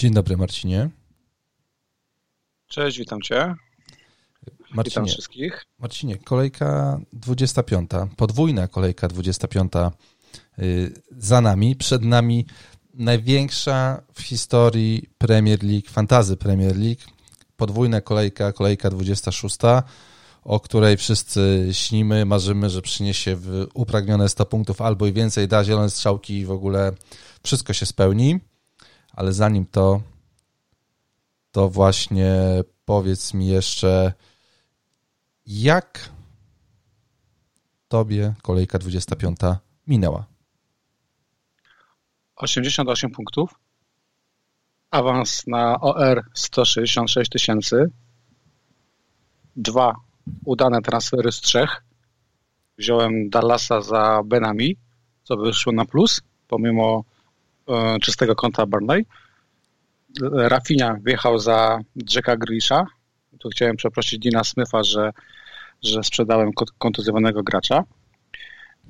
Dzień dobry, Marcinie. Cześć, witam Cię. Marcinie, witam wszystkich. Marcinie, kolejka 25, podwójna kolejka 25 y, za nami. Przed nami największa w historii Premier League, fantazy Premier League. Podwójna kolejka, kolejka 26, o której wszyscy śnimy, marzymy, że przyniesie w upragnione 100 punktów albo i więcej, da zielone strzałki i w ogóle wszystko się spełni. Ale zanim to, to właśnie powiedz mi jeszcze, jak tobie kolejka 25 minęła? 88 punktów, awans na OR 166 tysięcy, dwa udane transfery z trzech. Wziąłem Dallasa za Benami, co wyszło na plus, pomimo czystego konta Burnley. Rafinha wjechał za Jacka Grisha. Tu chciałem przeprosić Dina Smitha, że, że sprzedałem kontuzjowanego gracza.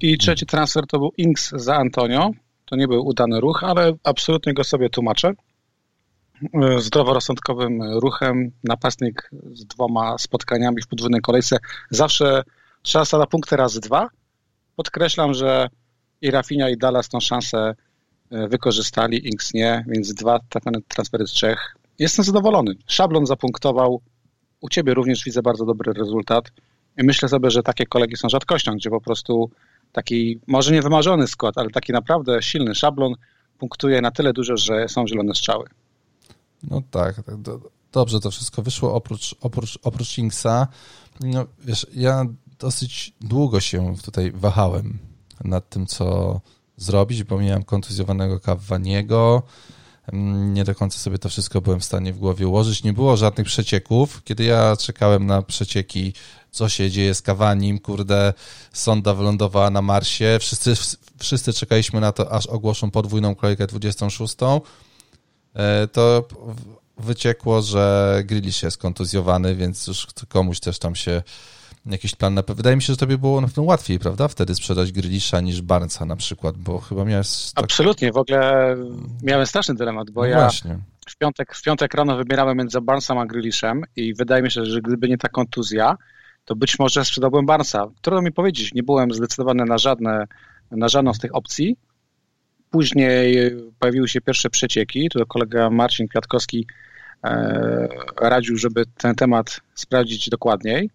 I trzeci transfer to był Inks za Antonio. To nie był udany ruch, ale absolutnie go sobie tłumaczę. Zdroworozsądkowym ruchem, napastnik z dwoma spotkaniami w podwójnej kolejce. Zawsze szansa na punkty razy dwa. Podkreślam, że i Rafinha i Dallas tą szansę e, wykorzystali, Inks nie, więc dwa transfery z trzech. Jestem zadowolony. Szablon zapunktował. U ciebie również widzę bardzo dobry rezultat. I myślę sobie, że takie kolegi są rzadkością, gdzie po prostu taki, może nie wymarzony skład, ale taki naprawdę silny szablon punktuje na tyle dużo, że są zielone strzały. No tak, tak dobrze to wszystko wyszło, oprócz, oprócz, oprócz Inksa. No, wiesz, ja dosyć długo się tutaj wahałem nad tym, co zrobić, bo miałem kontuzjowanego Cavaniego, mm, nie do końca sobie to wszystko byłem w stanie w głowie ułożyć. Nie było żadnych przecieków. Kiedy ja czekałem na przecieki co się dzieje z Kawanim, kurde, sonda wylądowała na Marsie, wszyscy, wszyscy czekaliśmy na to, aż ogłoszą podwójną kolejkę 26, e, to wyciekło, że Grealish jest kontuzjowany, więc już komuś też tam się jakiś plan na Wydaje mi się, że tobie było na pewno łatwiej, prawda, wtedy sprzedać Grealisha niż Barnesa na przykład, bo chyba miałeś... Tak... Absolutnie, w ogóle miałem straszny dylemat, bo no ja właśnie. w piątek, w piątek rano wybierałem między Barnesem a Grealishem i wydaje mi się, że gdyby nie ta kontuzja, to być może sprzedałbym Barnesa. Trudno mi powiedzieć, nie byłem zdecydowany na, żadne, na żadną z tych opcji. Później pojawiły się pierwsze przecieki, tu kolega Marcin Kwiatkowski e, radził, żeby ten temat sprawdzić dokładniej.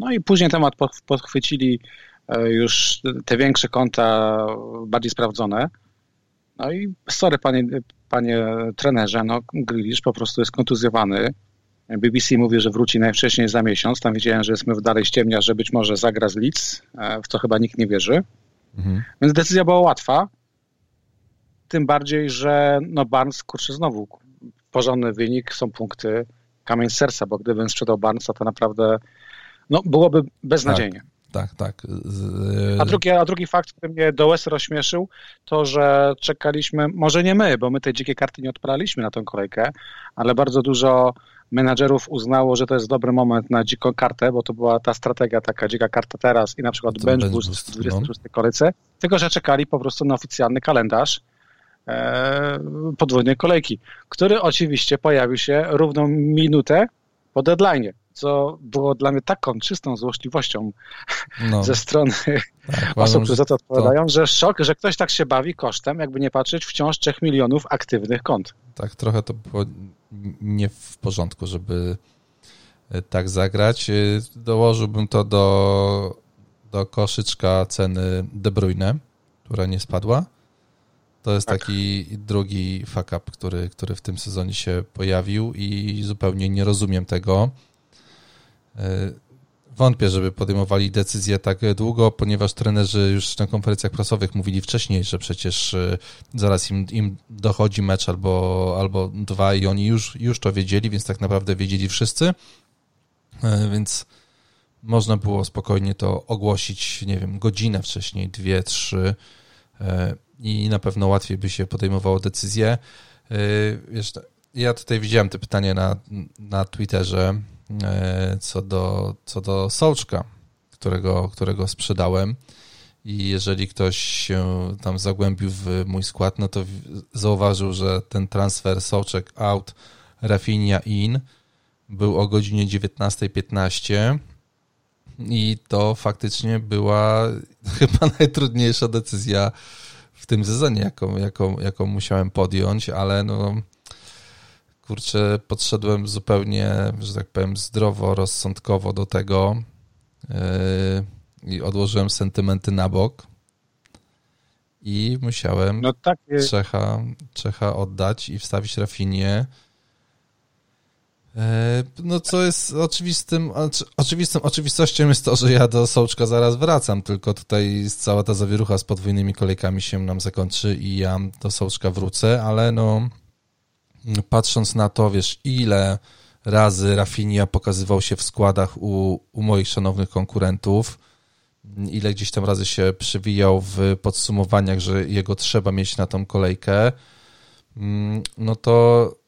No i później temat podchwycili e, już te większe konta bardziej sprawdzone. No i sorry panie, panie trenerze, no Grealish po prostu jest kontuzjowany. BBC mówi, że wróci najwcześniej za miesiąc. Tam widziałem, że Smith dalej ściemnia, że być może zagra z Leeds, e, w co chyba nikt nie wierzy. Mhm. Więc decyzja była łatwa. Tym bardziej, że no Barnes, kurczę, znowu porządny wynik, są punkty, kamień serca, bo gdybym sprzedał Barnesa, to naprawdę no, byłoby beznadziejnie. Tak, tak. tak. A, drugi, a drugi fakt, który mnie do łez rozśmieszył, to że czekaliśmy, może nie my, bo my tej dzikiej karty nie odpalaliśmy na tę kolejkę, ale bardzo dużo menadżerów uznało, że to jest dobry moment na dziką kartę, bo to była ta strategia taka dzika karta teraz i na przykład to bench boost w 26 no. kolejce, tylko że czekali po prostu na oficjalny kalendarz e, podwójnej kolejki, który oczywiście pojawił się równą minutę po deadline, co było dla mnie taką czystą złośliwością no. ze strony tak, osób, które za to odpowiadają, to... że szok, że ktoś tak się bawi kosztem, jakby nie patrzeć, wciąż 3 milionów aktywnych kont. Tak, trochę to było nie w porządku, żeby e, tak zagrać. E, dołożyłbym to do, do koszyczka ceny De Bruyne, która nie spadła. To jest tak. taki drugi fuck up, który, który w tym sezonie się pojawił i zupełnie nie rozumiem tego. E, wątpię, żeby podejmowali decyzję tak długo, ponieważ trenerzy już na konferencjach prasowych mówili wcześniej, że przecież e, zaraz im, im dochodzi mecz albo, albo dwa i oni już, już to wiedzieli, więc tak naprawdę wiedzieli wszyscy. E, więc można było spokojnie to ogłosić, nie wiem, godzinę wcześniej, dwie, trzy i na pewno łatwiej by się podejmowało decyzję. Wiesz, ja tutaj widziałem te pytanie na, na Twitterze E, co do, co do Sołczka, którego, którego sprzedałem. i jeżeli ktoś się tam zagłębił w mój skład, no to zauważył, że ten transfer Soczek out, Rafinha in był o godzinie 19.15 i to faktycznie była chyba najtrudniejsza decyzja w tym sezonie, jaką, jaką, jaką musiałem podjąć, ale no kurczę, podszedłem zupełnie, że tak powiem, zdrowo, rozsądkowo do tego yy, i odłożyłem sentymenty na bok i musiałem no tak Czecha, Czecha oddać i wstawić Rafinię no co jest oczywistym, oczywistym oczywistością jest to, że ja do Sołczka zaraz wracam, tylko tutaj cała ta zawierucha z podwójnymi kolejkami się nam zakończy i ja do Sołczka wrócę, ale no patrząc na to, wiesz, ile razy Rafinia pokazywał się w składach u, u moich szanownych konkurentów, ile gdzieś tam razy się przywijał w podsumowaniach, że jego trzeba mieć na tą kolejkę, mm, no to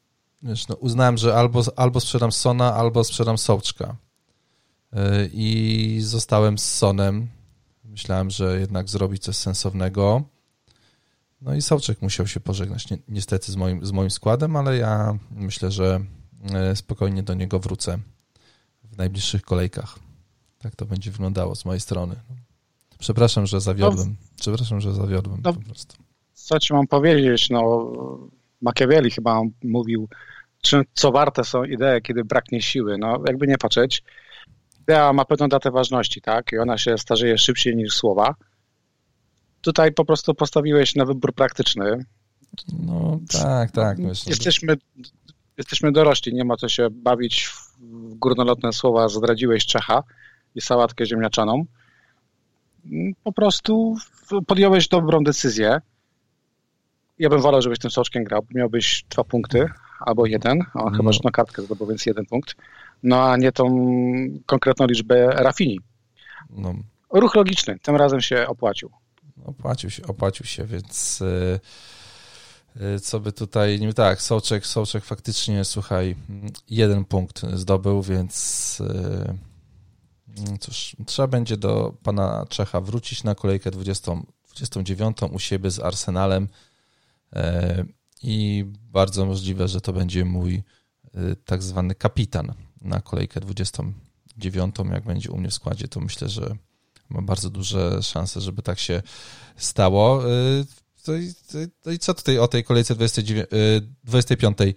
wiesz, no uznałem, że albo, albo sprzedam Sona, albo sprzedam Sołczka. E, I zostałem z Sonem. Myślałem, że jednak zrobi coś sensownego. No i Sołczek musiał się pożegnać ni niestety z moim, z moim składem, ale ja myślę, że e, spokojnie do niego wrócę w najbliższych kolejkach. Tak to będzie wyglądało z mojej strony. Przepraszam, że zawiodłem. No, Przepraszam, że zawiodłem no, po prostu. Co ci mam powiedzieć? No, Machiavelli chyba mówił, czy, co warte są idee, kiedy braknie siły. No, jakby nie patrzeć, idea ma pewną datę ważności, tak? I ona się starzeje szybciej niż słowa. Tutaj po prostu postawiłeś na wybór praktyczny. No tak, tak. Myślę, jesteśmy, jesteśmy dorośli, nie ma co się bawić w górnolotne słowa zdradziłeś Czecha i sałatkę ziemniaczaną. Po prostu podjąłeś dobrą decyzję. Ja bym wolał, żebyś tym soczkiem grał. Miałbyś dwa punkty, albo jeden, chyba, no. że na kartkę zdobył, więc jeden punkt, no a nie tą konkretną liczbę Rafini. No. Ruch logiczny, tym razem się opłacił. Opłacił się, opłacił się, więc yy, co by tutaj, nie tak, Sołczek, Sołczek faktycznie, słuchaj, jeden punkt zdobył, więc yy, cóż, trzeba będzie do pana Czecha wrócić na kolejkę 20, 29 u siebie z Arsenalem. Yy, i bardzo możliwe, że to będzie mój y, tak zwany kapitan na kolejkę 29. Jak będzie u mnie w składzie, to myślę, że ma bardzo duże szanse, żeby tak się stało. Y, to i, to i co tutaj o tej kolejce 29, 25? Y,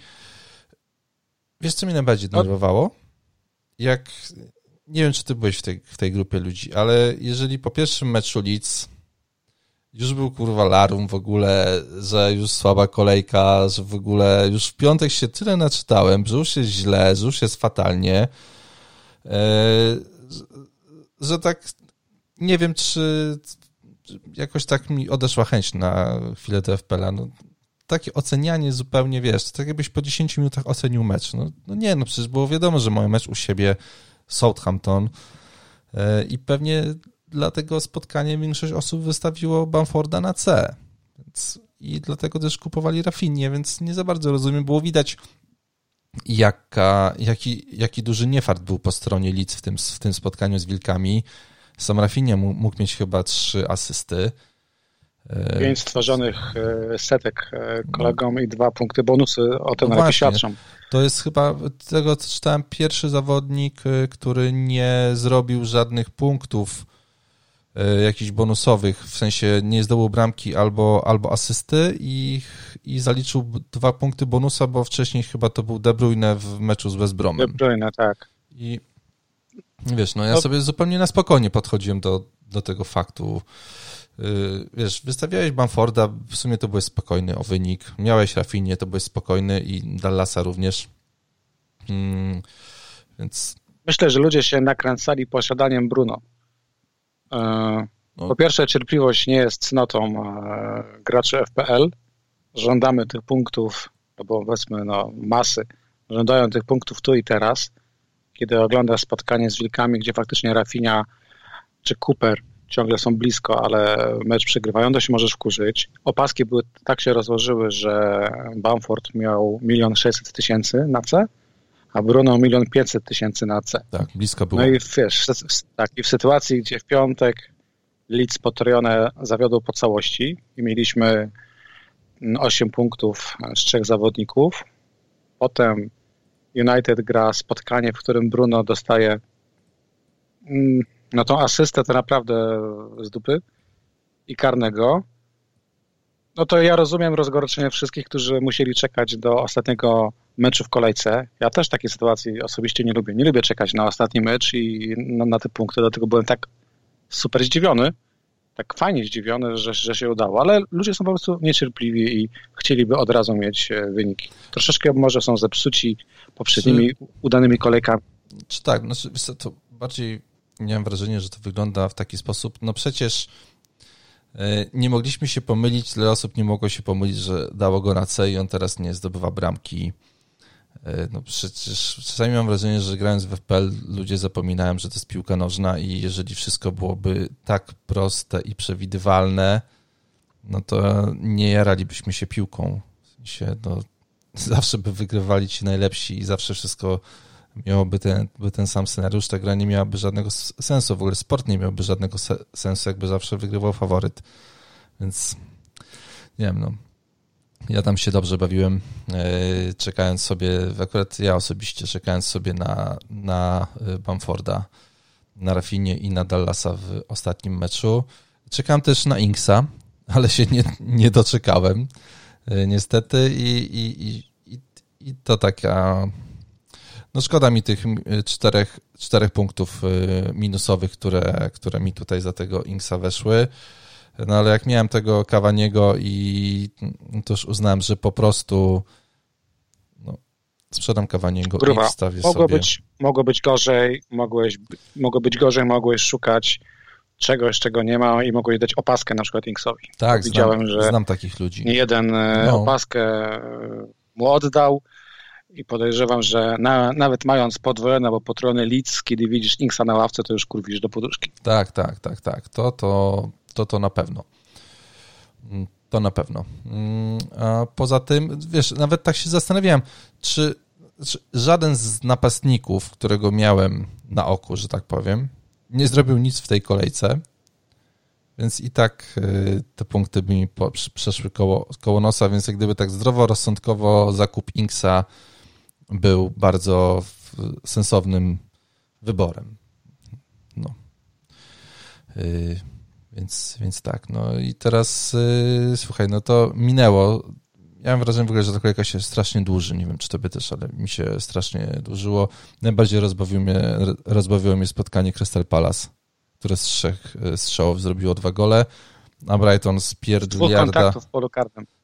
Wiesz, co mnie najbardziej denerwowało? Jak nie wiem, czy ty byłeś w tej, w tej grupie ludzi, ale jeżeli po pierwszym meczu Leeds już był kurwa larum w ogóle, że już słaba kolejka, że w ogóle już w piątek się tyle naczytałem, że już jest źle, że już jest fatalnie, e, że tak nie wiem, czy jakoś tak mi odeszła chęć na chwilę do FPL-a. No, takie ocenianie zupełnie, wiesz, tak jakbyś po 10 minutach ocenił mecz. No, no nie, no przecież było wiadomo, że moje mecz u siebie Southampton e, i pewnie dla tego spotkania większość osób wystawiło Bamforda na C. Więc, I dlatego też kupowali Rafinie, więc nie za bardzo rozumiem. Było widać, jaka, jaki, jaki duży niefart był po stronie Lidz w tym, w tym spotkaniu z Wilkami. Sam Rafinia mógł mieć chyba trzy asysty. Pięć stworzonych e, setek e, kolegom i dwa punkty bonusy o tym no świadczą. To jest chyba, tego co czytałem, pierwszy zawodnik, e, który nie zrobił żadnych punktów E, jakichś bonusowych, w sensie nie zdobył bramki albo, albo asysty i, i zaliczył dwa punkty bonusa, bo wcześniej chyba to był De Bruyne w meczu z West Bromem. De Bruyne, tak. I wiesz, no ja sobie zupełnie na spokojnie podchodziłem do, do tego faktu. Yy, wiesz, wystawiałeś Bamforda, w sumie to byłeś spokojny o wynik. Miałeś Rafinie, to byłeś spokojny i Dallasa również. Yy, więc... Myślę, że ludzie się nakręcali posiadaniem Bruno. E, no. Po pierwsze, cierpliwość nie jest cnotą e, graczy FPL. Żądamy tych punktów, no bo powiedzmy, no, masy żądają tych punktów tu i teraz. Kiedy oglądasz spotkanie z Wilkami, gdzie faktycznie Rafinia czy Cooper ciągle są blisko, ale mecz przegrywają, to się możesz wkurzyć. Opaski były, tak się rozłożyły, że Bamford miał milion sześćset tysięcy na C, a Bruno milion pięćset tysięcy na C. Tak, blisko było. No i wiesz, tak, i w sytuacji, gdzie w piątek Leeds potrojone zawiodło po całości i mieliśmy 8 punktów z trzech zawodników. Potem United gra spotkanie, w którym Bruno dostaje mm, no tą asystę to naprawdę z dupy i karnego. No to ja rozumiem rozgorczenie wszystkich, którzy musieli czekać do ostatniego meczu w kolejce. Ja też takiej sytuacji osobiście nie lubię. Nie lubię czekać na ostatni mecz i na, na te punkty, dlatego byłem tak super zdziwiony, tak fajnie zdziwiony, że, że się udało, ale ludzie są po prostu niecierpliwi i chcieliby od razu mieć e, wyniki. Troszeczkę może są zepsuci poprzednimi czy, udanymi kolejkami. Czy tak, znaczy, to bardziej miałem wrażenie, że to wygląda w taki sposób, no przecież e, nie mogliśmy się pomylić, tyle osób nie mogło się pomylić, że dało go na C i on teraz nie zdobywa bramki. E, no przecież czasami mam wrażenie, że grając w FPL ludzie zapominają, że to jest piłka nożna i jeżeli wszystko byłoby tak proste i przewidywalne, no to nie jaralibyśmy się piłką. W sensie, no, zawsze by wygrywali ci najlepsi i zawsze wszystko miałoby ten, by ten sam scenariusz, ta gra nie miałaby żadnego sensu. W ogóle sport nie miałby żadnego sensu, jakby zawsze wygrywał faworyt. Więc nie wiem, no. Ja tam się dobrze bawiłem, e, czekając sobie, akurat ja osobiście czekając sobie na, na e, Bamforda, na Rafinie i na Dallasa w ostatnim meczu. Czekałem też na Inksa, ale się nie, nie doczekałem e, niestety i, i, i, i to taka no szkoda mi tych czterech, czterech punktów minusowych, które, które mi tutaj za tego Inksa weszły. No ale jak miałem tego Kawaniego i to już uznałem, że po prostu no, sprzedam Kawaniego i wstawię mogło sobie. Być, mogło być gorzej, mogłeś, mogło być gorzej, mogłeś szukać czegoś, czego nie ma i mogłeś dać opaskę na przykład Inksowi. Tak, Widziałem, znam, że znam takich ludzi. Nie jeden e, no. opaskę e, mu oddał i podejrzewam, że na, nawet mając podwojony albo potrojony Leeds, kiedy widzisz Inksa na ławce, to już kurwisz do poduszki. Tak, tak, tak, tak. To, to, to to na pewno. Mm, to na pewno. Mm, a poza tym, wiesz, nawet tak się zastanawiałem, czy, czy żaden z napastników, którego miałem na oku, że tak powiem, nie zrobił nic w tej kolejce, więc i tak y, te punkty by mi przeszły koło, koło nosa, więc jak gdyby tak zdroworozsądkowo zakup Inksa był bardzo sensownym wyborem. No. Y, więc, więc tak, no i teraz yy, słuchaj, no to minęło. Ja mam wrażenie w ogóle, że ta kolejka się strasznie dłuży. Nie wiem, czy tobie też, ale mi się strasznie dłużyło. Najbardziej rozbawiło mnie, rozbawiło mnie spotkanie Crystal Palace, które z trzech y, strzałów zrobiło dwa gole, a Brighton z pierdyliarda,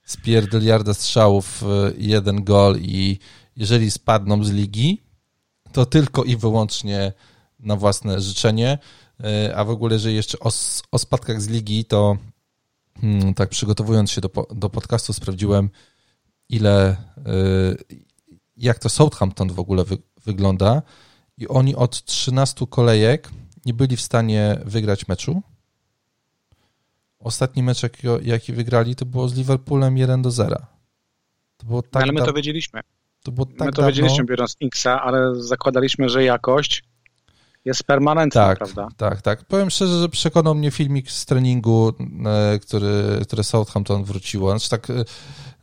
z pierdyliarda strzałów y, jeden gol i jeżeli spadną z ligi, to tylko i wyłącznie na własne życzenie. E, a w ogóle, że jeszcze o, o spadkach z ligi, to hmm, tak przygotowując się do, do podcastu, sprawdziłem, ile, e, jak to Southampton w ogóle wy, wygląda. I oni od 13 kolejek nie byli w stanie wygrać meczu. Ostatni mecz, jaki, jaki wygrali, to było z Liverpoolem 1 do 0. To było tak ale my to wiedzieliśmy. To było tak my to dawno... wiedzieliśmy biorąc Inksa, ale zakładaliśmy, że jakość jest permanentna, tak, prawda? Tak, tak. Powiem szczerze, że przekonał mnie filmik z treningu, e, który, który Southampton wróciło. Znaczy tak, e,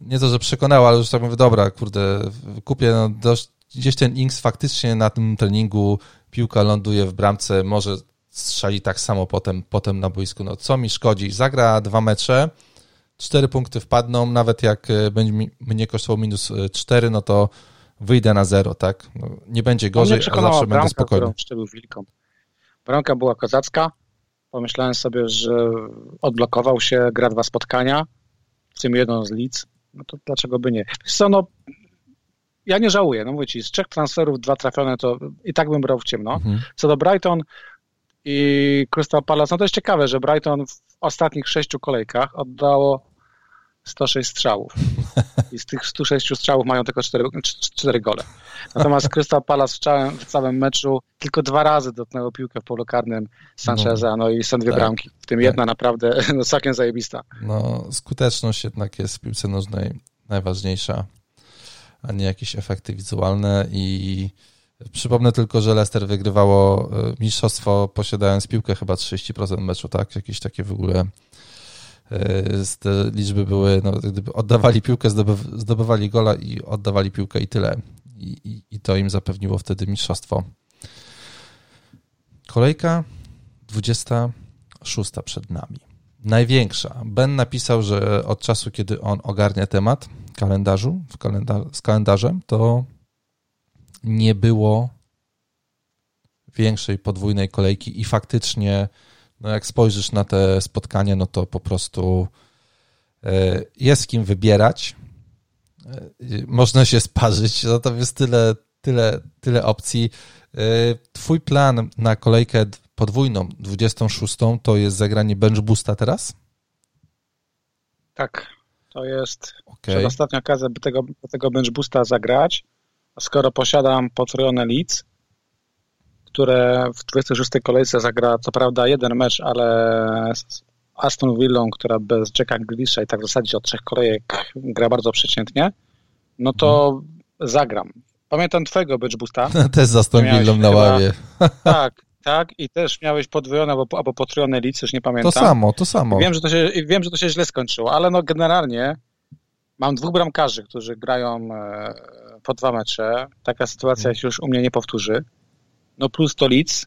nie to, że przekonał, ale już tak mówię, dobra, kurde, kupię no, dość, gdzieś ten Inks faktycznie na tym treningu piłka ląduje w bramce, może strzeli tak samo potem, potem na boisku. No co mi szkodzi? Zagra dwa mecze, cztery punkty wpadną, nawet jak e, będzie mnie kosztował minus cztery, no to wyjdę na zero, tak? No, nie będzie gorzej, a zawsze będę spokojny. Którą wilką. Bramka była kozacka. Pomyślałem sobie, że odblokował się, gra dwa spotkania, w tym jedno z Leeds. No to dlaczego by nie? Wiesz co, no ja nie żałuję, no mówię ci, z trzech transferów dwa trafione to i tak bym brał w ciemno. Mhm. Co do Brighton i Crystal Palace, no to jest ciekawe, że Brighton w ostatnich sześciu kolejkach oddało 106 strzałów. I z tych 106 strzałów mają tylko 4, 4 gole. Natomiast Crystal Palace w całym, w całym meczu tylko dwa razy dotknęło piłkę w polu karnym Sancheza, no i są dwie tak, bramki. W tym tak. jedna naprawdę no, całkiem zajebista. No, skuteczność jednak jest w piłce nożnej najważniejsza, a nie jakieś efekty wizualne i Przypomnę tylko, że Leicester wygrywało e, mistrzostwo posiadając piłkę chyba 30% meczu, tak? Jakieś takie w ogóle te liczby były, no, gdyby oddawali piłkę, zdobywali gola i oddawali piłkę i tyle. I, i, I to im zapewniło wtedy mistrzostwo. Kolejka 26 przed nami. Największa. Ben napisał, że od czasu, kiedy on ogarnia temat kalendarzu, w kalendar z kalendarzem, to nie było większej podwójnej kolejki i faktycznie, no jak spojrzysz na te spotkanie, no to po prostu e, jest kim wybierać. E, można się sparzyć, natomiast tyle, tyle, tyle opcji. E, twój plan na kolejkę podwójną, 26, to jest zagranie bench boosta teraz? Tak, to jest okay. przedostatnia okazja, by tego, tego bench boosta zagrać skoro posiadam potrojone Leeds, które w 26 kolejce zagra co prawda jeden mecz, ale z Aston Villą, która bez Jacka Grealisha i tak w zasadzie od trzech kolejek gra bardzo przeciętnie, no to hmm. zagram. Pamiętam twojego bench boosta. Też z Aston Villą na ławie. Tak, tak, i też miałeś podwojone albo, albo potrojone Leeds, już nie pamiętam. To samo, to samo. Wiem, że to się, wiem, że to się źle skończyło, ale no generalnie mam dwóch bramkarzy, którzy grają e, po dwa mecze. Taka sytuacja się już u mnie nie powtórzy. No plus to Leeds.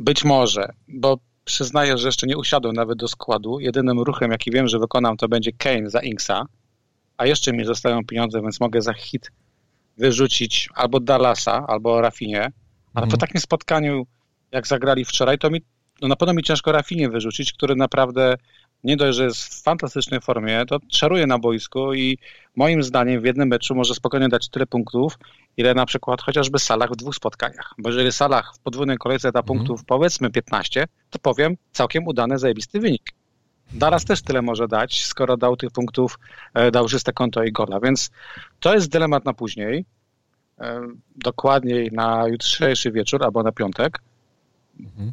Być może, bo przyznaję, że jeszcze nie usiadłem nawet do składu. Jedynym ruchem, jaki wiem, że wykonam, to będzie Kane za Inksa, a jeszcze mi zostają pieniądze, więc mogę za hit wyrzucić albo Dallasa, albo Rafinie. Ale po mhm. takim spotkaniu, jak zagrali wczoraj, to mi, no na pewno mi ciężko Rafinie wyrzucić, który naprawdę nie dość, że jest w fantastycznej formie, to czaruje na boisku i moim zdaniem w jednym meczu może spokojnie dać tyle punktów, ile na przykład chociażby Salah w dwóch spotkaniach. Bo jeżeli Salah w podwójnej kolejce da mhm. punktów powiedzmy 15, to powiem całkiem udany, zajebisty wynik. Dallas też tyle może dać, skoro dał tych punktów, e, dał czyste konto i gola, więc to jest dylemat na później, e, dokładniej na jutrzejszy wieczór albo na piątek. Mhm.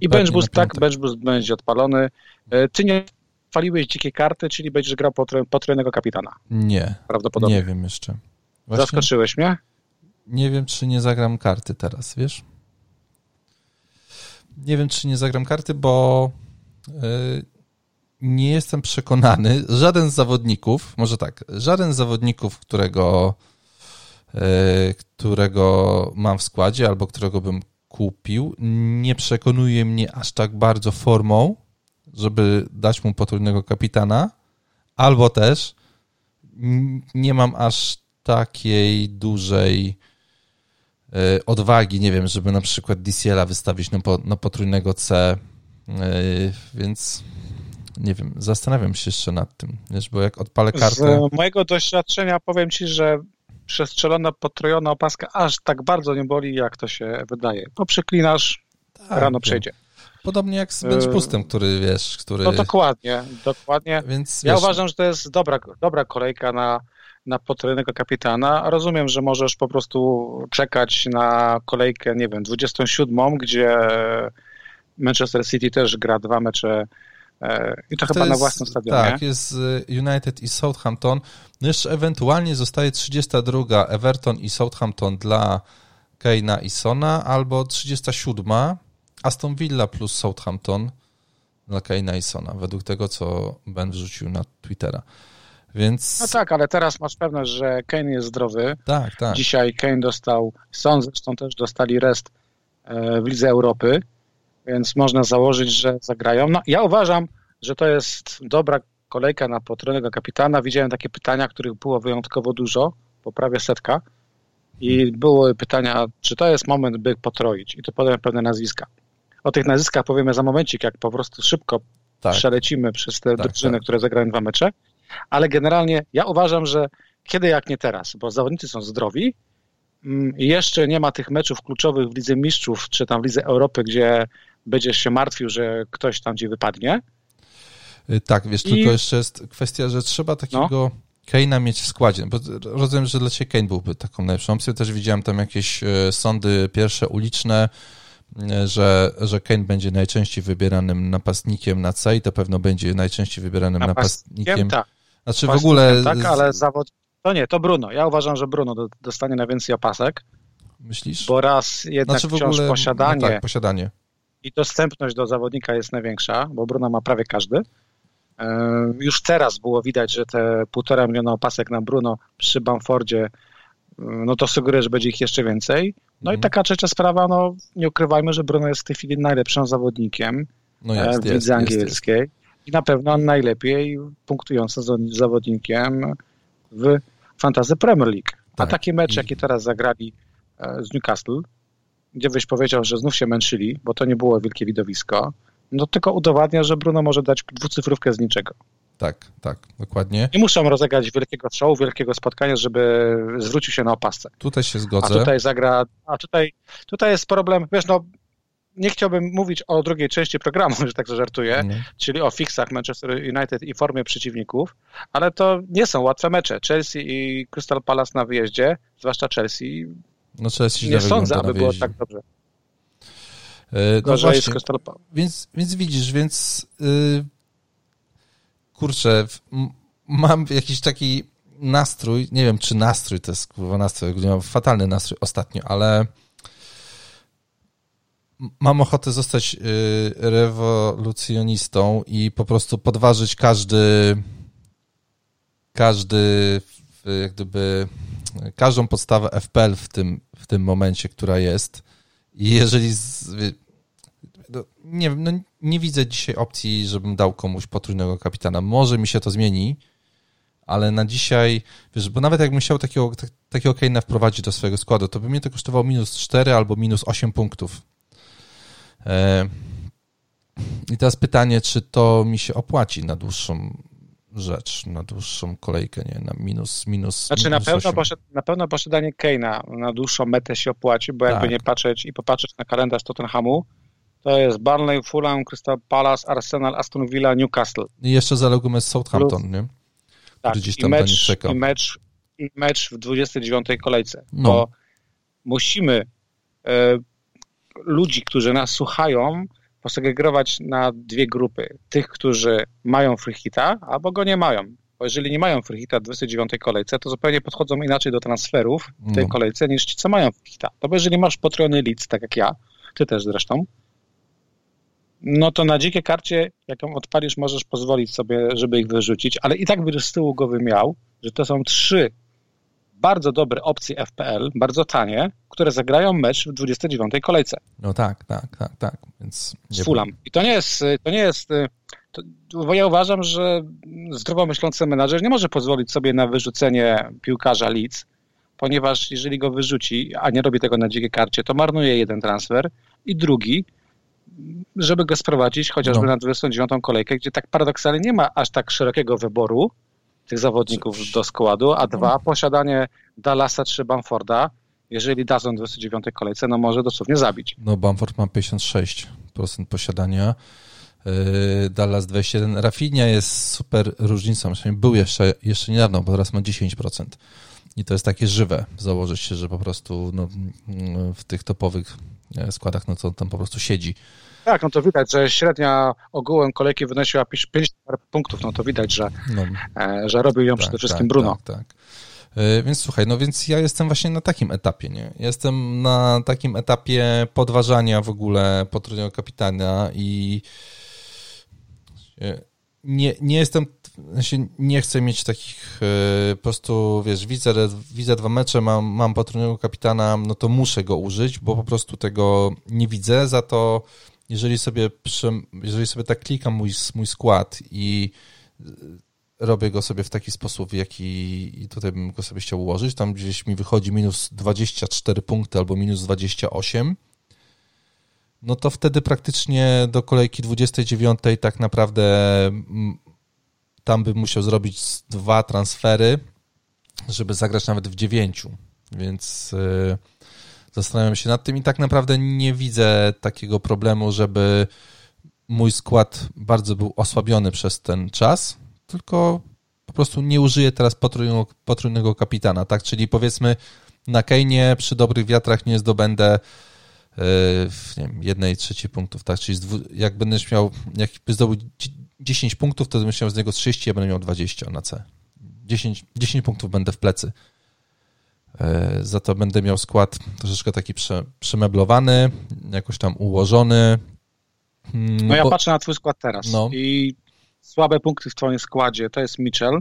I bench boost, tak, bench boost będzie odpalony. E, ty nie faliłeś dzikie karty, czyli będziesz grał potrojnego kapitana. Nie. Prawdopodobnie. Nie wiem jeszcze. Właśnie Zaskoczyłeś mnie? Nie wiem, czy nie zagram karty teraz, wiesz? Nie wiem, czy nie zagram karty, bo yy, nie jestem przekonany. Żaden z zawodników, może tak, żaden z zawodników, którego, yy, którego mam w składzie albo którego bym kupił, nie przekonuje mnie aż tak bardzo formą, żeby dać mu potrójnego kapitana, albo też nie mam aż takiej dużej e, odwagi, nie wiem, żeby na przykład DCL-a wystawić na, na potrójnego C, e, więc nie wiem, zastanawiam się jeszcze nad tym, wiesz, bo jak odpalę kartę... Z mojego doświadczenia powiem ci, że przestrzelona, potrojona opaska aż tak bardzo nie boli, jak to się wydaje. Bo przeklinasz, tak, rano przejdzie. Podobnie jak z benchboostem, który wiesz, który... No dokładnie, dokładnie. Więc, ja wiesz... uważam, że to jest dobra, dobra kolejka na, na potrojnego kapitana. Rozumiem, że możesz po prostu czekać na kolejkę, nie wiem, 27, gdzie Manchester City też gra dwa mecze E, I to, to chyba jest, na własnym stadionie. Tak, jest United i Southampton. No jeszcze ewentualnie zostaje 32 Everton i Southampton dla Keina i Sona, albo 37 Aston Villa plus Southampton dla Keina i Sona, według tego, co Ben wrzucił na Twittera. Więc... No tak, ale teraz masz pewność, że Kane jest zdrowy. Tak, tak. Dzisiaj Kane dostał, Son zresztą też dostali rest e, w Lidze Europy więc można założyć, że zagrają. No, ja uważam, że to jest dobra kolejka na potrójnego kapitana. Widziałem takie pytania, których było wyjątkowo dużo, po prawie setka. I były pytania, czy to jest moment, by potroić. I to podałem pewne nazwiska. O tych nazwiskach powiemy za momencik, jak po prostu szybko tak. przelecimy przez te tak, drużyny, tak. które zagrają dwa mecze. Ale generalnie ja uważam, że kiedy jak nie teraz, bo zawodnicy są zdrowi, mm, i jeszcze nie ma tych meczów kluczowych w Lidze Mistrzów, czy tam w Lidze Europy, gdzie będziesz się martwił, że ktoś tam gdzie wypadnie. Y, tak, wiesz, I... tylko jeszcze jest kwestia, że trzeba takiego no. Kane'a mieć w składzie, bo rozumiem, że dla Ciebie Kane byłby taką najlepszą opcją. Też widziałem tam jakieś y, sądy pierwsze uliczne, y, że, że Kane będzie najczęściej wybieranym napastnikiem na C i to pewno będzie najczęściej wybieranym napastnikiem. napastnikiem tak. Znaczy w ogóle... Tak, ale zawod... To nie, to Bruno. Ja uważam, że Bruno dostanie na więcej opasek myślisz? Bo raz jednak znaczy wciąż ogóle, posiadanie, no tak, posiadanie i dostępność do zawodnika jest największa, bo Bruno ma prawie każdy. E, już teraz było widać, że te półtora miliona opasek na Bruno przy Bamfordzie, e, no to sugeruje, że będzie ich jeszcze więcej. No mhm. i taka trzecia sprawa, no nie ukrywajmy, że Bruno jest w tej chwili najlepszym zawodnikiem no jest, w lidze jest, angielskiej jest, i na pewno najlepiej punktującym zawodnikiem w Fantasy Premier League. Tak. A taki mecz, jaki teraz zagrali e, z Newcastle, gdzie byś powiedział, że znów się męczyli, bo to nie było wielkie widowisko, no tylko udowadnia, że Bruno może dać dwucyfrówkę z niczego. Tak, tak, dokładnie. Nie muszą rozegrać wielkiego show, wielkiego spotkania, żeby zwrócił się na opasce. Tutaj się zgodzę. A tutaj zagra, a tutaj, tutaj jest problem, wiesz, no nie chciałbym mówić o drugiej części programu, że tak żartuję, nie. czyli o fixach Manchester United i formie przeciwników, ale to nie są łatwe mecze. Chelsea i Crystal Palace na wyjeździe, zwłaszcza Chelsea, no Chelsea nie sądzę, aby było tak dobrze. Yy, no właśnie, więc, więc widzisz, więc yy, kurczę, mam jakiś taki nastrój, nie wiem czy nastrój to jest kurwa nastrój, mam fatalny nastrój ostatnio, ale mam ochotę zostać yy, rewolucjonistą i po prostu podważyć każdy każdy jak gdyby każdą podstawę FPL w tym, w tym momencie, która jest. I jeżeli z, no, nie, no, nie widzę dzisiaj opcji, żebym dał komuś potrójnego kapitana. Może mi się to zmieni, ale na dzisiaj, wiesz, bo nawet jakbym chciał takiego, takiego Kane'a wprowadzić do swojego składu, to by mnie to kosztowało minus 4 albo minus 8 punktów. E, I teraz pytanie, czy to mi się opłaci na dłuższą rzecz, na dłuższą kolejkę, nie, na minus, minus. Znaczy minus na, pewno posiad, na pewno posiadanie Kane'a na dłuższą metę się opłaci, bo jakby tak. nie patrzeć i popatrzeć na kalendarz Tottenhamu, to jest Burnley, Fulham, Crystal Palace, Arsenal, Aston Villa, Newcastle. I jeszcze zalegujemy Southampton, Plus, nie? Tak, gdzieś tam i mecz. I mecz, I mecz w 29 kolejce, no. bo musimy e, ludzi, którzy nas słuchają, posegregować na dwie grupy. Tych, którzy mają freehita, albo go nie mają. Bo jeżeli nie mają freehita w 29 kolejce, to zupełnie podchodzą inaczej do transferów w tej no. kolejce niż ci, co mają freehita. To bo jeżeli masz potrojony leads, tak jak ja, ty też zresztą, no to na dzikie karcie, jak ją odpalisz, możesz pozwolić sobie, żeby ich wyrzucić, ale i tak będziesz z tyłu głowy miał, że to są trzy bardzo dobre opcje FPL, bardzo tanie, które zagrają mecz w 29 kolejce. No tak, tak, tak, tak. Więc z Fulham. I to nie jest, to nie jest to, bo ja uważam, że zdrowo myślący menadżer nie może pozwolić sobie na wyrzucenie piłkarza Leeds, ponieważ jeżeli go wyrzuci, a nie robi tego na dzikiej karcie, to marnuje jeden transfer i drugi, żeby go sprowadzić chociażby no. na 29 kolejkę, gdzie tak paradoksalnie nie ma aż tak szerokiego wyboru, tych zawodników do składu, a dwa, no. posiadanie Dallasa czy Bamforda, jeżeli dadzą 29 kolejce, no może dosłownie zabić. No Bamford ma 56% posiadania, yy, Dallas 21. Rafinha jest super różnicą, był jeszcze, jeszcze niedawno, bo teraz ma 10%. I to jest takie żywe, założyć się, że po prostu no, w tych topowych e, składach, no to tam po prostu siedzi. Tak, no to widać, że średnia ogółem kolejki wynosiła 5 punktów, no to widać, że, no. E, że robił ją tak, przede wszystkim tak, Bruno. Tak, tak. E, więc słuchaj, no więc ja jestem właśnie na takim etapie, nie? Jestem na takim etapie podważania w ogóle potrójnego kapitana i e, nie, nie jestem, znaczy nie chcę mieć takich po prostu, wiesz, widzę, widzę dwa mecze, mam, mam potrójnego kapitana, no to muszę go użyć, bo po prostu tego nie widzę, za to jeżeli sobie, jeżeli sobie tak klikam mój, mój skład i y, robię go sobie w taki sposób, jaki tutaj bym go sobie chciał ułożyć, tam gdzieś mi wychodzi minus 24 punkty albo minus 28, no to wtedy praktycznie do kolejki 29 tak naprawdę tam bym musiał zrobić dwa transfery, żeby zagrać nawet w dziewięciu, więc... Yy, Zastanawiam się nad tym i tak naprawdę nie widzę takiego problemu, żeby mój skład bardzo był osłabiony przez ten czas, tylko po prostu nie użyję teraz potrójnego, potrójnego kapitana, tak? Czyli powiedzmy na Kejnie przy dobrych wiatrach nie zdobędę yy, nie wiem, jednej trzeciej punktów, tak? Czyli jak będziesz miał, jakby zdobył 10 punktów, to miał z niego 30, ja będę miał 20 na C. 10, 10 punktów będę w plecy. E, za to będę miał skład troszeczkę taki prze, przemeblowany, jakoś tam ułożony. Hmm, no ja bo... patrzę na twój skład teraz no. i słabe punkty w twoim składzie to jest Mitchell.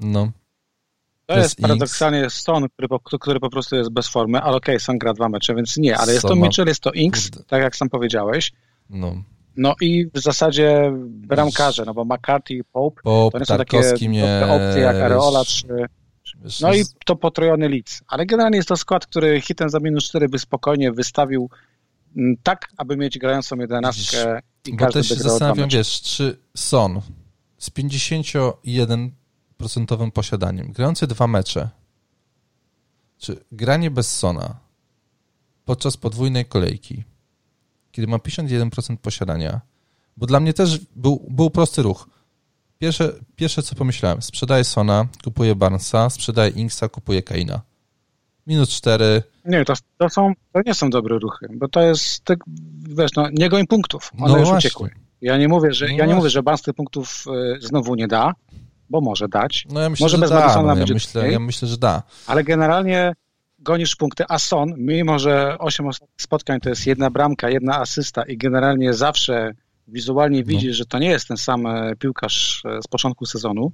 No. To, jest, jest paradoksalnie Stone, który po, który po prostu jest bez formy, ale okej, okay, Son gra dwa mecze, więc nie, ale jest to Mitchell, jest to Inks, tak jak sam powiedziałeś. No. No i w zasadzie bramkarze, no bo McCarthy i Pope, Pope to nie są takie opcje jak Areola czy... No i to potrojony Leeds. Ale generalnie jest to skład, który hitem za minus 4 by spokojnie wystawił mm, tak, aby mieć grającą jedenastkę i każdy Bo też się zastanawiam, wiesz, czy Son z 51% posiadaniem, grający dwa mecze, czy granie bez Sona podczas podwójnej kolejki kiedy mam 51% posiadania, bo dla mnie też był, był prosty ruch. Pierwsze, pierwsze, co pomyślałem, sprzedaję Sona, kupuję Barnesa, sprzedaję Inksa, kupuję Kaina. Minus 4. Nie, to, to, są, to nie są dobre ruchy, bo to jest, tak, wiesz, no, nie goń punktów, one no już właśnie. uciekły. Ja nie mówię, że, no ja nie mówię, że Barnes tych punktów y, znowu nie da, bo może dać. No ja myślę, może że bez da, no, ja, myślę, ja myślę, że da. Ale generalnie gonisz punkty, a Son, mimo że 8 spotkań to jest jedna bramka, jedna asysta i generalnie zawsze wizualnie widzisz, no. że to nie jest ten sam e, piłkarz e, z początku sezonu,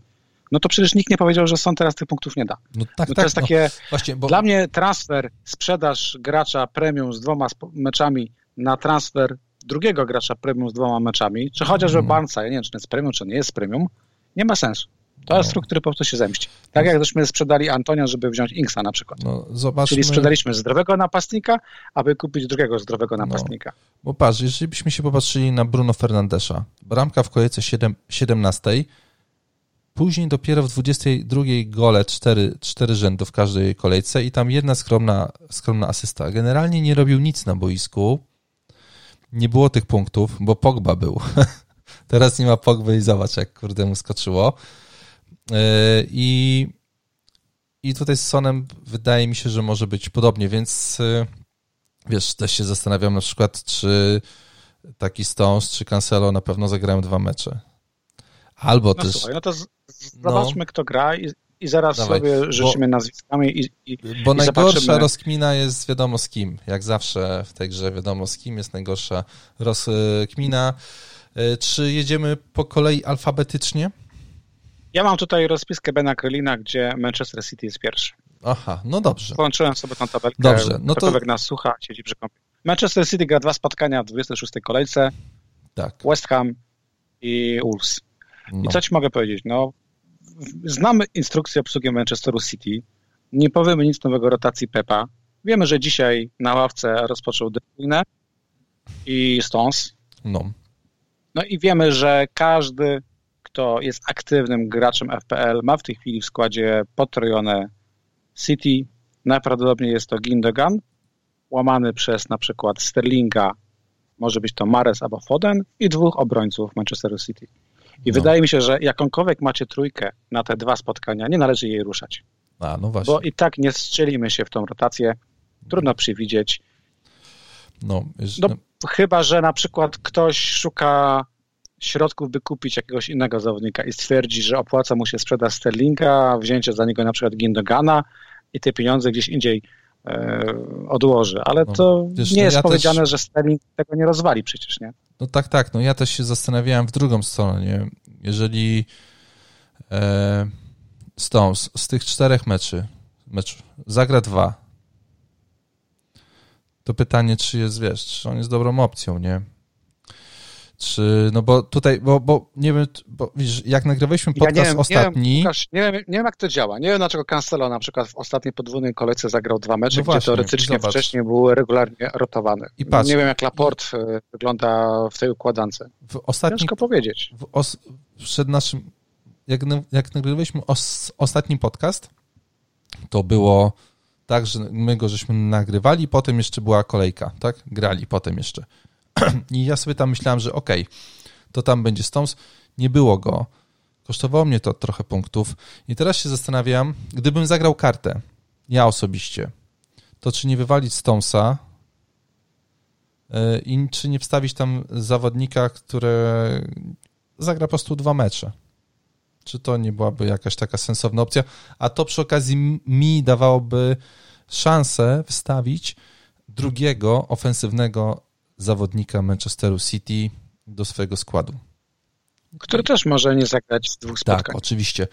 no to przecież nikt nie powiedział, że Son teraz tych punktów nie da. No tak, no to tak, jest no. takie, no, właśnie, bo... dla mnie transfer, sprzedaż gracza premium z dwoma meczami na transfer drugiego gracza premium z dwoma meczami, czy chociażby mm. Barnesa, ja nie wiem, czy to jest premium, czy nie jest premium, nie ma sensu. To jest no. ruch, który po prostu się zemści. Tak jak żeśmy sprzedali Antonia, żeby wziąć Inksa na przykład. No, zobaczmy... Czyli sprzedaliśmy zdrowego napastnika, aby kupić drugiego zdrowego no. napastnika. No, bo patrz, jeżeli byśmy się popatrzyli na Bruno Fernandesza, bramka w kolejce 7, 17, później dopiero w 22 gole 4, 4 rzędu w każdej kolejce i tam jedna skromna, skromna asysta. Generalnie nie robił nic na boisku, nie było tych punktów, bo Pogba był. Teraz nie ma Pogby i zobacz, jak kurde mu skoczyło. E, I, I tutaj z Sonem wydaje mi się, że może być podobnie, więc e, wiesz, też się zastanawiam na przykład, czy taki Stones czy Cancelo na pewno zagrają dwa mecze. Albo no też... Słuchaj, no to z, zobaczmy, no, kto gra i, i zaraz dawaj, sobie rzucimy bo, nazwiskami i, i Bo i najgorsza zobaczymy. rozkmina jest wiadomo z kim. Jak zawsze w tej grze wiadomo z kim jest najgorsza rozkmina. E, czy jedziemy po kolei alfabetycznie? Ja mam tutaj rozpiskę Bena Krylina, gdzie Manchester City jest pierwszy. Aha, no dobrze. Połączyłem sobie tą tabelkę. Dobrze, no to... nas słucha, siedzi przy kompie. Manchester City gra dwa spotkania w 26 kolejce. Tak. West Ham i Wolves. No. I co ci mogę powiedzieć? No, znamy instrukcję obsługi Manchesteru City. Nie powiemy nic nowego rotacji Pepa. Wiemy, że dzisiaj na ławce rozpoczął De Bruyne i Stones. No. No i wiemy, że każdy kto jest aktywnym graczem FPL, ma w tej chwili w składzie potrojone City. Najprawdopodobniej jest to Gindogan, łamany przez na przykład Sterlinga, może być to Mares albo Foden i dwóch obrońców Manchesteru City. I no. wydaje mi się, że jakąkolwiek macie trójkę na te dwa spotkania, nie należy jej ruszać. A, no właśnie. Bo i tak nie strzelimy się w tą rotację. Trudno przewidzieć. No, no, chyba, że na przykład ktoś szuka środków, by kupić jakiegoś innego zawodnika i stwierdzi, że opłaca mu się sprzedać Sterlinga, wzięcie za niego na przykład Gindogana i te pieniądze gdzieś indziej e, odłoży. Ale no, to wiesz, nie no jest ja powiedziane, też... że Sterling tego nie rozwali przecież, nie? No tak, tak. No ja też się zastanawiałem w drugą stronę, nie? Jeżeli e, Stones z tych czterech meczy, mecz, zagra dwa, to pytanie, czy jest, wiesz, czy on jest dobrą opcją, nie? Czy, no bo tutaj, bo, bo nie wiem, bo widzisz, jak nagrywaliśmy podcast ja nie wiem, ostatni... Nie wiem, nie, wiem, nie wiem, jak to działa. Nie wiem, dlaczego Cancelo na przykład w ostatniej podwójnej kolejce zagrał dwa mecze, no właśnie, gdzie teoretycznie zobacz. wcześniej był regularnie rotowany. I patrz, nie wiem, jak Laport e, wygląda w tej układance. W ostatnim, Ciężko powiedzieć. W os, przed naszym, jak, jak nagrywaliśmy os, ostatni podcast, to było tak, że my go żeśmy nagrywali, potem jeszcze była kolejka, tak? Grali potem jeszcze. I ja sobie tam myślałem, że okej, okay, to tam będzie Stones. Nie było go. Kosztowało mnie to trochę punktów. I teraz się zastanawiam, gdybym zagrał kartę, ja osobiście, to czy nie wywalić Stonesa e, i czy nie wstawić tam zawodnika, który zagra po prostu dwa mecze. Czy to nie byłaby jakaś taka sensowna opcja? A to przy okazji mi dawałoby szansę wstawić drugiego ofensywnego zawodnika Manchesteru City do swojego składu. Który też może nie zagrać z dwóch spotkań. Tak, oczywiście,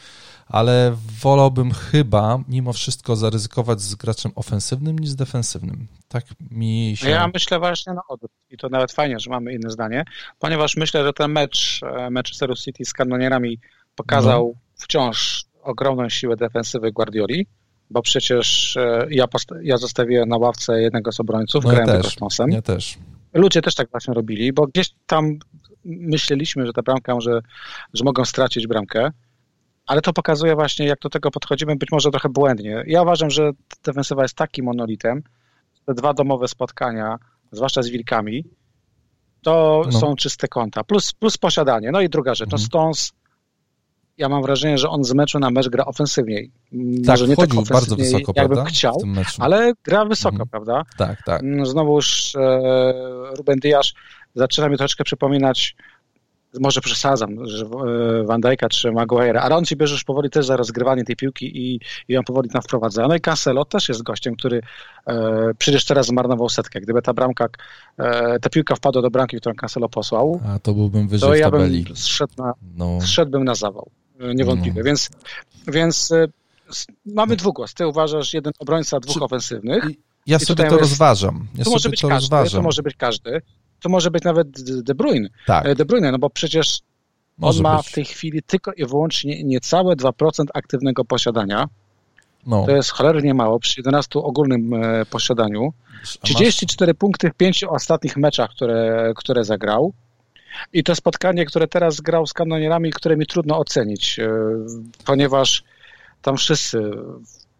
ale wolałbym chyba mimo wszystko zaryzykować z graczem ofensywnym niż z defensywnym. Tak mi się... Ja myślę właśnie na odwrót i to nawet fajnie, że mamy inne zdanie, ponieważ myślę, że ten mecz e, Manchesteru City z kanonierami pokazał no. wciąż ogromną siłę defensywy Guardioli, bo przecież e, ja, ja zostawiłem na ławce jednego z obrońców, no grałem ja też, kosmosem. Ja też. Ludzie też tak właśnie robili, bo gdzieś tam myśleliśmy, że ta bramka może, że mogą stracić bramkę, ale to pokazuje właśnie, jak do tego podchodzimy, być może trochę błędnie. Ja uważam, że defensywa jest takim monolitem, te dwa domowe spotkania, zwłaszcza z Wilkami, to no. są czyste konta, plus, plus posiadanie. No i druga rzecz, no mhm. no Stones ja mam wrażenie, że on z meczu na mecz gra ofensywniej. Tak, Może nie tak ofensywniej, bardzo wysoko, jakbym prawda? chciał, ale gra wysoko, mhm. prawda? Tak, tak. Mm, znowuż e, Ruben Diaz zaczyna mi troszeczkę przypominać może przesadzam, że e, Van Dijk'a czy Maguire, ale on ci bierze już powoli też za rozgrywanie tej piłki i, i on powoli tam wprowadza. No i Cancelo też jest gościem, który e, przecież teraz zmarnował setkę. Gdyby ta bramka, e, ta piłka wpadła do bramki, którą Cancelo posłał, A to byłbym wyżej to ja bym zszedł na, no. zszedłbym na zawał. E, niewątpliwie. No. Więc, więc e, mamy dwugłos. Ty uważasz jeden obrońca, dwóch Czy... ofensywnych. Ja sobie to jest, rozważam. Ja to może być to każdy, rozważam. to może być każdy. To może być nawet De Bruyne. Tak. E, De Bruyne, no bo przecież może on ma być. w tej chwili tylko i wyłącznie niecałe 2% aktywnego posiadania. No. To jest cholernie mało przy 11 ogólnym posiadaniu. 34 punkty w pięciu ostatnich meczach, które, które zagrał. I to spotkanie, które teraz grał z kanonierami, które mi trudno ocenić, e, ponieważ tam wszyscy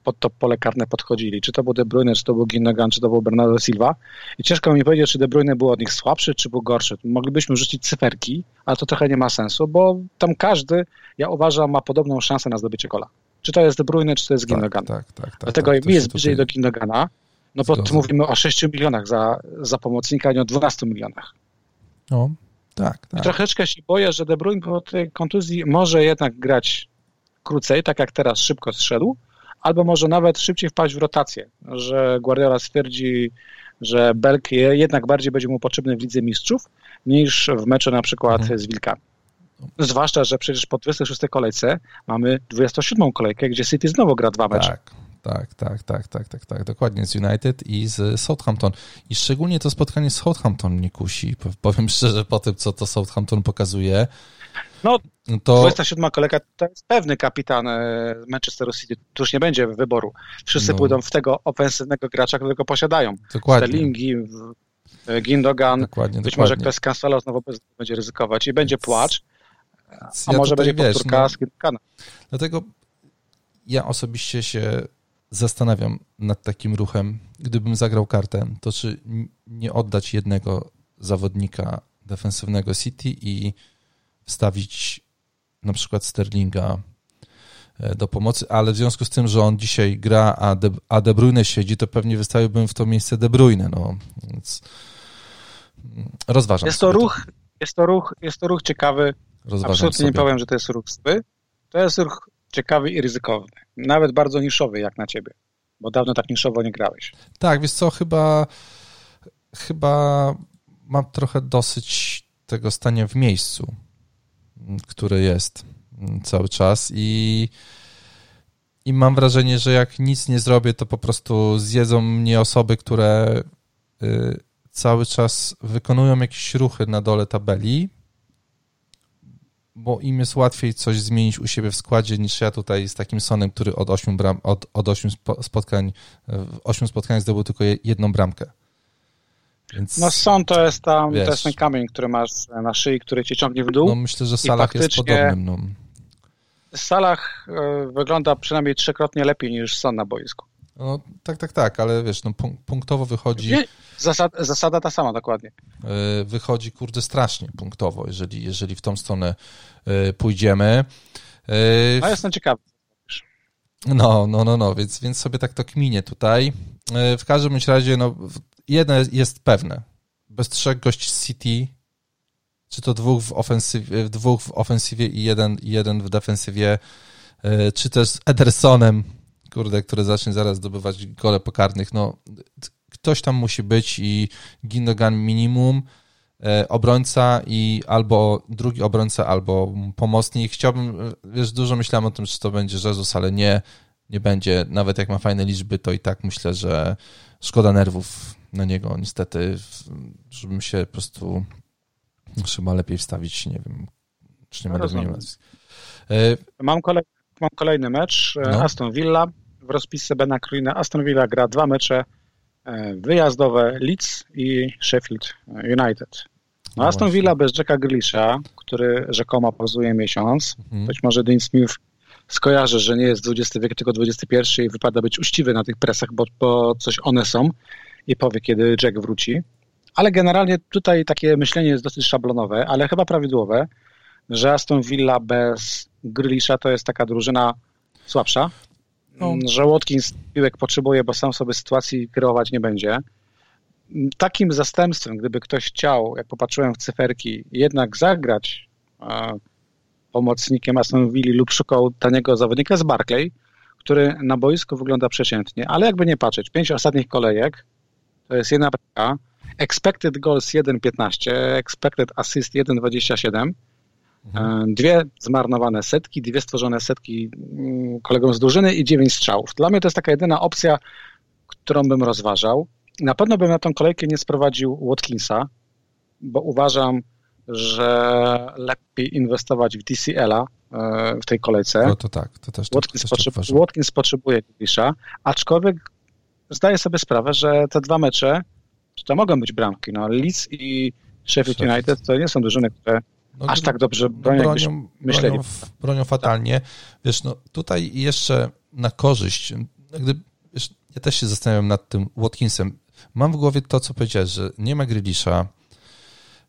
pod to pole karne podchodzili. Czy to był De Bruyne, czy to był Ginnogan, czy to był Bernardo Silva. I ciężko mi powiedzieć, czy De Bruyne był od nich słabszy, czy był gorszy. Moglibyśmy rzucić cyferki, ale to trochę nie ma sensu, bo tam każdy, ja uważam, ma podobną szansę na zdobycie gola. Czy to jest De Bruyne, czy to jest Ginnogan. Tak, tak, tak, tak, Dlatego tak, mi jest bliżej do Ginnogana, no bo tu mówimy o 6 milionach za, za pomocnika, a nie o 12 milionach. No, tak, tak. Troszeczkę się boję, że De Bruyne po tej kontuzji może jednak grać krócej, tak jak teraz szybko zszedł, albo może nawet szybciej wpaść w rotację, że Guardiola stwierdzi, że Belk jednak bardziej będzie mu potrzebny w Lidze Mistrzów niż w meczu na przykład mhm. z Wilkami. Zwłaszcza, że przecież po 26 kolejce mamy 27 kolejkę, gdzie City znowu gra dwa mecze. Tak, tak, tak, tak, tak, tak, tak, dokładnie z United i z Southampton. I szczególnie to spotkanie z Southampton mnie kusi. Powiem szczerze, po tym, co to Southampton pokazuje. No, to 27 kolega to jest pewny kapitan e, Manchester City. Tu już nie będzie wyboru. Wszyscy no. pójdą w tego ofensywnego gracza, którego posiadają. Dokładnie. Sterlingi, e, Gindogan, dokładnie, być dokładnie. może ktoś z Cancelo znowu będzie ryzykować i będzie płacz, a ja może będzie wiesz, powtórka no, z Gindogana. Dlatego ja osobiście się zastanawiam nad takim ruchem. Gdybym zagrał kartę, to czy nie oddać jednego zawodnika defensywnego City i wstawić na przykład Sterlinga e, do pomocy, ale w związku z tym, że on dzisiaj gra, a De, a De Bruyne siedzi, to pewnie wystawiłbym w to miejsce De Bruyne, no. Więc mm, rozważam. Jest to ruch, to. jest to ruch, jest to ruch ciekawy. Rozważam Absolutnie sobie. nie powiem, że to jest ruch zły. To jest ruch ciekawy i ryzykowny. Nawet bardzo niszowy jak na ciebie, bo dawno tak niszowo nie grałeś. Tak, wiesz co, chyba chyba mam trochę dosyć tego stania w miejscu, które jest cały czas i i mam wrażenie, że jak nic nie zrobię, to po prostu zjedzą mnie osoby, które y, cały czas wykonują jakieś ruchy na dole tabeli, bo im jest łatwiej coś zmienić u siebie w składzie niż ja tutaj z takim Sonem, który od 8, bram, od, od 8 spotkań, w 8 spotkaniach zdobył tylko jedną bramkę. Więc, no Son to jest tam, wiesz, to jest ten kamień, który masz na szyi, który cię ciągnie w dół. No myślę, że Salah jest podobnym. No. Salah e, wygląda przynajmniej trzykrotnie lepiej niż Son na boisku. No tak, tak, tak, ale wiesz, no punktowo wychodzi... Zasada, zasada ta sama, dokładnie. E, wychodzi, kurde, strasznie punktowo, jeżeli, jeżeli w tą stronę e, pójdziemy. E, no jestem ciekawy. No, no, no, no, więc, więc sobie tak to kminie tutaj. W każdym razie, no, jedno jest pewne. Bez trzech gości City czy to dwóch w ofensywie, dwóch w ofensywie i jeden, jeden w defensywie, czy też z Edersonem, kurde, który zacznie zaraz zdobywać gole pokarnych, no ktoś tam musi być i Gindogan minimum, e, obrońca i albo drugi obrońca, albo pomocnik. Chciałbym, wiesz, dużo myślałem o tym, czy to będzie Jezus, ale nie, nie będzie. Nawet jak ma fajne liczby, to i tak myślę, że szkoda nerwów na niego, niestety, żebym się po prostu Trzeba lepiej wstawić, nie wiem, czy nie no będę zmienił e, Mam, kolej, mam kolejny mecz, e, no. Aston Villa w rozpisce Bena Krulina. Aston Villa gra dwa mecze e, wyjazdowe, Leeds i Sheffield United. No, no Aston. Villa bez Jacka Grealisha, który rzekomo pauzuje miesiąc. Mhm. Być może Dean Smith skojarzy, że nie jest XX wiek, tylko XXI i wypada być uczciwy na tych presach, bo, bo coś one są i powie, kiedy Jack wróci. Ale generalnie tutaj takie myślenie jest dosyć szablonowe, ale chyba prawidłowe, że Aston Villa bez Grylisza to jest taka drużyna słabsza, no. że Watkins piłek potrzebuje, bo sam sobie sytuacji kreować nie będzie. Takim zastępstwem, gdyby ktoś chciał, jak popatrzyłem w cyferki, jednak zagrać pomocnikiem Aston Villa lub szukał taniego zawodnika z Barclay, który na boisku wygląda przeciętnie, ale jakby nie patrzeć, pięć ostatnich kolejek to jest jedna bramka, expected goals 1,15, expected assist 1,27, mhm. E, dwie zmarnowane setki, dwie stworzone setki mm, kolegom z drużyny i dziewięć strzałów. Dla mnie to jest taka jedyna opcja, którą bym rozważał. Na pewno bym na tą kolejkę nie sprowadził Watkinsa, bo uważam, że lepiej inwestować w DCL-a e, w tej kolejce. No to tak, to też, Watkins, też potrzeb Watkins potrzebuje Grisha, aczkolwiek zdaję sobie sprawę, że te dwa mecze to mogą być bramki. No, Leeds i Sheffield United to nie są drużyny, które no, aż tak dobrze bronią, bronią, myśleli. Bronią, bronią fatalnie. Wiesz, no tutaj jeszcze na korzyść, gdy, wiesz, ja też się zastanawiam nad tym Watkinsem. Mam w głowie to, co powiedziałeś, że nie ma Grealisha,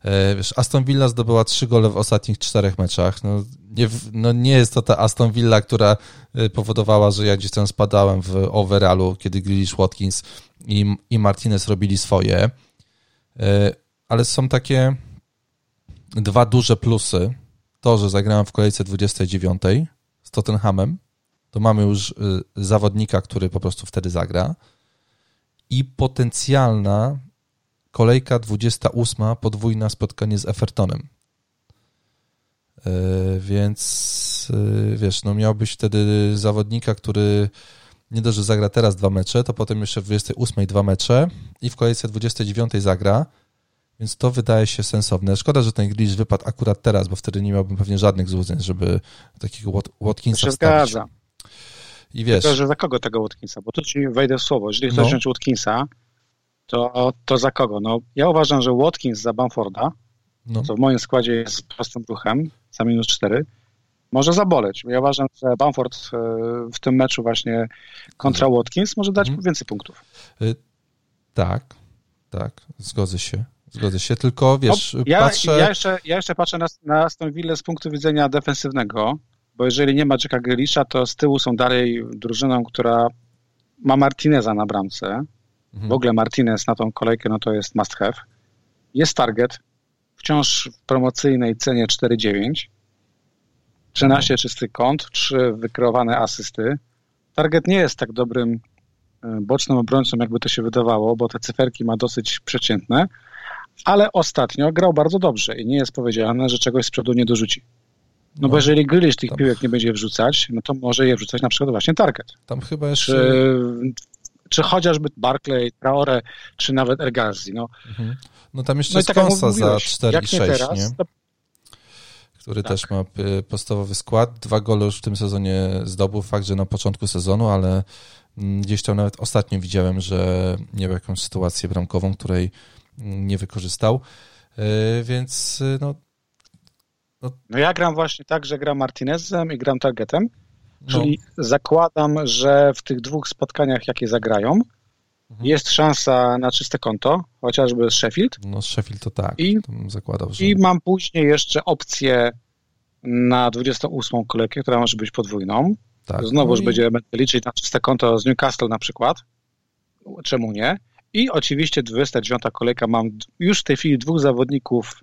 e, Wiesz, Aston Villa zdobyła trzy gole w ostatnich czterech meczach. No nie, no nie jest to ta Aston Villa, która e, powodowała, że ja gdzieś tam spadałem w overallu, kiedy Grealish, Watkins i, i Martinez robili swoje. E, ale są takie dwa duże plusy. To, że zagrałem w kolejce 29 z Tottenhamem, to mamy już e, zawodnika, który po prostu wtedy zagra. I potencjalna kolejka 28, podwójna spotkanie z Evertonem. E, więc wiesz, no miałbyś wtedy zawodnika, który nie dość, że zagra teraz dwa mecze, to potem jeszcze w 28 dwa mecze i w kolejce 29 zagra, więc to wydaje się sensowne. Szkoda, że ten glitch wypadł akurat teraz, bo wtedy nie miałbym pewnie żadnych złudzeń, żeby takiego Wat Watkinsa to się wstawić. zgadza. I wiesz... Tylko, że za kogo tego Watkinsa? Bo tu ci wejdę w słowo. Jeżeli chcesz no. wziąć Watkinsa, to, to za kogo? No, ja uważam, że Watkins za Bamforda, no. co w moim składzie jest prostym ruchem, za minus 4, może zaboleć. Ja uważam, że Bamford e, w tym meczu właśnie kontra Watkins może dać hmm. więcej punktów. Y, tak, tak, zgodzę się. Zgodzę się, tylko wiesz, no, ja, patrzę... Ja jeszcze, ja jeszcze patrzę na, na Aston Villa z punktu widzenia defensywnego, bo jeżeli nie ma Jacka Grealisha, to z tyłu są dalej drużyną, która ma Martineza na bramce. Mhm. W ogóle Martinez na tą kolejkę, no to jest must have. Jest target, wciąż w promocyjnej cenie 4,9. 13 czysty kąt, 3 wykreowane asysty. Target nie jest tak dobrym e, bocznym obrońcą, jakby to się wydawało, bo te cyferki ma dosyć przeciętne, ale ostatnio grał bardzo dobrze i nie jest powiedziane, że czegoś z przodu nie dorzuci. No, no bo jeżeli Grealish tych tam. piłek nie będzie wrzucać, no to może je wrzucać na przykład właśnie target. Tam chyba jeszcze... Czy, czy chociażby Barclay, Traore, czy nawet Ergazi. No. Mhm. no tam jeszcze no jest tak Konsa za 4 i 6, nie? Teraz, nie? To który tak. też ma y, podstawowy skład. Dwa gole już w tym sezonie zdobył, fakt, że na początku sezonu, ale mm, gdzieś tam nawet ostatnio widziałem, że miał jakąś sytuację bramkową, której nie wykorzystał, y, więc y, no... No, no ja gram właśnie tak, że gram Martinezem i gram Targetem, no. czyli no. zakładam, że w tych dwóch spotkaniach, jakie zagrają, Mhm. Jest szansa na czyste konto, chociażby z Sheffield. No z Sheffield to tak, I, zakładał, że... I mam później jeszcze opcję na 28 kolejkę, która może być podwójną. Tak. Znowu no i... będzie liczyć na czyste konto z Newcastle na przykład. Czemu nie? I oczywiście 29 kolejka mam już w tej chwili dwóch zawodników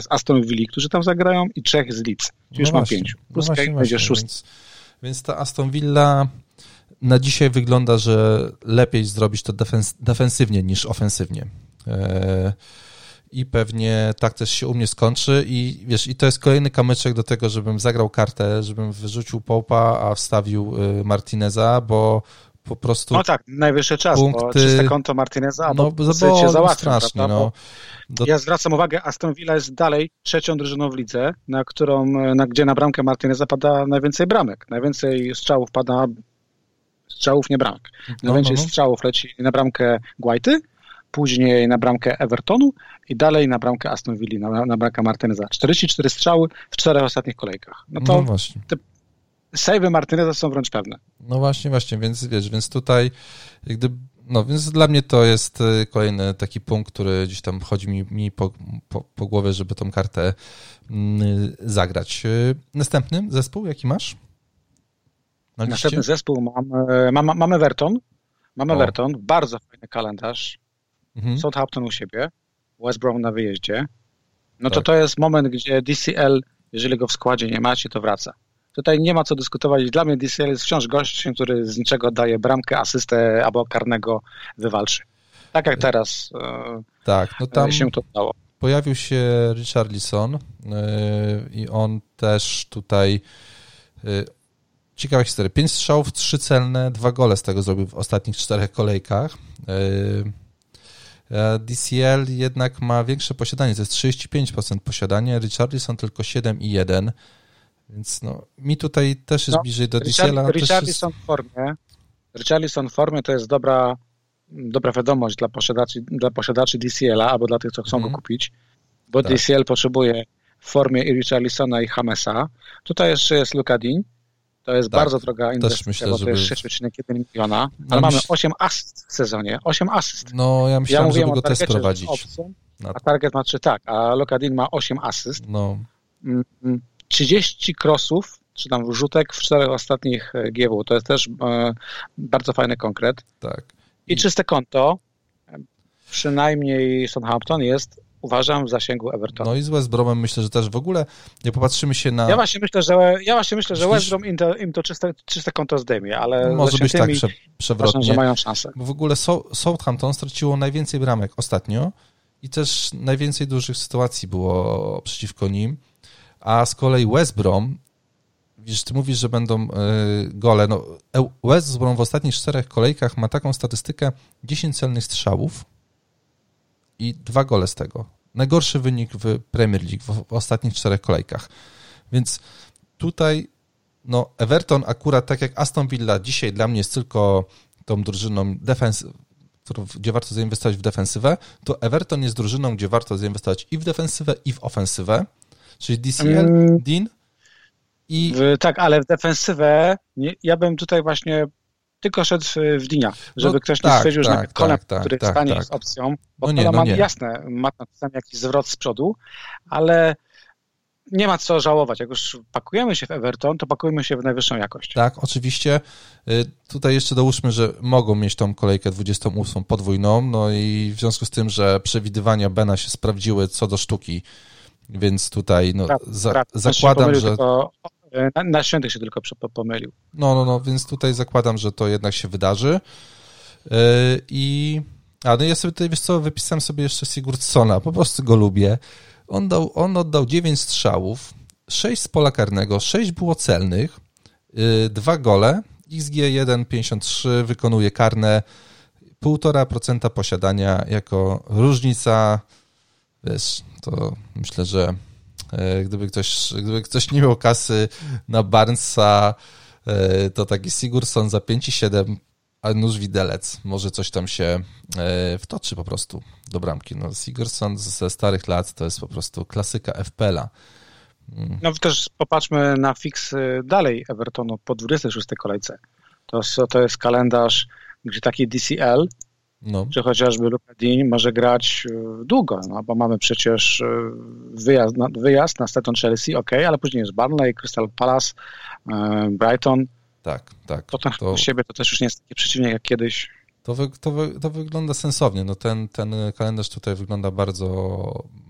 z Aston Villa, którzy tam zagrają i trzech z Leeds. Czyli no już właśnie, mam pięciu. Plus no właśnie, będzie szósty. Więc, więc ta Aston Villa na dzisiaj wygląda, że lepiej zrobić to defens defensywnie niż ofensywnie. E, I pewnie tak też się u mnie skończy. I wiesz, i to jest kolejny kamyczek do tego, żebym zagrał kartę, żebym wyrzucił Popa, a wstawił y, Martineza, bo po prostu. No tak, najwyższy czas, punkty... bo czyste konto Martineza, no, bo cię załatwią, strasznie, no. Do... Ja zwracam uwagę, Aston Villa jest dalej trzecią drużyną w lidze, na którą, na, gdzie na bramkę Martineza pada najwięcej bramek. Najwięcej strzałów pada strzałów, nie bramek. Najwięcej no, no, no. strzałów leci na bramkę Guaity, później na bramkę Evertonu i dalej na bramkę Aston Villa, na, na bramkę Martineza. 44 strzały w czterech ostatnich kolejkach. No to no właśnie. te savey Martineza są wręcz pewne. No właśnie, właśnie, więc wiesz, więc tutaj gdy, no więc dla mnie to jest y, kolejny taki punkt, który gdzieś tam chodzi mi, mi po, po, po głowie, żeby tą kartę mm, zagrać. Y, następny zespół, jaki masz? Na Następny zespół mamy, mamy, mamy Verton. Mamy o. Verton, bardzo fajny kalendarz. Mhm. Southampton u siebie, West Brom na wyjeździe. No tak. to to jest moment, gdzie DCL, jeżeli go w składzie nie macie, to wraca. Tutaj nie ma co dyskutować. Dla mnie DCL jest wciąż gościem, który z niczego daje bramkę, asystę albo karnego wywalczy. Tak jak teraz e, tak, no tam się to dało. Pojawił się Richard Lisson e, i on też tutaj e, ciekawa historia. Pięć strzałów, trzy celne, dwa gole z tego zrobił w ostatnich czterech kolejkach. DCL jednak ma większe posiadanie, to jest 35% posiadania, Richardson tylko 7,1%. Więc no, mi tutaj też jest no, bliżej do Diesela. Richarlison jest... w formie. Richarlison w formie to jest dobra, dobra wiadomość dla posiadaczy, dla posiadaczy DCL-a albo dla tych, co chcą mm. go mhm. kupić, bo tak. DCL potrzebuje w formie i Richarlisona i Hamesa. Tutaj jeszcze jest Luka Dean. To jest tak, bardzo droga inwestycja, myślę, bo to jest 6,1 miliona, no ale no mamy 8 asyst w sezonie. 8 asyst. No, ja myślałem, ja żeby go też sprowadzić. Opcją, a target ma 3, tak, a Lokadin ma 8 asyst. No. Mm, mm. 30 crossów, czy tam wrzutek w czterech ostatnich e, GW. To jest też e, bardzo fajny konkret. Tak. I, czyste konto, przynajmniej Southampton jest uważam w zasięgu Evertona. No i z West Bromem myślę, że też w ogóle nie popatrzymy się na... Ja właśnie myślę, że, ja właśnie myślę, że West Brom im to, im to czyste, czyste konto zdejmie, ale Może być tak prze, przewrotnie. że mają szansę. Bo w ogóle Southampton straciło najwięcej bramek ostatnio i też najwięcej dużych sytuacji było przeciwko nim. A z kolei West Brom, wiesz, ty mówisz, że będą e, gole. No, e, West Brom w ostatnich czterech kolejkach ma taką statystykę 10 celnych strzałów i dwa gole z tego. Najgorszy wynik w Premier League w, ostatnich czterech kolejkach. Więc tutaj no Everton akurat tak jak Aston Villa dzisiaj dla mnie jest tylko tą drużyną defens gdzie warto zainwestować w defensywę, to Everton jest drużyną, gdzie warto zainwestować i w defensywę, i w ofensywę czyli DCL, mm. Dean i... W, tak, ale w defensywę nie, ja bym tutaj właśnie tylko szedł w Dinia, żeby no, ktoś tak, nie stwierdził, tak, że Kolem, tak, który tak, stanie tak. jest opcją, bo no nie, no ma nie. jasne, ma tam jakiś zwrot z przodu, ale nie ma co żałować. Jak już pakujemy się w Everton, to pakujemy się w najwyższą jakość. Tak, oczywiście. Y, tutaj jeszcze dołóżmy, że mogą mieć tą kolejkę 28 podwójną, no i w związku z tym, że przewidywania Bena się sprawdziły co do sztuki więc tutaj no, za, zakładam, że. Tylko, na, na świętych się tylko pomylił. No, no, no, więc tutaj zakładam, że to jednak się wydarzy. Yy, I. A no ja sobie tutaj, wiesz co, wypisałem sobie jeszcze Sigurdssona, po prostu go lubię. On, dał, on oddał 9 strzałów, 6 z pola karnego, 6 było celnych, yy, dwa gole, XG 1,53 wykonuje karne, 1,5% posiadania jako różnica, wiesz, to myślę, że e, gdyby ktoś, gdyby ktoś nie miał kasy na Barnesa, e, to taki Sigurdsson za 5,7 a nóż widelec, może coś tam się e, wtoczy po prostu do bramki. No, Sigurdsson ze starych lat to jest po prostu klasyka FPL-a. Mm. No też popatrzmy na fix dalej Evertonu po 26 kolejce. To, to jest kalendarz, gdzie taki DCL no. czy chociażby Luka Dean może grać e, długo, no, bo mamy przecież e, wyjazd na, wyjazd na Staton Chelsea, ok, ale później jest Barnley, Crystal Palace, e, Brighton. Tak, tak. Potem to... siebie to też już nie jest taki przeciwnik jak kiedyś. To, wy, to, wy, to wygląda sensownie. No ten, ten kalendarz tutaj wygląda bardzo,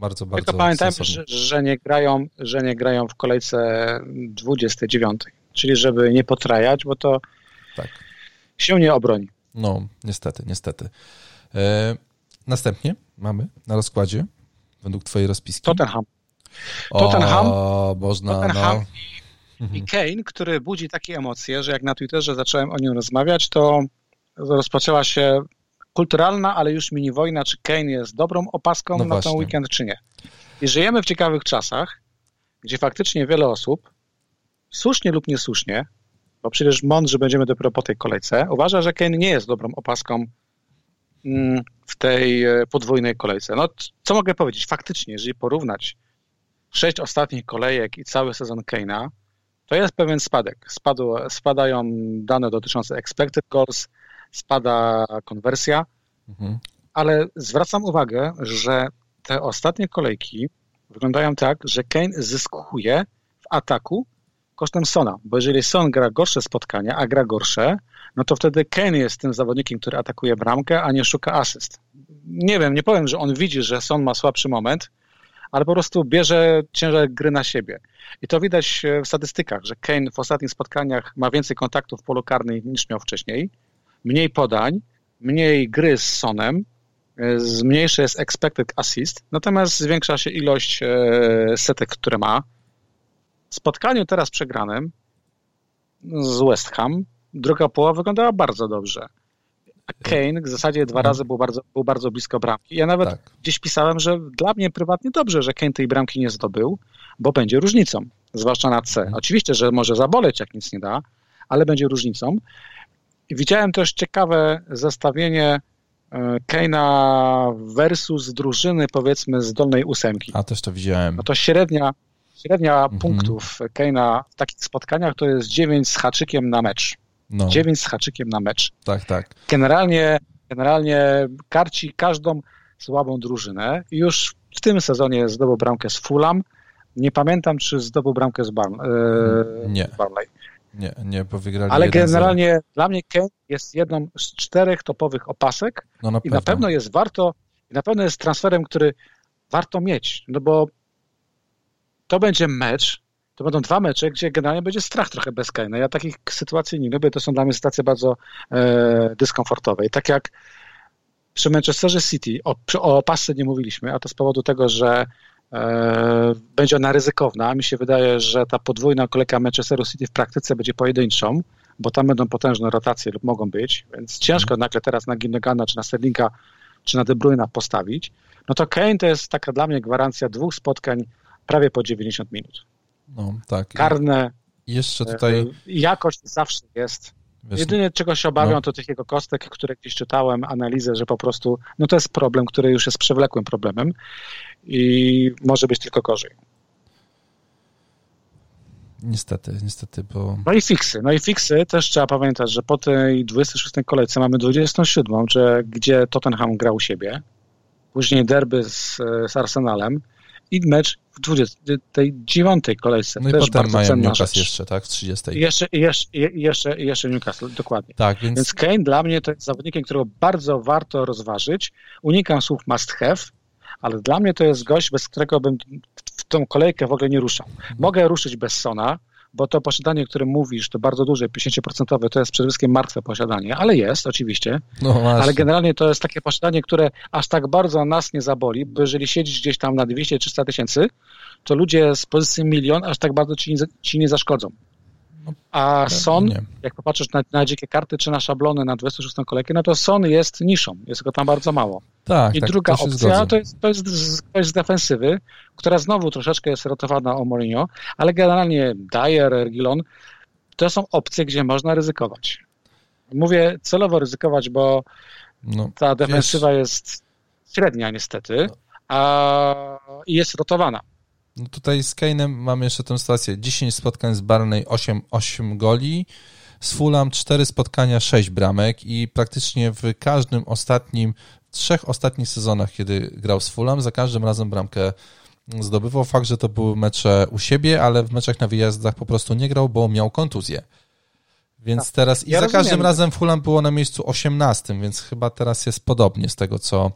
bardzo, bardzo Tylko pamiętajmy, że, że, nie grają, że nie grają w kolejce 29, czyli żeby nie potrajać, bo to tak. się nie obroni. No, niestety, niestety. E, następnie mamy na rozkładzie, według twojej rozpiski. Tottenham. Tottenham, o, można, Tottenham no. i, i Kane, który budzi takie emocje, że jak na Twitterze zacząłem o nim rozmawiać, to rozpoczęła się kulturalna, ale już mini wojna, czy Kane jest dobrą opaską no na ten weekend, czy nie. I żyjemy w ciekawych czasach, gdzie faktycznie wiele osób, słusznie lub niesłusznie, bo przecież mądrzy będziemy dopiero po tej kolejce, uważa, że Kane nie jest dobrą opaską mm, w tej e, podwójnej kolejce. No, co mogę powiedzieć? Faktycznie, jeżeli porównać sześć ostatnich kolejek i cały sezon Kane'a, to jest pewien spadek. Spadł, spadają dane dotyczące expected goals, spada konwersja, mhm. ale zwracam uwagę, że te ostatnie kolejki wyglądają tak, że Kane zyskuje w ataku kosztem Sona, bo jeżeli Son gra gorsze spotkania, a gra gorsze, no to wtedy Kane jest tym zawodnikiem, który atakuje bramkę, a nie szuka asyst. Nie wiem, nie powiem, że on widzi, że Son ma słabszy moment, ale po prostu bierze ciężar gry na siebie. I to widać w statystykach, że Kane w ostatnich spotkaniach ma więcej kontaktów w polu karnej niż miał wcześniej, mniej podań, mniej gry z Sonem, e, zmniejszy jest expected assist, natomiast zwiększa się ilość e, setek, które ma. W spotkaniu teraz przegranym z West Ham druga połowa wyglądała bardzo dobrze. Kane w zasadzie dwa razy był bardzo, był bardzo blisko bramki. Ja nawet tak. gdzieś pisałem, że dla mnie prywatnie dobrze, że Kane tej bramki nie zdobył, bo będzie różnicą, zwłaszcza na C. Mhm. Oczywiście, że może zaboleć, jak nic nie da, ale będzie różnicą. Widziałem też ciekawe zestawienie e, Keina versus drużyny, powiedzmy, z dolnej ósemki. A też to widziałem. No to średnia, średnia mhm. punktów Keina w takich spotkaniach to jest 9 z haczykiem na mecz. No. 9 z haczykiem na mecz. Tak, tak. Generalnie, generalnie karci każdą słabą drużynę. Już w tym sezonie zdobył bramkę z Fulham. Nie pamiętam, czy zdobył bramkę z Barn, e, nie. Barnley. Nie, nie, bo wygrali Ale generalnie dla mnie Ken jest jedną z czterech topowych opasek no na i na pewno jest warto, i na pewno jest transferem, który warto mieć, no bo to będzie mecz, to będą dwa mecze, gdzie generalnie będzie strach trochę bez Kane'a. Ja takich sytuacji nie lubię, to są dla mnie sytuacje bardzo e, dyskomfortowe. I tak jak przy Manchesterze City, o, o pasce nie mówiliśmy, a to z powodu tego, że e, będzie ona ryzykowna. Mi się wydaje, że ta podwójna kolejka Manchesteru City w praktyce będzie pojedynczą, bo tam będą potężne rotacje lub mogą być, więc ciężko mm. nagle teraz na Ginnegana, czy na Sterlinga, czy na De Bruyna postawić. No to Kane to jest taka dla mnie gwarancja dwóch spotkań prawie po 90 minut. No, tak. Karne. Jeszcze tutaj. E, jakość zawsze jest. Wiesz, Jedynie czego się obawiam, no. to tych jego kostek, które gdzieś czytałem, analizę, że po prostu, no to jest problem, który już jest przewlekłym problemem i może być tylko gorzej. Niestety, niestety, bo... No i fiksy, no i fiksy też trzeba pamiętać, że po tej 26 kolejce mamy 27, że, gdzie Tottenham grał u siebie, później derby z, z Arsenalem, i mecz w 29 kolejce. No i potem mają Newcastle jeszcze, tak, w 30. I jeszcze, jeszcze, jeszcze, jeszcze Newcastle, dokładnie. Tak, więc... więc Kane dla mnie to jest zawodnikiem, którego bardzo warto rozważyć. Unikam słów must have, ale dla mnie to jest gość, bez którego bym w tą kolejkę w ogóle nie ruszał. Mogę ruszyć bez Sona, bo to posiadanie, o którym mówisz, to bardzo duże, 50% to jest przede wszystkim martwe posiadanie, ale jest oczywiście, no ale generalnie to jest takie posiadanie, które aż tak bardzo nas nie zaboli, bo jeżeli siedzisz gdzieś tam na 200-300 tysięcy, to ludzie z pozycji milion aż tak bardzo ci, ci nie zaszkodzą. A Son, nie. jak popatrzysz na, na, dzikie karty czy na szablony na 26 kolejkę, no to Son jest niszą, jest go tam bardzo mało. Tak, I tak, druga opcja to jest, to, jest, to jest z defensywy, która znowu troszeczkę jest rotowana o Mourinho, ale generalnie Dyer, Ergilon, to są opcje, gdzie można ryzykować. Mówię celowo ryzykować, bo no, ta defensywa wiesz... jest średnia niestety, a jest rotowana. No tutaj z Kane'em mamy jeszcze tę sytuację. 10 spotkań z Barney, 8, 8 goli. Z Fulham 4 spotkania, 6 bramek i praktycznie w każdym ostatnim, w trzech ostatnich sezonach, kiedy grał z Fulham, za każdym razem bramkę zdobywał. Fakt, że to były mecze u siebie, ale w meczach na wyjazdach po prostu nie grał, bo miał kontuzję. Więc tak. teraz i ja za rozumiem. każdym razem Fulham było na miejscu 18, więc chyba teraz jest podobnie z tego, co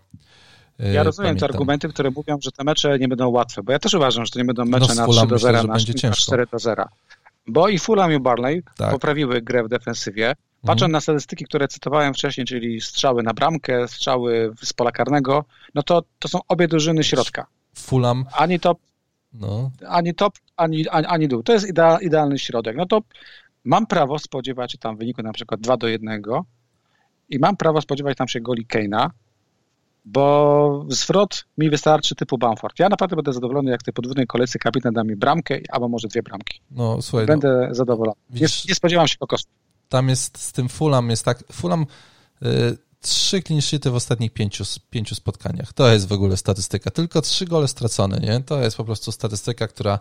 ja rozumiem pamiętam. te argumenty, które mówią, że te mecze nie będą łatwe, bo ja też uważam, że to nie będą mecze no, na 3 do 0, na, na 4 do 0. Bo i Fulham i Barley tak. poprawiły grę w defensywie. Patrząc mhm. na statystyki, które cytowałem wcześniej, czyli strzały na bramkę, strzały z pola karnego, no to, to są obie drużyny środka. Fulham. Ani top, no. ani top, ani, ani, ani dół. To jest idea, idealny środek. No to mam prawo spodziewać się tam wyniku na przykład 2 do 1 i mam prawo spodziewać tam się goli Keina, bo zwrot mi wystarczy typu Bamford. Ja naprawdę będę zadowolony, jak tej podwójnej kolejce kapitan da mi bramkę, albo może dwie bramki. No, słuchaj, będę no, zadowolony. Widzisz, nie, nie, spodziewam się kokosów. Tam jest z tym Fulham jest tak, Fulham y, trzy clean sheety w ostatnich pięciu, pięciu spotkaniach. To jest w ogóle statystyka. Tylko trzy gole stracone, nie? To jest po prostu statystyka, która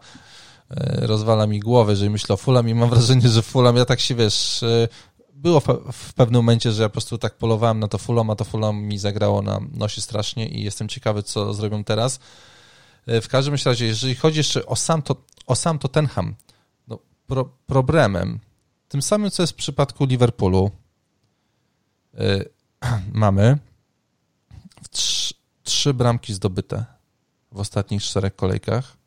y, rozwala mi głowę, jeżeli myślę o Fulham i mam wrażenie, że Fulham, ja tak się, wiesz, y, było w pewnym momencie, że ja po prostu tak polowałem na to Fulham, a to Fulham mi zagrało na nosi strasznie i jestem ciekawy, co zrobią teraz. W każdym razie, jeżeli chodzi jeszcze o sam, to, o sam Tottenham, no, pro, problemem tym samym, co jest w przypadku Liverpoolu, yy, mamy trzy, trzy bramki zdobyte w ostatnich czterech kolejkach.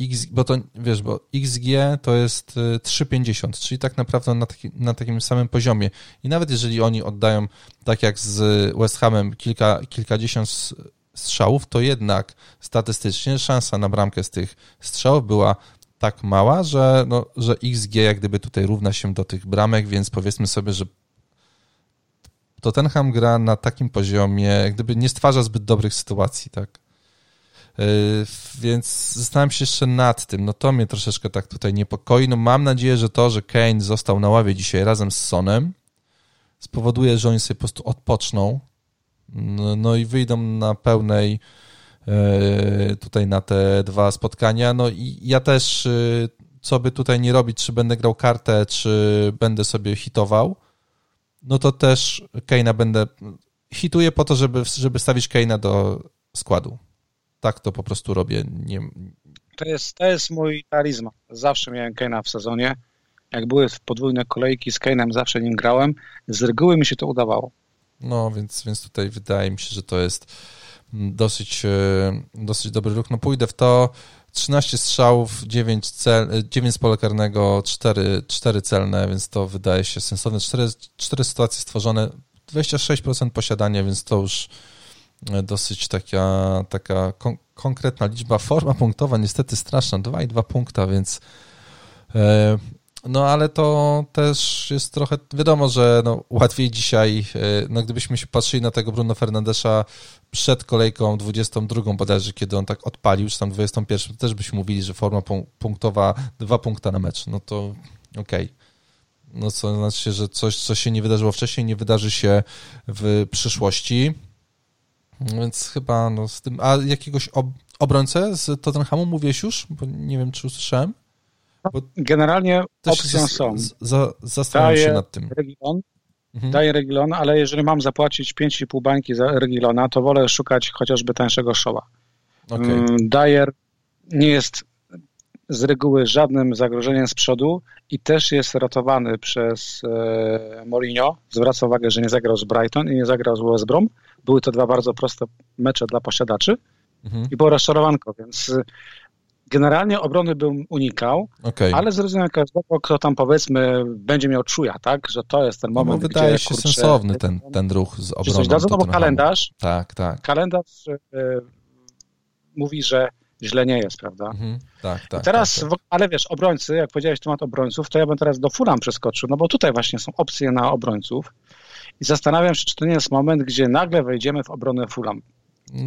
X, bo to, wiesz, bo XG to jest 3,50, y, czyli tak naprawdę na, taki, na takim samym poziomie. I nawet jeżeli oni oddają, tak jak z West Hamem, kilka, kilkadziesiąt strzałów, to jednak statystycznie szansa na bramkę z tych strzałów była tak mała, że, no, że XG jak gdyby tutaj równa się do tych bramek, więc powiedzmy sobie, że Tottenham gra na takim poziomie, jak gdyby nie stwarza zbyt dobrych sytuacji, tak? Yy, więc zastanawiam się jeszcze nad tym. No to mnie troszeczkę tak tutaj niepokoi. No mam nadzieję, że to, że Kane został na ławie dzisiaj razem z Sonem, spowoduje, że oni sobie po prostu odpoczną. No, no i wyjdą na pełnej E, tutaj na te dwa spotkania. No i ja też, e, co by tutaj nie robić, czy będę grał kartę, czy będę sobie hitował, no to też Keina będę hituję po to, żeby, żeby stawić Keina do składu. Tak to po prostu robię. Nie... To, jest, to jest mój talizman. Zawsze miałem Keina w sezonie. Jak były podwójne kolejki z Keinem, zawsze nim grałem. Z reguły mi się to udawało. No, więc, więc tutaj wydaje mi się, że to jest dosyć, e, dosyć dobry ruch. No pójdę w to. 13 strzałów, 9, cel, 9 z pola karnego, 4, 4 celne, więc to wydaje się sensowne. 4, 4 sytuacje stworzone, 26% posiadania, więc to już e, dosyć taka, taka kon konkretna liczba. Forma punktowa niestety straszna, 2,2 punkta, więc e, no ale to też jest trochę, wiadomo, że no, łatwiej dzisiaj, e, no gdybyśmy się patrzyli na tego Bruno Fernandesza przed kolejką 22 bodajże, kiedy on tak odpalił, czy tam 21, to też byśmy mówili, że forma punktowa, dwa punkta na mecz, no to okej. Okay. No co znaczy, że coś, co się nie wydarzyło wcześniej, nie wydarzy się w przyszłości. Więc chyba no, z tym. A jakiegoś ob obrońcę z Tottenhamu mówiłeś już? Bo nie wiem, czy usłyszałem. Bo Generalnie opcją są. Za, zastanawiam się nad tym. Region, mhm. Daję Regilon, ale jeżeli mam zapłacić 5,5 bańki za Regilona, to wolę szukać chociażby tańszego showa. Okay. Mm, Dyer nie jest z reguły żadnym zagrożeniem z przodu i też jest ratowany przez e, Mourinho. Zwraca uwagę, że nie zagrał z Brighton i nie zagrał z West Brom. Były to dwa bardzo proste mecze dla posiadaczy mhm. i było rozczarowanko, więc generalnie obrony bym unikał, okay. ale zrozumiem każdego, kto tam powiedzmy będzie miał czuja, tak, że to jest ten moment, no, wydaje gdzie, się kurczę, sensowny ten, ten ruch z obroną. Coś dadzą, no bo kalendarz, tak, tak. kalendarz y, mówi, że źle nie jest, prawda? Mhm, tak, tak. teraz, tak, tak. ale wiesz, obrońcy, jak powiedziałeś temat obrońców, to ja bym teraz do Fulham przeskoczył, no bo tutaj właśnie są opcje na obrońców i zastanawiam się, czy to nie jest moment, gdzie nagle wejdziemy w obronę Fulham.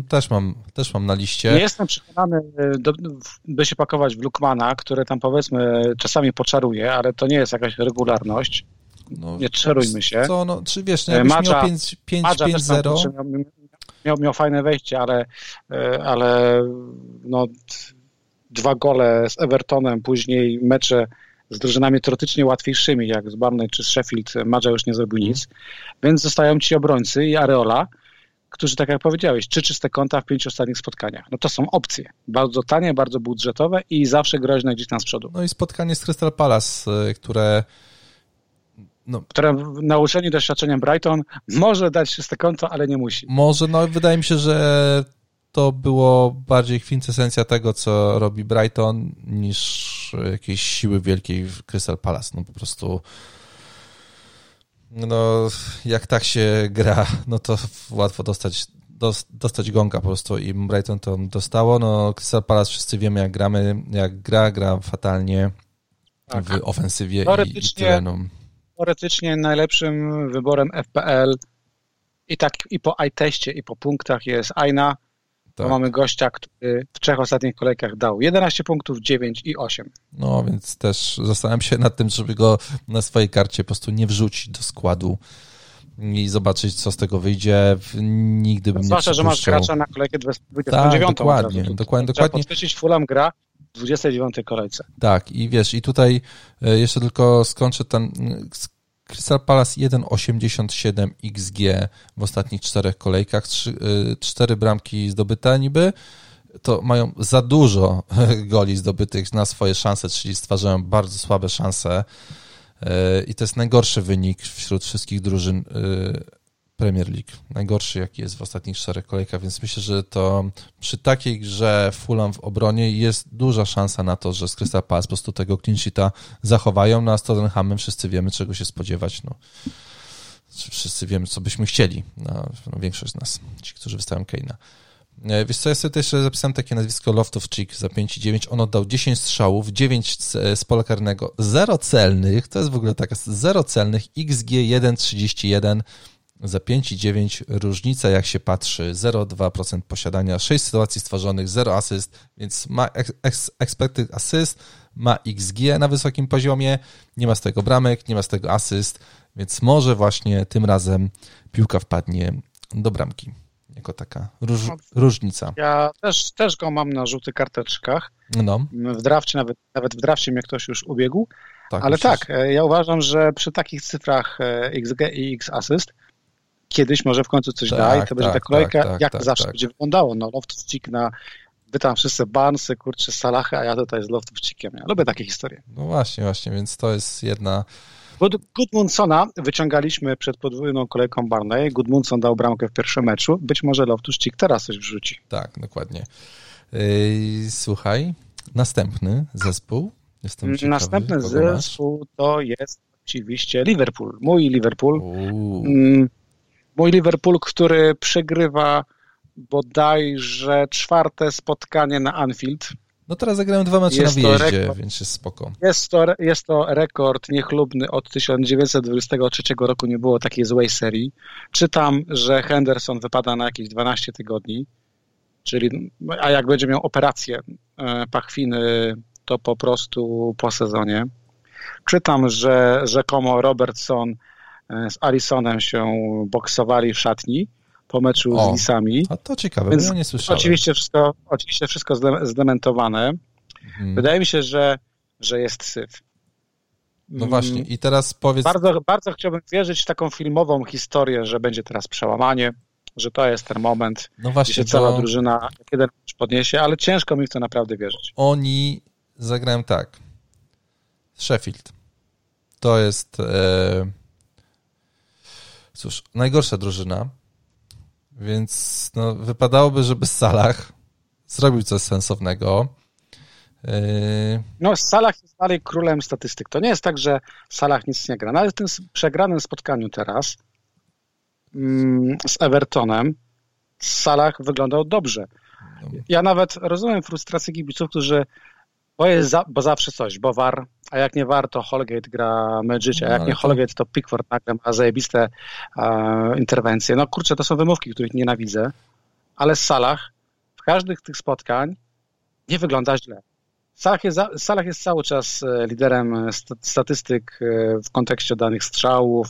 Też mam, też mam na liście. Nie jestem przekonany, e, do, by się pakować w Lukmana, które tam powiedzmy czasami poczaruje, ale to nie jest jakaś regularność. No, nie czarujmy się. Co, no, czy wiesz, no, jakbyś Madża, miał 5-0... Miał, miał, miał fajne wejście, ale, e, ale no, dwa gole z Evertonem, później mecze z drużynami teoretycznie łatwiejszymi, jak z Barney czy z Sheffield, Madża już nie zrobił nic, więc zostają ci obrońcy i Areola, którzy, tak jak powiedziałeś, trzy czyste konta w pięciu ostatnich spotkaniach. No to są opcje. Bardzo tanie, bardzo budżetowe i zawsze groźne gdzieś tam z przodu. No i spotkanie z Crystal Palace, y, które no, które nauczeni doświadczeniem Brighton może dać czyste konto, ale nie musi. Może, no wydaje mi się, że to było bardziej kwintesencja tego, co robi Brighton, niż jakiejś siły wielkiej w Crystal Palace. No po prostu no jak tak się gra, no to łatwo dostać dostać gonga po prostu i Brighton to dostało. No Crystal Palace wszyscy wiemy jak gramy, jak gra, gra fatalnie tak. w ofensywie i, i terenu. Teoretycznie najlepszym wyborem FPL i tak i po i-teście i po punktach jest Aina, tak. mamy gościa, który w trzech ostatnich kolejkach dał 11 punktów, 9 i 8. No, więc też zastanawiam się nad tym, żeby go na swojej karcie po prostu nie wrzucić do składu i zobaczyć, co z tego wyjdzie. Nigdy bym no, nie Zwłaszcza, że masz gracza na kolejkę 29. Tak, dokładnie, dokładnie, dokładnie. Podkreślić, Fulham gra w 29 kolejce. Tak, i wiesz, i tutaj e, jeszcze tylko skończę ten Crystal Palace 1,87 XG w ostatnich czterech kolejkach, y, cztery bramki zdobyte niby, to mają za dużo goli zdobytych na swoje szanse, czyli stwarzają bardzo słabe szanse. Y, i to jest najgorszy wynik wśród wszystkich drużyn y, Premier League. Najgorszy, jaki jest w ostatnich czterech kolejkach, więc myślę, że to przy takiej grze Fulham w obronie jest duża szansa na to, że z Crystal Palace po prostu tego clean sheeta zachowają, no a z Tottenhamem wszyscy wiemy, czego się spodziewać, no. Wszyscy wiemy, co byśmy chcieli, no, no większość z nas, ci, którzy wystawią Keina. E, wiesz co, ja sobie też zapisałem takie nazwisko Loftów Chick za 5,9. On oddał 10 strzałów, 9 z pola karnego, 0 celnych, to jest w ogóle taka 0 celnych, XG 1,31, za 5,9 różnica, jak się patrzy, 0,2% posiadania, 6 sytuacji stworzonych, 0 asyst, więc ma expected assist, ma XG na wysokim poziomie, nie ma z tego bramek, nie ma z tego asyst, więc może właśnie tym razem piłka wpadnie do bramki. Jako taka róż, różnica. Ja też, też go mam na żółtych karteczkach. No. W drafcie, nawet, nawet w drafcie mnie ktoś już ubiegł. Tak, ale tak, e, ja uważam, że przy takich cyfrach e, XG i X asyst kiedyś może w końcu coś tak, da i to tak, będzie ta kolejka, tak, jak to tak, zawsze tak. będzie wyglądało. No, Loftus-Cheek na wy tam wszyscy Barnsy, kurczę, Salachy, a ja tutaj z Loftus-Cheekiem. Ja lubię takie historie. No właśnie, właśnie, więc to jest jedna... Goodmundsona wyciągaliśmy przed podwójną kolejką Barney. Goodmundson dał bramkę w pierwszym meczu. Być może Loftus-Cheek teraz coś wrzuci. Tak, dokładnie. Słuchaj, następny zespół. Jestem ciekawy, Następny zespół to jest oczywiście Liverpool. Mój Liverpool. Mm, Mój Liverpool, który przegrywa bodajże czwarte spotkanie na Anfield. No teraz zagrałem dwa mecze jest na wyjeździe, rekord, więc jest spoko. Jest to, jest to rekord niechlubny od 1923 roku, nie było takiej złej serii. Czytam, że Henderson wypada na jakieś 12 tygodni, czyli, a jak będzie miał operację e, pachwiny, to po prostu po sezonie. Czytam, że rzekomo Robertson z Alisonem się boksowali w szatni po meczu o, z Lisami. A to ciekawe, Więc ja nie słyszałem. Oczywiście wszystko, oczywiście wszystko zdementowane. Hmm. Wydaje mi się, że, że jest syf. No właśnie, i teraz powiedz... Bardzo, bardzo chciałbym wierzyć w taką filmową historię, że będzie teraz przełamanie, że to jest ten moment, no właśnie, gdzie się cała bo... drużyna jeden podniesie, ale ciężko mi w to naprawdę wierzyć. Oni zagrają tak. Sheffield. To jest... E Cóż, najgorsza drużyna, więc no, wypadałoby, żeby Salah zrobił coś sensownego. Yy... No, Salah jest dalej królem statystyk. To nie jest tak, że Salah nic nie gra. Nawet w tym przegranym spotkaniu teraz mm, z Evertonem Salah wyglądał dobrze. Ja nawet rozumiem frustrację kibiców, którzy bo jest za, bo zawsze coś, bo war, a jak nie war, to Holgate gra mecz życia, a jak no, nie to... Holgate, to Pickford nagle ma zajebiste e, interwencje. No kurczę, to są wymówki, których nienawidzę, ale Salah w każdych tych spotkań nie wygląda źle. Salah jest, Salah jest cały czas e, liderem statystyk e, w kontekście danych strzałów,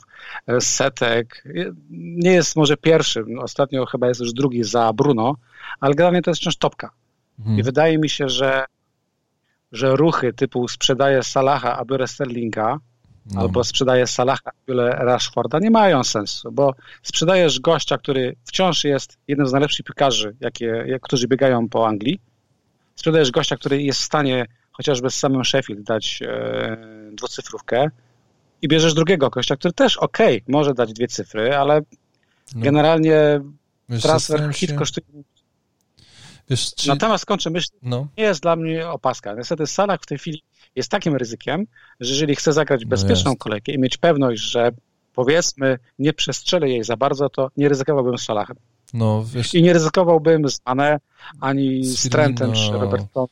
e, setek. Nie jest może pierwszym, ostatnio chyba jest już drugi za Bruno, ale generalnie to jest wciąż topka. Hmm. I wydaje mi się, że że ruchy typu sprzedaje Salaha, a biorę Sterlinga, no. albo sprzedaje Salaha, biorę Rashforda, nie mają sensu, bo sprzedajesz gościa, który wciąż jest jednym z najlepszych piłkarzy, jakie, jak, którzy biegają po Anglii, sprzedajesz gościa, który jest w stanie chociażby z samym Sheffield dać e, dwucyfrówkę i bierzesz drugiego gościa, który też ok, może dać dwie cyfry, ale no. generalnie Wiesz, transfer hit kosztuje Wiesz, czy... Natomiast skończę myśl, no. nie jest dla mnie opaska. Niestety Salah w tej chwili jest takim ryzykiem, że jeżeli chce zagrać no bezpieczną no kolejkę i mieć pewność, że powiedzmy nie przestrzelę jej za bardzo, to nie ryzykowałbym z Salahem. No, wiesz... I nie ryzykowałbym z Mane, ani z, z Trentem, czy Robertson.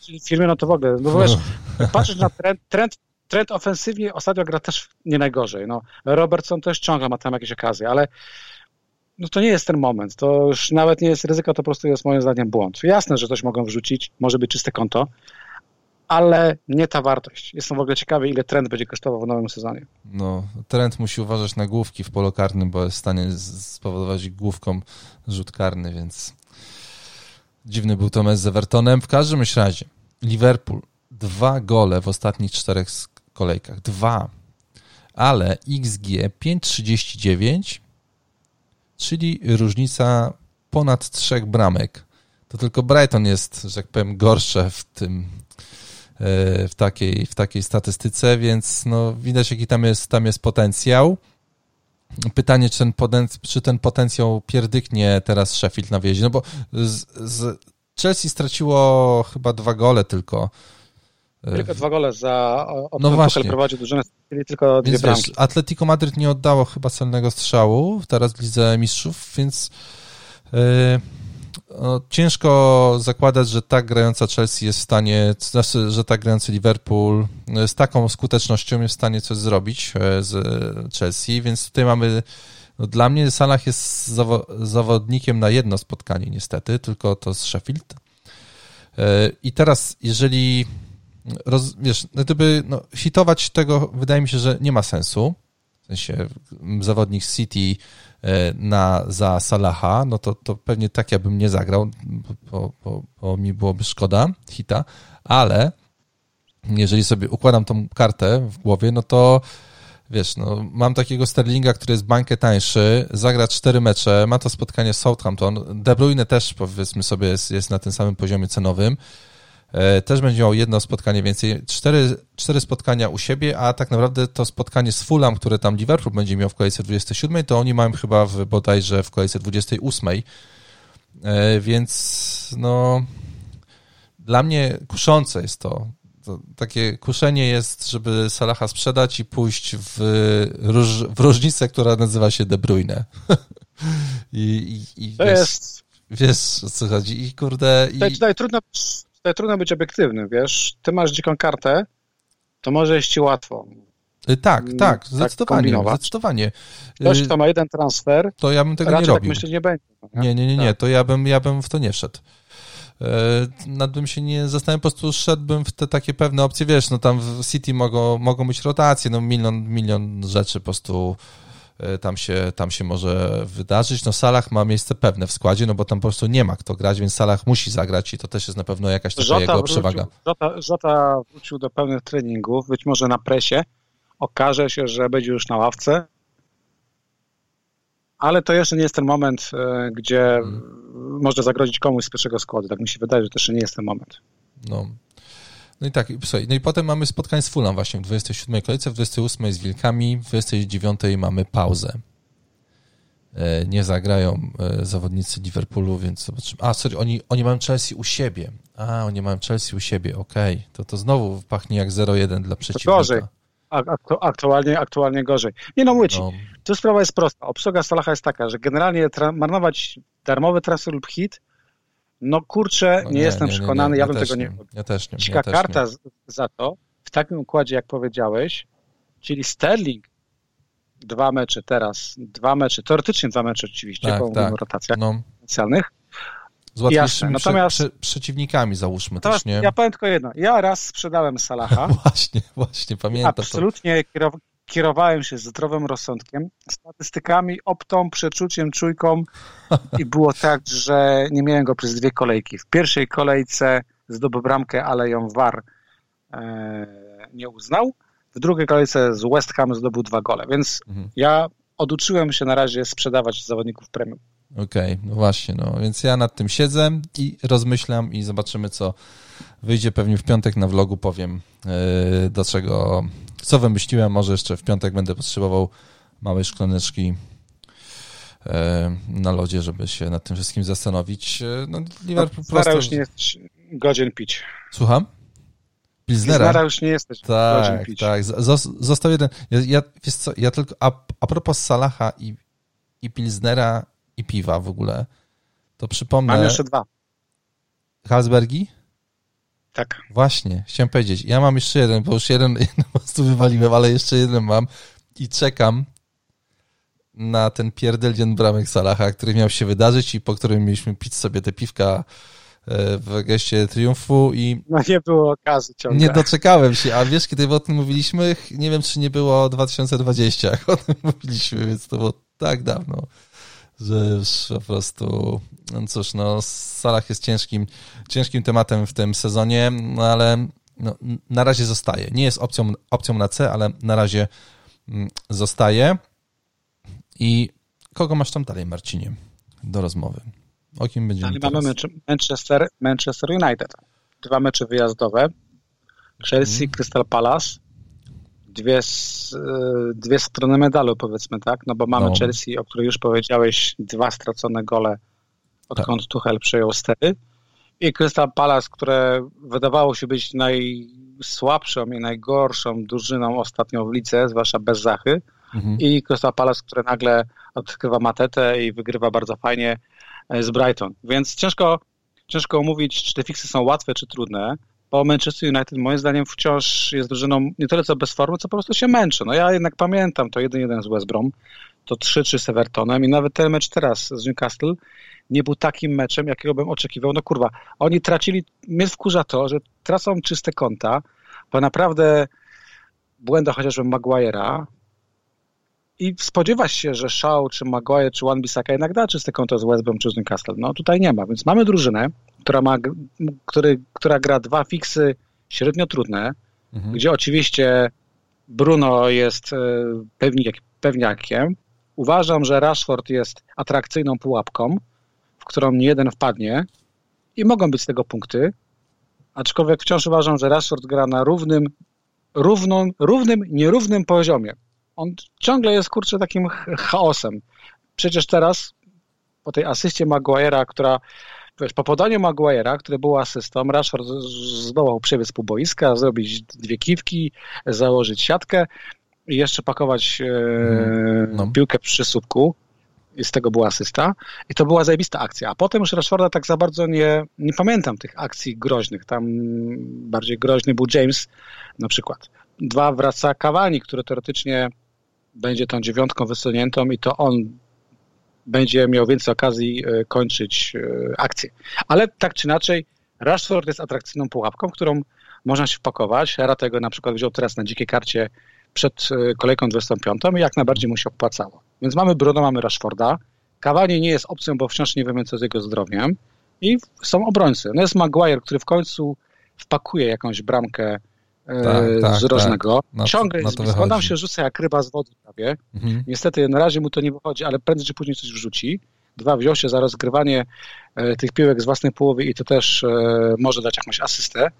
Czyli firmy, no to w ogóle, no wiesz, patrzysz na trend, trend, trend ofensywnie ostatnio gra też nie najgorzej. No, Robertson też ciągle ma tam jakieś okazje, ale no to nie jest ten moment. To już nawet nie jest ryzyko, to po prostu jest moim zdaniem błąd. Jasne, że coś mogą wrzucić, może być czyste konto, ale nie ta wartość. Jestem w ogóle ciekawy, ile trend będzie kosztował w nowym sezonie. No, trend musi uważać na główki w polu karnym, bo jest w stanie spowodować główką rzut karny, więc dziwny był to mecz z Evertonem. W każdym razie Liverpool dwa gole w ostatnich czterech kolejkach. Dwa. Ale XG 5,39 czyli różnica ponad trzech bramek. To tylko Brighton jest, że tak powiem, gorsze w tym, e, w takiej, w takiej statystyce, więc no, widać, jaki tam jest, tam jest potencjał. Pytanie, czy ten, czy ten potencjał pierdyknie teraz Sheffield na no bo z, z Chelsea straciło chyba dwa gole tylko tylko dwa gole za od no właśnie. prowadził drużynę, czyli tylko dwie więc bramki. Wiesz, Atletico Madryt nie oddało chyba celnego strzału teraz w Lidze Mistrzów, więc yy, no, ciężko zakładać, że tak grająca Chelsea jest w stanie, znaczy, że tak grający Liverpool z taką skutecznością jest w stanie coś zrobić e, z Chelsea, więc tutaj mamy no, dla mnie Salah jest zawo zawodnikiem na jedno spotkanie niestety, tylko to z Sheffield. E, I teraz, jeżeli roz, wiesz, no gdyby no, hitować tego, wydaje mi się, że nie ma sensu. W sensie zawodnik City e, na, za Salaha, no to, to pewnie tak ja bym nie zagrał, bo, bo, bo mi byłoby szkoda hita, ale jeżeli sobie układam tą kartę w głowie, no to wiesz, no, mam takiego Sterlinga, który jest bankę tańszy, zagra cztery mecze, ma to spotkanie z Southampton, De Bruyne też powiedzmy sobie jest, jest na tym samym poziomie cenowym, też będzie miał jedno spotkanie więcej, cztery, cztery spotkania u siebie, a tak naprawdę to spotkanie z Fulham, które tam Liverpool będzie miał w kolejce 27, to oni mają chyba w, bodajże w kolejce 28. E, więc no dla mnie kuszące jest to. to takie kuszenie jest, żeby Salaha sprzedać i pójść w, róż, w różnicę, która nazywa się De Bruyne. I, i, i to wiesz, jest... Wiesz, o co chodzi. I kurde... I... Tutaj trudno tutaj trudno być obiektywnym, wiesz, ty masz dziką kartę, to może jest ci łatwo. Y, tak, mm, tak, tak zdecydowanie, tak zdecydowanie. Ktoś, y, kto ma jeden transfer, to ja bym tego nie tak robił. tak myślę, nie będzie. No nie, nie, nie, nie, tak. to ja bym, ja bym w to nie wszedł. Y, nad bym się nie zastanawiał, po prostu szedłbym w te takie pewne opcje, wiesz, no tam w City mogą, mogą być rotacje, no milion, milion rzeczy po prostu tam się, tam się może wydarzyć. No Salah ma miejsce pewne w składzie, no bo tam po prostu nie ma kto grać, więc Salah musi zagrać i to też jest na pewno jakaś taka Żota jego wrócił, przewaga. Żota, Żota wrócił do pełnych treningów, być może na presie. Okaże się, że będzie już na ławce, ale to jeszcze nie jest ten moment, e, gdzie hmm. może zagrozić komuś z pierwszego składu. Tak mi się wydaje, że to jeszcze nie jest ten moment. No, no i tak, słuchaj, no i potem mamy spotkanie z Fulham właśnie w 27 kolejce, w 28 z Wilkami, w 29 mamy pauzę. E, nie zagrają e, zawodnicy Liverpoolu, więc zobaczymy. A, sorry, oni, oni mają Chelsea u siebie. A, oni mają Chelsea u siebie, okej. Okay. To to znowu pachnie jak 0-1 dla przeciwnika. Gorzej. Aktualnie, aktualnie gorzej. Nie no, mówię ci, no. tu sprawa jest prosta. Obsługa Salaha jest taka, że generalnie marnować darmowy transfer lub hit no kurczę, no nie, nie, jestem nie, przekonany, nie, ja bym tego nie. Ja też nie. Ja karta za to, w takim układzie, jak powiedziałeś, czyli Sterling, dwa mecze teraz, dwa mecze, teoretycznie dwa mecze oczywiście, tak, po tak. rotacjach no. specjalnych. Z łatwiejszymi Natomiast, prze, przeciwnikami załóżmy też, nie? Ja powiem tylko jedno, ja raz sprzedałem Salaha. właśnie, właśnie, pamiętam Absolutnie to kierowałem się zdrowym rozsądkiem, statystykami, optą, przeczuciem, czujką i było tak, że nie miałem go przez dwie kolejki. W pierwszej kolejce zdobył bramkę, ale ją VAR e, nie uznał. W drugiej kolejce z West Ham zdobył dwa gole, więc mhm. ja oduczyłem się na razie sprzedawać zawodników premium. Okej, okay, no właśnie, no więc ja nad tym siedzę i rozmyślam i zobaczymy, co wyjdzie pewnie w piątek na vlogu, powiem, yy, do czego co wymyśliłem, może jeszcze w piątek będę potrzebował małej szklaneczki e, na lodzie, żeby się nad tym wszystkim zastanowić. E, no, Liverpool no, prosto... już nie jest godzien pić. Słucham? Pilznera? Pilznera już nie jesteś tak, godzien pić. Tak, został jeden. Ja, ja, co, ja tylko, a, a propos Salaha i, i Pilznera i piwa w ogóle, to przypomnę... Mam jeszcze dwa. Halsbergi? Tak. Właśnie, chciałem powiedzieć. Ja mam jeszcze jeden, bo już jeden, jeden po prostu wywaliłem, ale jeszcze jeden mam i czekam na ten pierdelien bramek Salaha, który miał się wydarzyć i po którym mieliśmy pić sobie te piwka e, w geście triumfu i... No nie było okazji ciągle. Nie doczekałem się, a wiesz, kiedy o tym mówiliśmy, nie wiem, czy nie było 2020, jak o tym mówiliśmy, więc to było tak dawno już po prostu, no cóż, no Salah jest ciężkim, ciężkim tematem w tym sezonie, no ale no, na razie zostaje. Nie jest opcją, opcją na C, ale na razie mm, zostaje. I kogo masz tam dalej, Marcinie, do rozmowy? O kim będziemy Dalej mamy Manchester, Manchester United. Dwa mecze wyjazdowe. Chelsea, hmm. Crystal Palace dwie, e, dwie strony medalu, powiedzmy tak, no bo mamy no. Chelsea, o której już powiedziałeś, dwa stracone gole, odkąd tak. Tuchel przejął stery i Crystal Palace, które wydawało się być najsłabszą i najgorszą drużyną ostatnio w lidze, zwłaszcza bez Zachy mhm. i Crystal Palace, które nagle odkrywa matetę i wygrywa bardzo fajnie e, z Brighton, więc ciężko ciężko omówić, czy te fiksy są łatwe, czy trudne bo Manchester United moim zdaniem wciąż jest drużyną nie tyle co bez formy, co po prostu się męczy. No ja jednak pamiętam to 1-1 z West Brom, to 3-3 z Evertonem i nawet ten mecz teraz z Newcastle nie był takim meczem, jakiego bym oczekiwał. No kurwa, oni tracili, mnie wkurza to, że tracą czyste konta, bo naprawdę błęda chociażby Maguire'a, i spodziewać się, że Shaw, czy Maguire, czy Wan Bissaka jednak da czyste konto z West Brom czy z Newcastle. No tutaj nie ma, więc mamy drużynę, która, ma, który, która gra dwa fiksy średnio trudne, mhm. gdzie oczywiście Bruno jest e, pewniak, pewniakiem. Uważam, że Rashford jest atrakcyjną pułapką, w którą nie jeden wpadnie i mogą być z tego punkty, aczkolwiek wciąż uważam, że Rashford gra na równym, równą, równym, nierównym poziomie on ciągle jest, kurczę, takim chaosem. Przecież teraz po tej asyście Maguire'a, która wiesz, po podaniu Maguire'a, który był asystą, Rashford zdołał przebiec po boiska, zrobić dwie kiwki, założyć siatkę i jeszcze pakować e, mhm. no. piłkę przy słupku. I z tego była asysta. I to była zajebista akcja. A potem już Rashforda tak za bardzo nie, nie pamiętam tych akcji groźnych. Tam bardziej groźny był James na przykład. Dwa wraca Cavani, który teoretycznie będzie tą dziewiątką wysuniętą i to on będzie miał więcej okazji e, kończyć e, akcję. Ale tak czy inaczej, Rashford jest atrakcyjną pułapką, którą można się wpakować. Tego na przykład wziął teraz na dzikiej karcie przed e, kolejką 25 i jak najbardziej mu się opłacało. Więc mamy Bruno, mamy Rashforda. Kawanie nie jest opcją, bo wciąż nie wiemy, co z jego zdrowiem. I są obrońcy. No jest Maguire, który w końcu wpakuje jakąś bramkę tak, e, tak, z rożnego. Tak. Ciągle się rzuca jak ryba z wody prawie. Mhm. Niestety na razie mu to nie wychodzi, ale prędzej czy później coś wrzuci. Dwa, wziął się za rozgrywanie e, tych piłek z własnej połowy i to też e, może dać jakąś asystę.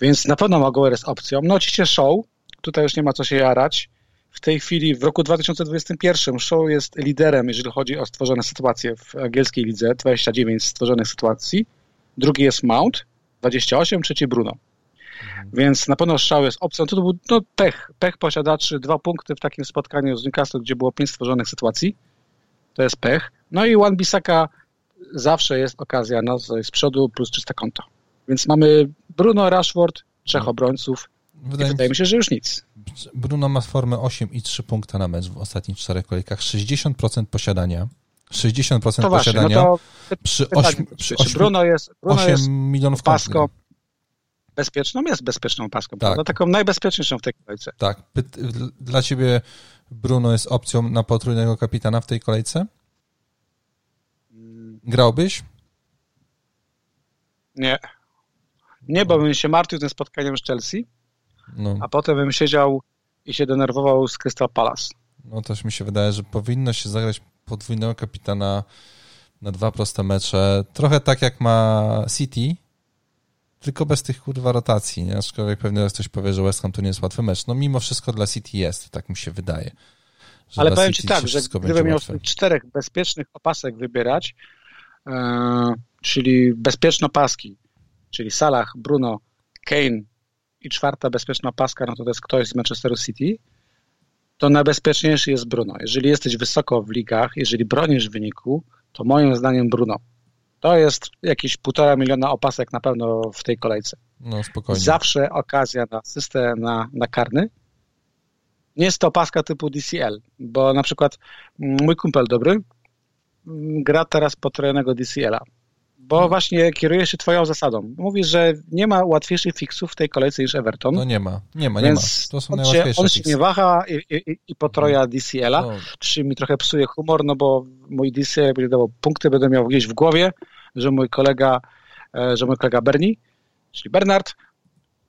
Więc na pewno Maguire jest opcją. No oczywiście Show, tutaj już nie ma co się jarać. W tej chwili, w roku 2021 Show jest liderem, jeżeli chodzi o stworzone sytuacje w angielskiej lidze, 29 stworzonych sytuacji. Drugi jest Mount, 28, trzeci Bruno. Więc na pewno strzał jest opcją. To był no, pech, pech posiadaczy, dwa punkty w takim spotkaniu z Newcastle, gdzie było pięć stworzonych sytuacji. To jest pech. No i One Bisaka zawsze jest okazja no, z przodu plus czyste konto. Więc mamy Bruno, Rashford, trzech no. obrońców. Wydaje, wydaje mi się, że już nic. Bruno ma formę 8 i 3 punkta na mecz w ostatnich czterech kolejkach. 60% posiadania. 60% to posiadania właśnie, no to przy, 8, przy 8, Bruno jest, Bruno 8 jest milionów paską bezpieczną, jest bezpieczną paską, tak. Taką najbezpieczniejszą w tej kolejce. Tak. Dla ciebie Bruno jest opcją na potrójnego kapitana w tej kolejce? Grałbyś? Nie. Nie, bo bym się martwił tym spotkaniem z Chelsea, no. a potem bym siedział i się denerwował z Crystal Palace. No też mi się wydaje, że powinno się zagrać podwójnego kapitana na dwa proste mecze. Trochę tak jak ma City, tylko bez tych kurwa rotacji, nie? Aczkolwiek pewnie ktoś powie, że West Ham to nie jest łatwy mecz. No mimo wszystko dla City jest, tak mi się wydaje. Ale powiem City Ci tak, że gdybym miał czterech bezpiecznych opasek wybierać, e, czyli bezpieczne paski, czyli Salah, Bruno, Kane i czwarta bezpieczna paska, no to to jest ktoś z Manchesteru City, to najbezpieczniejszy jest Bruno. Jeżeli jesteś wysoko w ligach, jeżeli bronisz wyniku, to moim zdaniem Bruno. To jest jakieś półtora miliona opasek na pewno w tej kolejce. No spokojnie. Zawsze okazja na system, na, na karny. Nie jest to opaska typu DCL, bo na przykład mój kumpel dobry mm, gra teraz potrojonego DCL-a bo hmm. właśnie kieruje się twoją zasadą. Mówisz, że nie ma łatwiejszych fixów w tej kolejce niż Everton. No nie ma, nie ma, nie ma. To są on się, on się nie waha i, i, i potroja hmm. DCL-a, no. mi trochę psuje humor, no bo mój DCL będzie dawał punkty, będę miał gdzieś w głowie, że mój kolega, e, że mój kolega Bernie, czyli Bernard,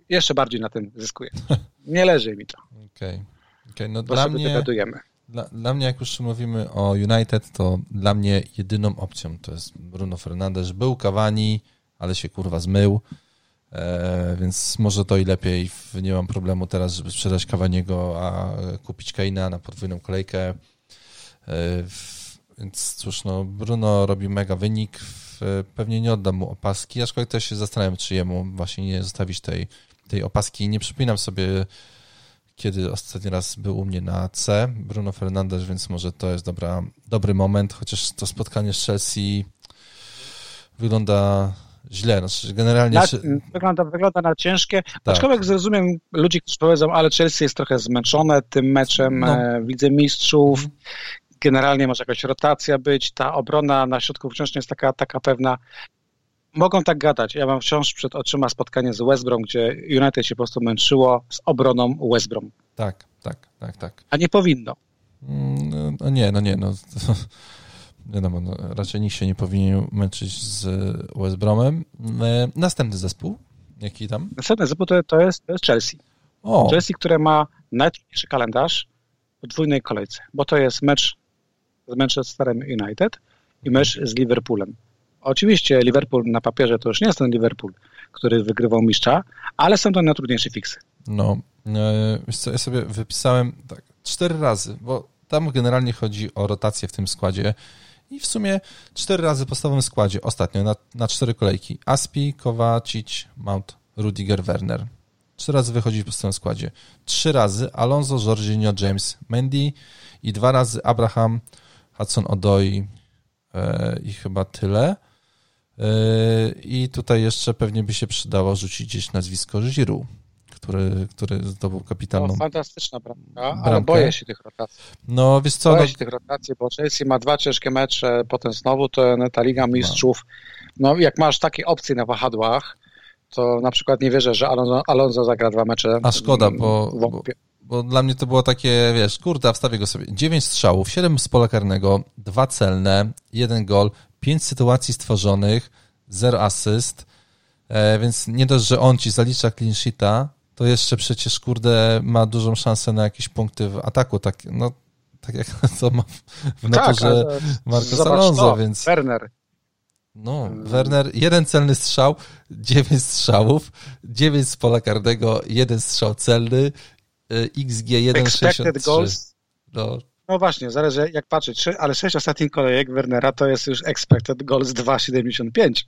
jeszcze bardziej na tym zyskuje. Nie leży mi to. Okej. Okay. okay. No dla mnie. Dla, dla mnie, jak już mówimy o United, to dla mnie jedyną opcją to jest Bruno Fernandes. Był Cavani, ale się kurwa zmył, e, więc może to i lepiej. Nie mam problemu teraz, żeby sprzedać Cavaniego, a kupić Keina na podwójną kolejkę. E, więc cóż, no, Bruno robi mega wynik. Pewnie nie oddam mu opaski, aczkolwiek też się zastanawiam, czy jemu właśnie nie zostawić tej, tej opaski. Nie przypominam sobie kiedy ostatni raz był u mnie na C, Bruno Fernandes, więc może to jest dobra, dobry moment, chociaż to spotkanie z Chelsea wygląda źle. Znaczy generalnie... Na, wygląda, wygląda na ciężkie. Tak. Aczkolwiek zrozumiem ludzi, którzy powiedzą, ale Chelsea jest trochę zmęczone tym meczem, no. e, widzę mistrzów. Generalnie może jakaś rotacja być, ta obrona na środku wciąż nie jest taka, taka pewna mogą tak gadać. Ja mam wciąż przed oczyma spotkanie z West Brom, gdzie United się po prostu męczyło z obroną West Brom. Tak, tak, tak, tak. A nie powinno. No, no nie, no nie, no. Wiadomo, no, raczej nikt się nie powinien męczyć z West Bromem. E, następny zespół, jaki tam? Następny zespół to, to, jest, to jest Chelsea. O. Chelsea, które ma najtrudniejszy kalendarz w podwójnej kolejce, bo to jest mecz z Manchesterem United i mecz z Liverpoolem. Oczywiście Liverpool na papierze to już nie jest ten Liverpool, który wygrywał mistrza, ale są to najtrudniejsze fiksy. No, e, wiesz co, ja sobie wypisałem tak, cztery razy, bo tam generalnie chodzi o rotację w tym składzie i w sumie cztery razy w podstawowym składzie ostatnio na, na cztery kolejki. Aspi, Kowacic, Mount, Rudiger, Werner. Trzy razy wychodzi w podstawowym składzie. Trzy razy Alonso, Jorginho, James, Mendy i dwa razy Abraham, Hudson Odoi e, i chyba tyle. Yy, I tutaj jeszcze pewnie by się przydało rzucić gdzieś nazwisko Giroud, który, który zdobył kapitalną. No, fantastyczna prawda? ale boję się tych rotacji. No wiesz co? Boję no... się tych rotacji, bo Chelsea ma dwa ciężkie mecze, potem znowu to ta Liga Mistrzów. No jak masz takie opcje na wahadłach, to na przykład nie wierzę, że Alonso, Alonso zagra dwa mecze. A szkoda, bo, bo, bo, dla mnie to było takie, wiesz, kurde, wstawię go sobie. Dziewięć strzałów, siedem z pola karnego, dwa celne, jeden gol, pięć sytuacji stworzonych, zero asyst, e, więc nie dość, że on ci zalicza clean sheeta, to jeszcze przecież, kurde, ma dużą szansę na jakieś punkty w ataku, tak, no, tak jak to ma w naturze tak, Marcos Alonso, więc... Werner. No. Werner, jeden celny strzał, dziewięć strzałów, dziewięć z pola karnego, jeden strzał celny, e, XG 1,63. goals. No, no właśnie, zależy jak patrzeć, ale sześć ostatnich kolejek Wernera to jest już expected goals 2,75.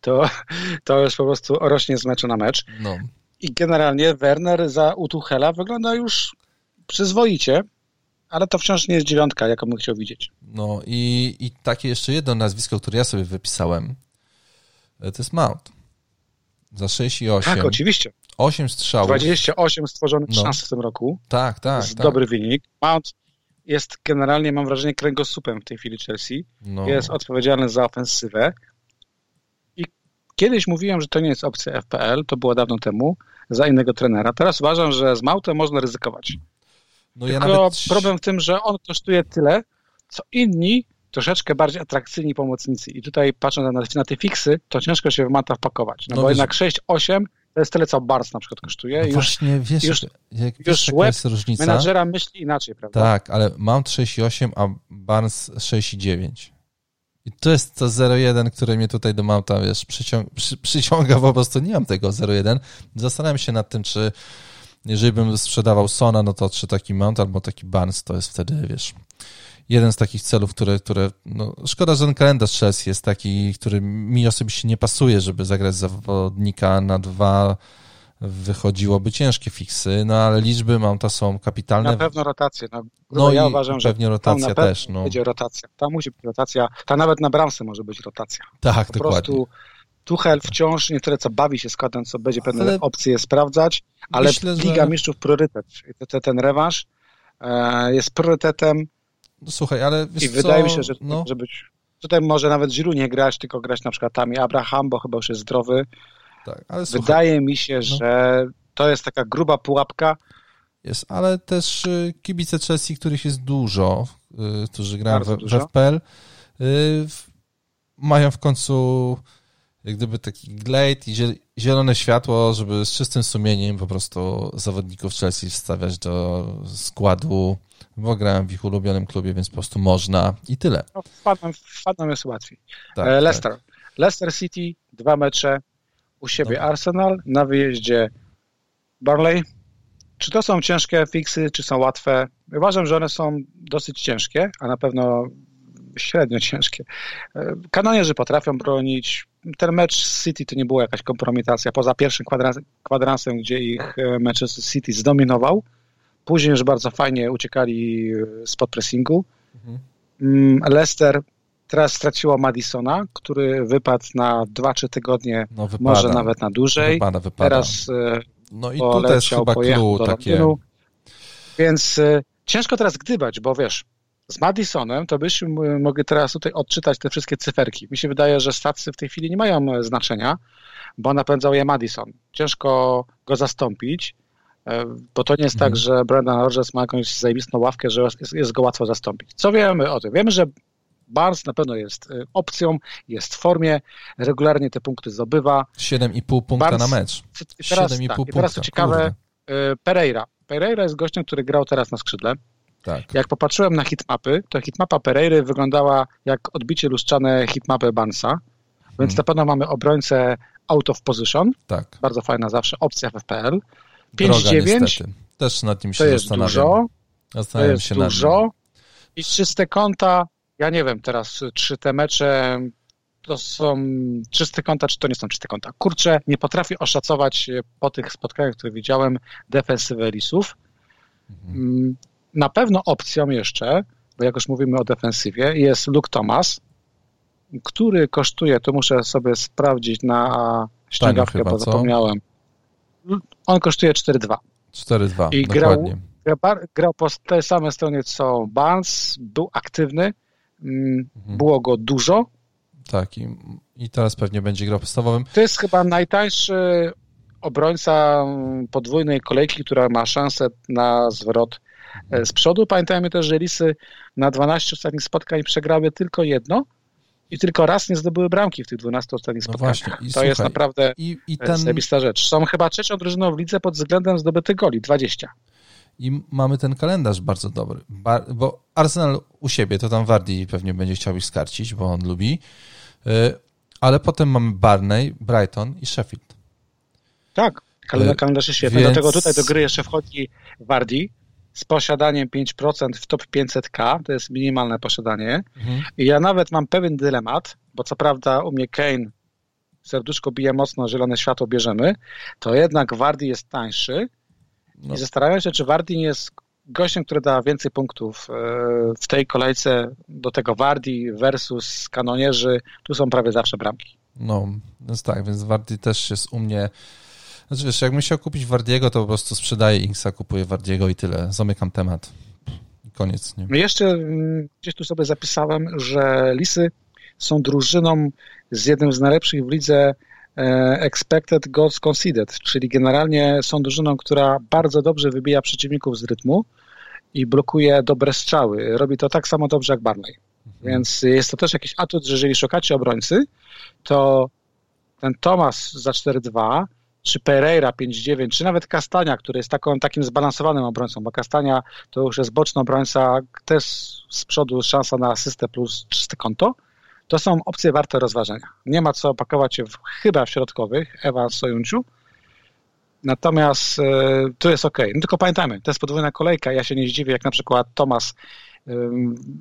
To, to już po prostu rośnie z meczu na mecz. No. I generalnie Werner za Utuchela wygląda już przyzwoicie, ale to wciąż nie jest dziewiątka, jaką bym chciał widzieć. No i, i takie jeszcze jedno nazwisko, które ja sobie wypisałem, e, to jest Mount. Za 6 i 8. Tak, oczywiście. 8 strzałów. 28 stworzonych no. szans w tym roku. Tak, tak. To jest tak. dobry wynik. Mount jest generalnie, mam wrażenie, kręgosłupem w tej chwili Chelsea. No. Jest odpowiedzialny za ofensywę. I kiedyś mówiłem, że to nie jest opcja FPL, to było dawno temu, za innego trenera. Teraz uważam, że z Mautem można ryzykować. No Tylko ja nawet... problem w tym, że on kosztuje tyle, co inni troszeczkę bardziej atrakcyjni pomocnicy. I tutaj patrząc na, na te fiksy, to ciężko się w Manta wpakować. No, no bo wiesz... jednak 6-8 to jest tyle, co Barnes na przykład kosztuje. No już, właśnie, wiesz, już, jak, już wiesz, web jest różnica? menadżera myśli inaczej, prawda? Tak, ale Mount 6,8, a Barnes 6,9. I to jest to 0,1, które mnie tutaj do Mauta, wiesz, przyciąga, przy, przyciąga po prostu, nie mam tego 0,1. Zastanawiam się nad tym, czy jeżeli bym sprzedawał Sona, no to czy taki Mount albo taki Barnes to jest wtedy, wiesz, jeden z takich celów, które, które no, szkoda, że ten kalendarz Chelsea jest taki, który mi osobiście nie pasuje, żeby zagrać zawodnika na dwa wychodziłoby ciężkie fiksy, no ale liczby Mounta są kapitalne. Na pewno rotacje. No, no ja uważam, że pewnie rotacja też. No. będzie rotacja. Tam musi być rotacja. Ta nawet na bramce może być rotacja. Tak, po dokładnie. prostu Tuchel wciąż nie tyle co bawi się składem, co będzie pewne ale opcje sprawdzać, ale myślę, Liga że... Mistrzów priorytet. Ten, ten rewanż e, jest priorytetem. No, słuchaj, ale I co? wydaje mi się, że no. może być. Tutaj może nawet Giroud nie grać, tylko grać na przykład tam i Abraham, bo chyba już jest zdrowy. Tak, ale słuchaj, Wydaje mi się, no. że to jest taka gruba pułapka. Jest, ale też y, kibice Chelsea, których jest dużo, y, którzy grają w, w FPL, y, mają w końcu jak gdyby taki glade i zielone światło, żeby z czystym sumieniem po prostu zawodników Chelsea wstawiać do składu, bo grałem w ich ulubionym klubie, więc po prostu można i tyle. No, fanom, fanom jest łatwiej. Tak, e, Leicester. Tak. Leicester City, dwa mecze, u siebie no. Arsenal, na wyjeździe Barley. Czy to są ciężkie fiksy, czy są łatwe? Uważam, że one są dosyć ciężkie, a na pewno średnio ciężkie. E, kanonierzy potrafią bronić. Ten mecz City to nie była jakaś kompromitacja. Poza pierwszym kwadransem, gdzie ich e, Manchester City zdominował. Później już bardzo fajnie uciekali e, spod pressingu. Mhm. Mm, Leicester teraz straciło Madisona, który wypadł na 2-3 tygodnie, no, może nawet na dłużej. Wypada, wypada. Teraz no i tutaj jest chyba clue takie. Więc ciężko teraz gdybać, bo wiesz, z Madisonem to byśmy mogli teraz tutaj odczytać te wszystkie cyferki. Mi się wydaje, że stacje w tej chwili nie mają e, znaczenia, bo napędzał je Madison. Ciężko go zastąpić, e, bo to nie jest tak, mhm. tak, że Brendan Rodgers ma jakąś zajebistą ławkę, że jest, jest go łatwo zastąpić. Co wiemy o tym? Wiemy, że Barnes na pewno jest y, opcją, jest w formie, regularnie te punkty zdobywa. 7,5 punkta Barnes, na mecz. Teraz, 7,5 tak, punkta. teraz co ciekawe, Kurde. Pereira. Pereira jest gościem, który grał teraz na skrzydle. Tak. Jak popatrzyłem na hitmapy, to hitmapa Pereiry wyglądała jak odbicie lustrzane hitmapy Barnesa, więc hmm. na pewno mamy obrońcę out of position. Tak. Bardzo fajna zawsze opcja w FPL. 5-9. Też nad tym się to jest zastanawiam. Dużo. Zastanawiam to jest się dużo. I czyste konta ja nie wiem teraz, czy te mecze to są czyste konta, czy to nie są czyste konta. Kurczę, nie potrafię oszacować po tych spotkaniach, które widziałem, defensywę Lisów. Mhm. Mm, na pewno opcją jeszcze, bo jak już mówimy o defensywie, jest Luke Thomas, który kosztuje, to muszę sobie sprawdzić na ściągawkę, bo zapomniałem. On kosztuje 4,2. 4,2, I grał, grał, grał po tej samej stronie co Barnes, był aktywny, Mhm. Było go dużo. Tak, i, i teraz pewnie będzie grał podstawowym. To jest chyba najtańszy obrońca podwójnej kolejki, która ma szansę na zwrot. Z przodu. Pamiętajmy też, że Lisy na 12 ostatnich spotkań przegrały tylko jedno i tylko raz nie zdobyły bramki w tych 12 ostatnich no spotkaniach. To słuchaj, jest naprawdę i, i ten... zajebista rzecz. Są chyba trzecią drużyną w lidze pod względem zdobytych goli, 20 i mamy ten kalendarz bardzo dobry. bo Arsenal u siebie, to tam Wardi pewnie będzie chciał ich skarcić, bo on lubi, y, ale potem mamy Barney, Brighton i Sheffield. Tak, kalendarz jest świetny. Więc... Dlatego tutaj do gry jeszcze wchodzi Wardi z posiadaniem 5% w top 500k, to jest minimalne posiadanie. Mhm. I ja nawet mam pewien dylemat, bo co prawda u mnie Kane serduszko bije mocno, zielone światło bierzemy, to jednak Wardi jest tańszy, no. I zastanawiam się, czy Wardi nie jest gościem, który da więcej punktów e, w tej kolejce do tego Wardi versus kanonierzy. Tu są prawie zawsze bramki. No, więc tak, więc Wardi też jest u mnie... Znaczy wiesz, jak musiał kupić Wardiego, to po prostu sprzedaję Inksa, kupuję Wardiego i tyle. Zamykam temat. Koniec. Nie? Jeszcze mm, gdzieś tu sobie zapisałem, że Lisy są drużyną z jednym z najlepszych w lidze E, expected goals conceded, czyli generalnie są drużyną, która bardzo dobrze wybija przeciwników z rytmu i blokuje dobre strzały. Robi to tak samo dobrze jak Barney. Mhm. Więc jest to też jakiś atut, że jeżeli szukacie obrońcy, to ten Thomas za 4-2, czy Pereira 5-9, czy nawet Kastania, który jest taką, takim zbalansowanym obrońcą, bo Kastania to już jest boczny obrońca, też z przodu szansa na asystę plus czyste konto, To są opcje warte rozważenia. Nie ma co pakować się w, chyba w środkowych, Ewa Sojunciu. Natomiast y, tu jest ok. No tylko pamiętajmy, to jest podwójna kolejka. Ja się nie zdziwię, jak na przykład Tomas y,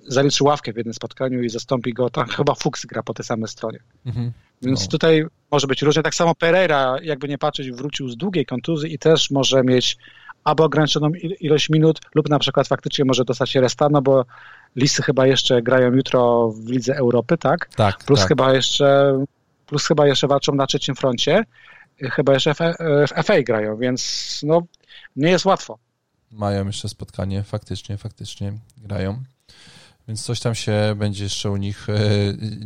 zaliczy ławkę w jednym spotkaniu i zastąpi go, tam chyba Fuchs gra po tej samej stronie. Mhm. Więc no. tutaj może być różnie. Tak samo Pereira, jakby nie patrzeć, wrócił z długiej kontuzji i też może mieć albo ograniczoną ilość minut, lub na przykład faktycznie może dostać się restano, bo listy chyba jeszcze grają jutro w Lidze Europy, tak? Tak. Plus tak. chyba jeszcze plus chyba jeszcze walczą na trzecim froncie. Chyba jeszcze w, w FA grają, więc no nie jest łatwo. Mają jeszcze spotkanie, faktycznie, faktycznie grają. Więc coś tam się będzie jeszcze u nich e,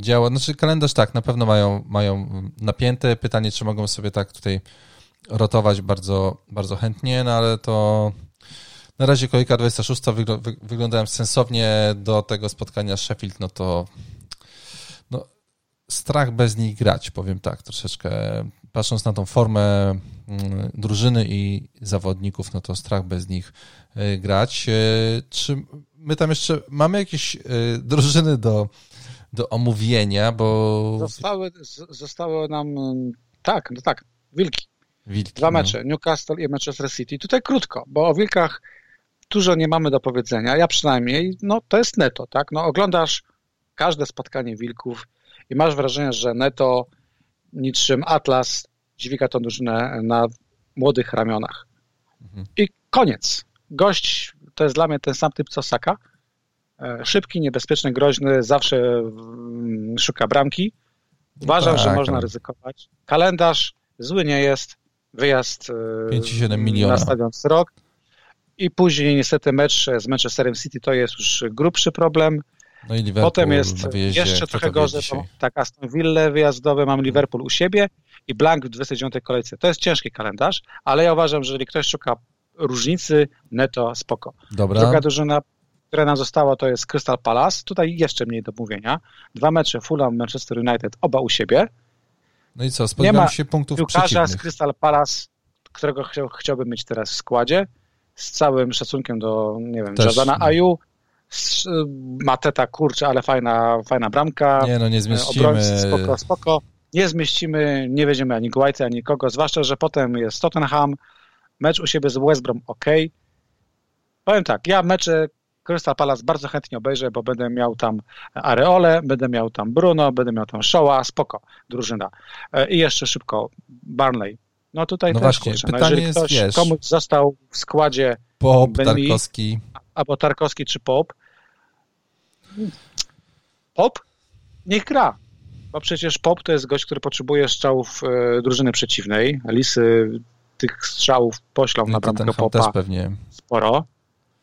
działo. Znaczy kalendarz tak, na pewno mają, mają napięte. Pytanie, czy mogą sobie tak tutaj rotować bardzo, bardzo chętnie, no ale to na razie kolejka 26 wyglądałem sensownie do tego spotkania Sheffield, no to no, strach bez nich grać, powiem tak, troszeczkę. Patrząc na tą formę mm, drużyny i zawodników, no to strach bez nich y, grać. Y, czy my tam jeszcze mamy jakieś y, drużyny do, do omówienia, bo... Zostały, zostało nam, tak, no tak, Wilki. Wilki Dwa no. mecze, no. Newcastle i Manchester City. Tutaj krótko, bo o Wilkach dużo nie mamy do powiedzenia. Ja przynajmniej, no to jest neto, tak? No oglądasz każde spotkanie Wilków i masz wrażenie, że neto niczym Atlas dźwiga tą drużynę na młodych ramionach. Mhm. I koniec. Gość to jest dla mnie ten sam typ co Saka. E, szybki, niebezpieczny, groźny, zawsze mm, szuka bramki. Uważam, tak, że można ryzykować. Kalendarz zły nie jest. Wyjazd 5,7 e, miliona. na stadion rok. I później niestety mecz z Manchesterem City to jest już grubszy problem. No i Liverpool Potem jest jeszcze trochę gorzej, bo tak, Aston Villa wyjazdowy, mam Liverpool u siebie i Blank w 29 kolejce. To jest ciężki kalendarz, ale ja uważam, że jeżeli ktoś szuka różnicy, neto spoko. Dobra. Druga drużyna, która nam została, to jest Crystal Palace. Tutaj jeszcze mniej do mówienia. Dwa mecze Fulham, Manchester United, oba u siebie. No i co, spodziewam się punktów przeciwnych. z Crystal Palace, którego chciał, chciałbym mieć teraz w składzie, z całym szacunkiem do, nie wiem, Jordana. Aju, Mateta, kurczę, ale fajna, fajna bramka. Nie, no nie zmieścimy. Obrońcy, spoko, spoko. Nie zmieścimy, nie weźmiemy ani Guajty, ani kogo, zwłaszcza, że potem jest Tottenham, mecz u siebie z West Brom, ok. Powiem tak, ja mecze Crystal Palace bardzo chętnie obejrzę, bo będę miał tam Areole, będę miał tam Bruno, będę miał tam Showa, spoko, drużyna. E, I jeszcze szybko, Barnley. No tutaj no też, właśnie, kurczę, no pytanie jeżeli ktoś, jest, wiesz, komuś został w składzie Pop, Tarkowski. Albo Tarkowski czy Pop, Pop niech gra, bo przecież Pop to jest gość, który potrzebuje strzałów e, drużyny przeciwnej. Lisy tych strzałów poślą no na bramkę Popa też pewnie. sporo.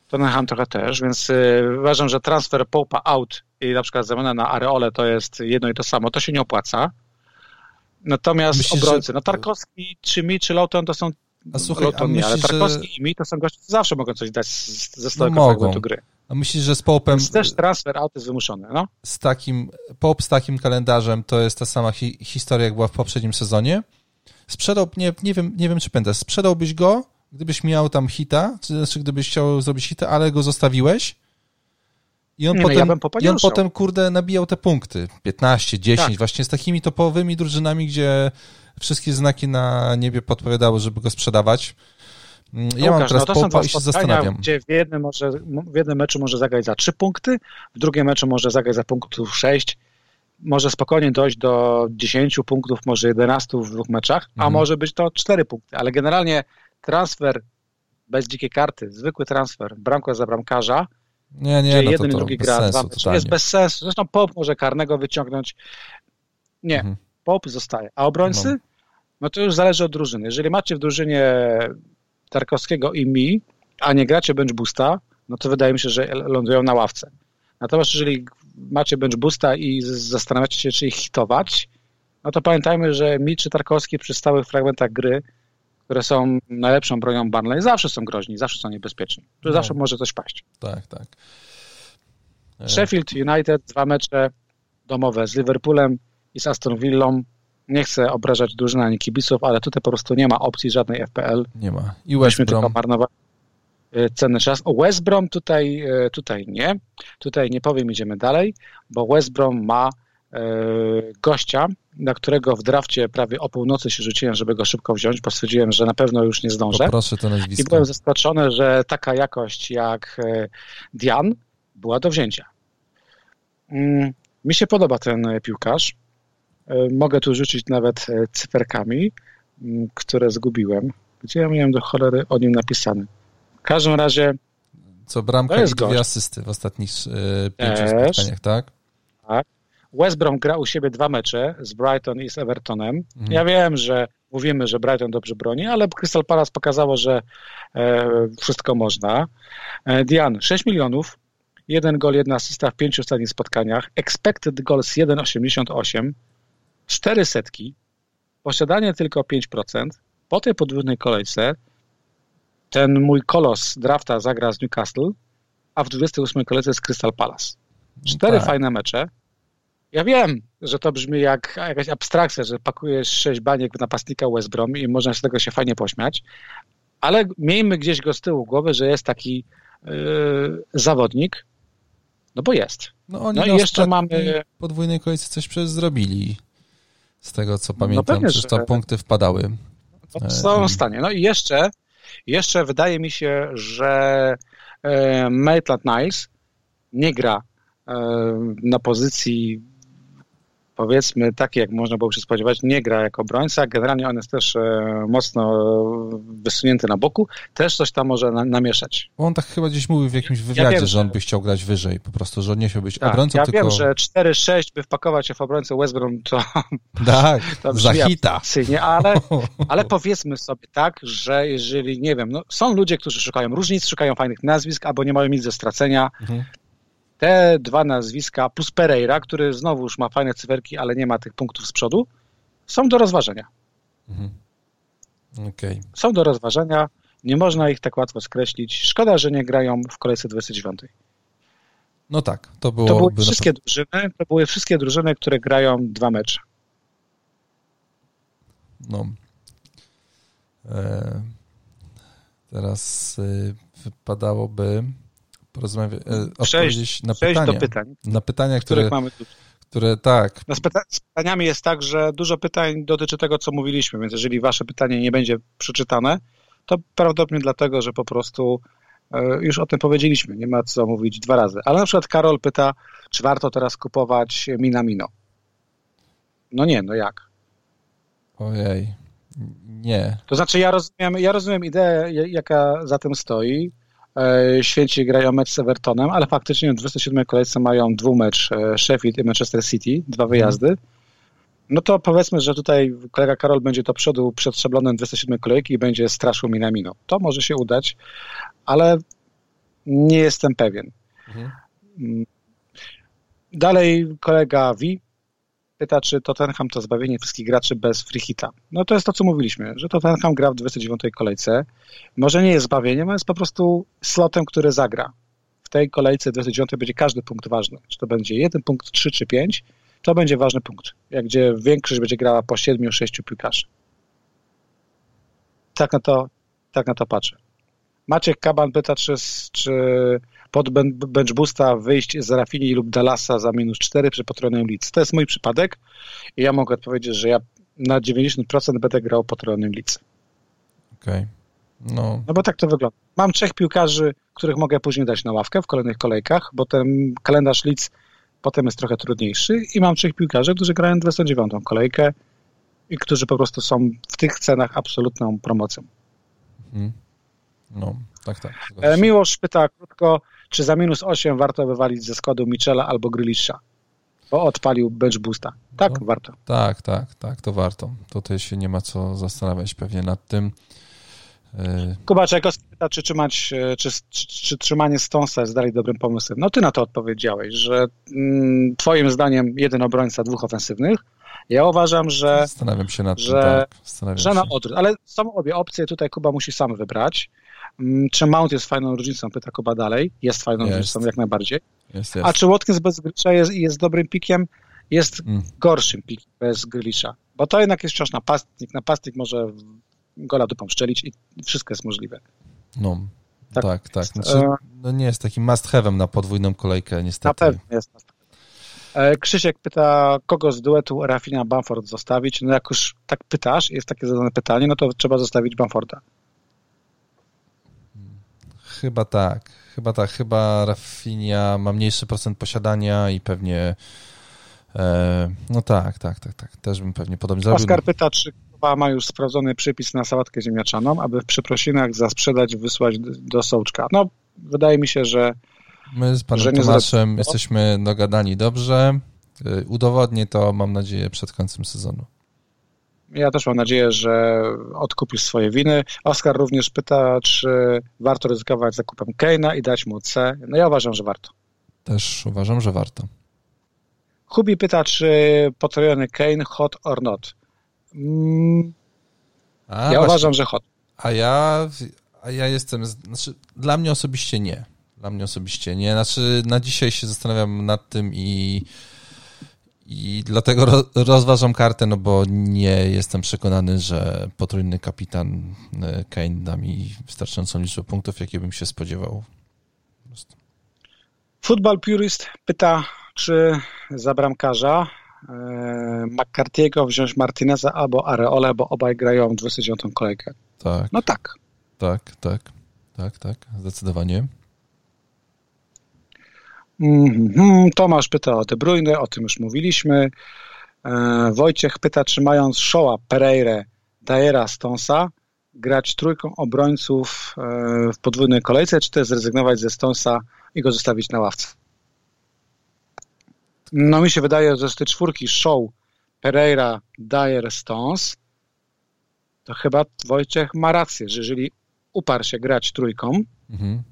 Tottenham trochę też, więc y, uważam, że transfer Popa out i na przykład zamiana na Areole to jest jedno i to samo. To się nie opłaca. Natomiast Myślisz, obrońcy, że... no Tarkowski, czy mi, czy Lowton to są a słuchaj, a myślisz, nie, ale Tarkowski że... i mi to są goście, którzy zawsze mogą coś dać ze stałego no fragmentu gry. A myślisz, że z Popem... Jest też transfer out jest wymuszony, no? Z takim, Pop z takim kalendarzem to jest ta sama hi historia, jak była w poprzednim sezonie? Sprzedał, nie, nie, wiem, nie wiem, czy pamiętasz, sprzedałbyś go, gdybyś miał tam hita, czy znaczy gdybyś chciał zrobić hita, ale go zostawiłeś i on, nie, potem, no ja i on potem, kurde, nabijał te punkty. 15, 10, tak. właśnie z takimi topowymi drużynami, gdzie wszystkie znaki na niebie podpowiadały, żeby go sprzedawać. Mm, ja Łukasz, mam teraz no popa i się zastanawiam. Gdzie w jednym, może, w jednym meczu może zagrać za 3 punkty, w drugim meczu może zagrać za punktów 6, może spokojnie dojść do 10 punktów, może 11 w dwóch meczach, a mhm. może być to 4 punkty, ale generalnie transfer bez dzikiej karty, zwykły transfer, bramka za bramkarza, nie, nie, gdzie no jeden i drugi gra, sensu, dwa jest bez sensu. Zresztą Pop może karnego wyciągnąć. Nie, mhm. Pop zostaje. A obrońcy? No. no to już zależy od drużyny. Jeżeli macie w drużynie Tarkowskiego i mi, a nie gracie bench boosta, no to wydaje mi się, że lądują na ławce. Natomiast jeżeli macie bench boosta i zastanawiacie się, czy ich hitować, no to pamiętajmy, że mi czy Tarkowski przy stałych fragmentach gry, które są najlepszą bronią Barnley, zawsze są groźni, zawsze są niebezpieczni. No. zawsze może coś paść. Tak, tak. E, Sheffield United, dwa mecze domowe z Liverpoolem i z Aston Villą. Nie chcę obrażać drużyny ani kibiców, ale tutaj po prostu nie ma opcji żadnej FPL. Nie ma. I West Brom. E, cenny czas. O West Brom tutaj, e, tutaj nie. Tutaj nie powiem, idziemy dalej, bo West Brom ma gościa, na którego w drafcie prawie o północy się rzuciłem, żeby go szybko wziąć, bo stwierdziłem, że na pewno już nie zdążę. Proszę to nazwisko. I byłem zaskoczony, że taka jakość jak Dian była do wzięcia. Mm, mi się podoba ten piłkarz. Mogę tu rzucić nawet cyferkami, mm, które zgubiłem. Gdzie ja miałem do cholery o nim napisany? W każdym razie. Co bramka i dwie asysty w ostatnich e, pięciu spotkaniach, tak? Tak. West Brom gra u siebie dwa mecze z Brighton i z Evertonem. Mhm. Ja wiem, że mówimy, że Brighton dobrze broni, ale Crystal Palace pokazało, że e, wszystko można. E, Dian, 6 milionów, jeden gol, jedna asysta w pięciu ostatnich spotkaniach, expected goals 1,88, cztery setki, posiadanie tylko 5%, po tej podwójnej kolejce ten mój kolos drafta zagra z Newcastle, a w 28 kolejce z Crystal Palace. Cztery tak. fajne mecze. Ja wiem, że to brzmi jak jakaś abstrakcja, że pakujesz sześć baniek w napastnika West Brom i można z tego się fajnie pośmiać, ale miejmy gdzieś go z tyłu głowy, że jest taki yy, zawodnik, no bo jest. No, oni no i jeszcze mamy... podwójnej kolejce coś przez zrobili. Z tego co no pamiętam, no pewnie, że to punkty wpadały. No, w całym stanie. No i jeszcze, jeszcze wydaje mi się, że e, Maitland Niles nie gra e, na pozycji powiedzmy taki, jak można było się spodziewać, nie gra jako obrońca. Generalnie on jest też e, mocno wysunięty na boku. Też coś tam może na, namieszać. On tak chyba gdzieś mówił w jakimś wywiadzie, ja wiem, że on by chciał grać wyżej, po prostu, że on nie chciał być tak, obrońcą, ja tylko... wiem, że 4-6 by wpakować się w obrońcę West Brom, to... Tak, to za hita. Ale, ale powiedzmy sobie tak, że jeżeli, nie wiem, no, są ludzie, którzy szukają różnic, szukają fajnych nazwisk, albo nie mają nic do stracenia, mhm te dwa nazwiska, plus Pereira, który znowu już ma fajne cyferki, ale nie ma tych punktów z przodu, są do rozważenia. Mhm. Okay. Są do rozważenia, nie można ich tak łatwo skreślić. Szkoda, że nie grają w kolejce 29. No tak, to było. To były wszystkie drużyny, to były wszystkie drużyny, które grają dwa mecze. No. E, teraz y, wypadałoby porozmawiać, e, odpowiedzieć na pytania. do pytań. Na pytania, które, mamy tu. które tak. No z, pyta z, pytaniami jest tak, że dużo pytań dotyczy tego, co mówiliśmy, więc jeżeli wasze pytanie nie będzie przeczytane, to prawdopodobnie dlatego, że po prostu e, już o tym powiedzieliśmy, nie ma co mówić dwa razy. Ale na przykład Karol pyta, czy warto teraz kupować Minamino? No nie, no jak? Ojej, nie. To znaczy ja rozumiem, ja rozumiem ideę, jaka za tym stoi. E, święci grają mecz z Evertonem, ale faktycznie w 27 kolejce mają dwumecz e, Sheffield i Manchester City, dwa wyjazdy. No to powiedzmy, że tutaj kolega Karol będzie do przodu przed szablonem 27 kolejki i będzie straszył Minamino. To może się udać, ale nie jestem pewien. Mhm. Mm. Dalej kolega Wi pyta, czy Tottenham to zbawienie wszystkich graczy bez free hita. No to jest to, co mówiliśmy, że Tottenham gra w 29 kolejce. Może nie jest zbawieniem, ale jest po prostu slotem, który zagra. W tej kolejce 29 będzie każdy punkt ważny. Czy to będzie jeden punkt, trzy czy pięć, to będzie ważny punkt. Jak gdzie większość będzie grała po siedmiu, sześciu piłkarzy. Tak na to, tak na to patrzę. Maciek Kaban pyta, czy, czy pod bench boosta wyjść z Rafini lub Dallasa za minus 4 przy potrojonym Leeds. To jest mój przypadek i ja mogę odpowiedzieć, że ja na 90% będę grał potrojonym Leeds. Okej. Okay. No. no bo tak to wygląda. Mam trzech piłkarzy, których mogę później dać na ławkę w kolejnych kolejkach, bo ten kalendarz Leeds potem jest trochę trudniejszy i mam trzech piłkarzy, którzy grają 29 kolejkę i którzy po prostu są w tych cenach absolutną promocją. Mhm. No, tak, tak. E, Miłosz pyta krótko, czy za minus 8 warto wywalić ze składu Michela albo Grylisza? Bo odpalił bench boosta. Tak, no, warto. Tak, tak, tak, to warto. Tutaj się nie ma co zastanawiać pewnie nad tym. E, Kuba Czajkowski pyta, czy, trzymać, e, czy, czy, czy trzymanie Stonesa jest dalej dobrym pomysłem. No ty na to odpowiedziałeś, że mm, twoim zdaniem jeden obrońca, dwóch ofensywnych. Ja uważam, że... Zastanawiam się nad tym, że, tak. że na odwrót. Ale są obie opcje, tutaj Kuba musi sam wybrać. Mm, czy Mount jest fajną różnicą? Pyta Kuba dalej. Jest fajną jest. różnicą, jak najbardziej. Jest, jest. A czy Watkins bez Grisza jest, jest dobrym pikiem? Jest mm. gorszym pikiem bez Grisza. Bo to jednak jest wciąż napastnik. Napastnik może gola dupą szczelić i wszystko jest możliwe. No, tak, tak. tak. Znaczy, e, no nie jest takim must have'em na podwójną kolejkę, niestety. Na pewno jest E, Krzysiek pyta, kogo z duetu Rafina Bamford zostawić? No jak już tak pytasz, jest takie zadane pytanie, no to trzeba zostawić Bamforda. Chyba tak. Chyba tak. Chyba Rafinia ma mniejszy procent posiadania i pewnie e, no tak, tak, tak, tak. Też bym pewnie podobnie zrobił. Oskar pyta, czy ma już sprawdzony przypis na sałatkę ziemniaczaną, aby w przeprosinach za sprzedać wysłać do sołczka. No, wydaje mi się, że My z panem Tomaszem jesteśmy dogadani dobrze. Y, udowodnię to, mam nadzieję, przed końcem sezonu. Ja też mam nadzieję, że odkupisz swoje winy. Oskar również pyta, czy warto ryzykować zakupem Keina i dać mu C. No ja uważam, że warto. Też uważam, że warto. Hubi pyta, czy potrojony Kane hot or not. Mm, a, ja właśnie, uważam, że hot. A ja, a ja jestem, znaczy dla mnie osobiście nie. Dla mnie osobiście nie. Znaczy na dzisiaj się zastanawiam nad tym i i dlatego rozważam kartę, no bo nie jestem przekonany, że potrójny kapitan e, Kane da mi wystarczającą liczbę punktów, jakie bym się spodziewał. Football Purist pyta, czy za bramkarza e, McCarthy'ego wziąć Martineza albo Areole, bo obaj grają w 29. kolejkę. Tak. No tak. Tak, tak, tak, tak, zdecydowanie. Mm-hmm. Tomasz pyta o De Bruyne, o tym już mówiliśmy. E, Wojciech pyta, czy mając Shoa, Pereire, Dajera, Stonsa, grać trójką obrońców e, w podwójnej kolejce, czy też zrezygnować ze Stonsa i go zostawić na ławce? No mi się wydaje, że z tej czwórki Show, Pereira, Dyer, Stones, to chyba Wojciech ma rację, że jeżeli uparł się grać trójką, mhm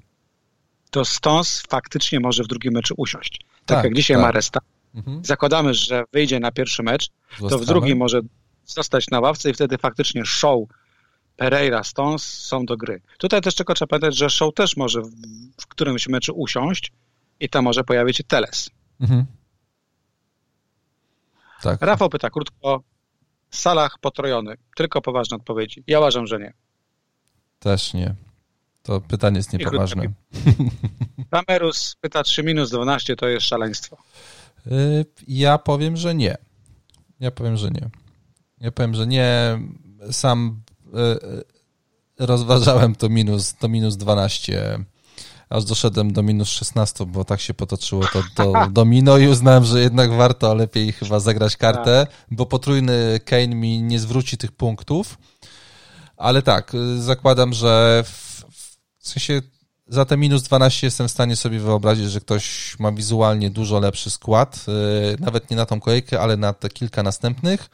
to Stones faktycznie może w drugim meczu usiąść. Tak, tak jak dzisiaj tak. ma resta. Mhm. Zakładamy, że wyjdzie na pierwszy mecz, to w drugim może zostać na ławce i wtedy faktycznie show Pereira, Stones są do gry. Tutaj też tylko trzeba pamiętać, że show też może w, w którymś meczu usiąść i tam może pojawić się Teles. Mhm. Tak. Rafał pyta krótko, Salach potrojony. Tylko poważne odpowiedzi. Ja uważam, że nie. Też nie. To pytanie jest niepoważne. Ramerus pyta, czy minus 12 to jest szaleństwo? Y, ja powiem, że nie. Ja powiem, że nie. Ja powiem, że nie. Sam y, y, rozważałem to minus, to minus 12, aż doszedłem do minus 16, bo tak się potoczyło to do domino i uznałem, że jednak warto lepiej chyba zagrać kartę, tak. bo potrójny Kane mi nie zwróci tych punktów. Ale tak, zakładam, że w w sensie za te minus 12 jestem w stanie sobie wyobrazić, że ktoś ma wizualnie dużo lepszy skład, y, nawet nie na tą kolejkę, ale na te kilka następnych